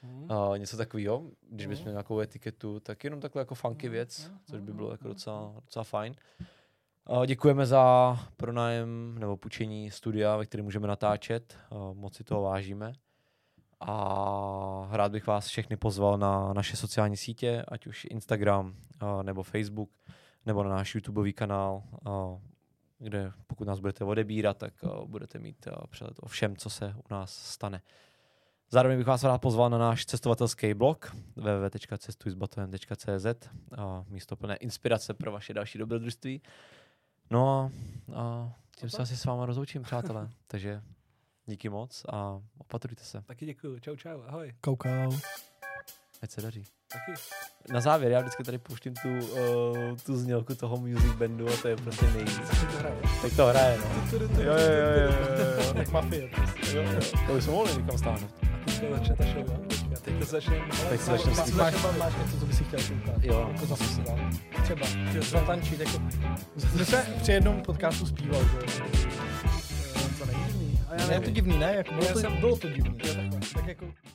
Uh, něco takového. Když bychom měli nějakou etiketu, tak jenom takhle jako funky věc, což by bylo jako docela, docela fajn. Uh, děkujeme za pronájem nebo půjčení studia, ve kterém můžeme natáčet. Uh, moc si toho vážíme a rád bych vás všechny pozval na naše sociální sítě, ať už Instagram nebo Facebook, nebo na náš YouTubeový kanál, kde pokud nás budete odebírat, tak budete mít přehled o všem, co se u nás stane. Zároveň bych vás rád pozval na náš cestovatelský blog www.cestujsbatohem.cz místo plné inspirace pro vaše další dobrodružství. No a, a tím se asi s váma rozloučím, přátelé. Takže Díky moc a opatrujte se. Taky děkuji. Čau, čau. Ahoj. Koukau. Ať se daří. Taky. Na závěr, já vždycky tady pouštím tu, uh, tu znělku toho music bandu a to je prostě nejvíc. Teď to hraje. To no. Jo, jo, jo, jo, jo. Tak mafie. Prostě. Jo, jo. To bychom mohli někam stáhnout. Teď začne ta show, jo? Teď to začne. Teď se začne máš, máš, máš něco, co bys si chtěl koukat. Jo. Jako zase si dal. Třeba. Zatančit, jako. My jsme při jednom podcastu zpívali, že to divný. A já ne, je to divný, ne? Jako bylo, to, jsem... bylo to divný. Jo, takhle. Tak jako...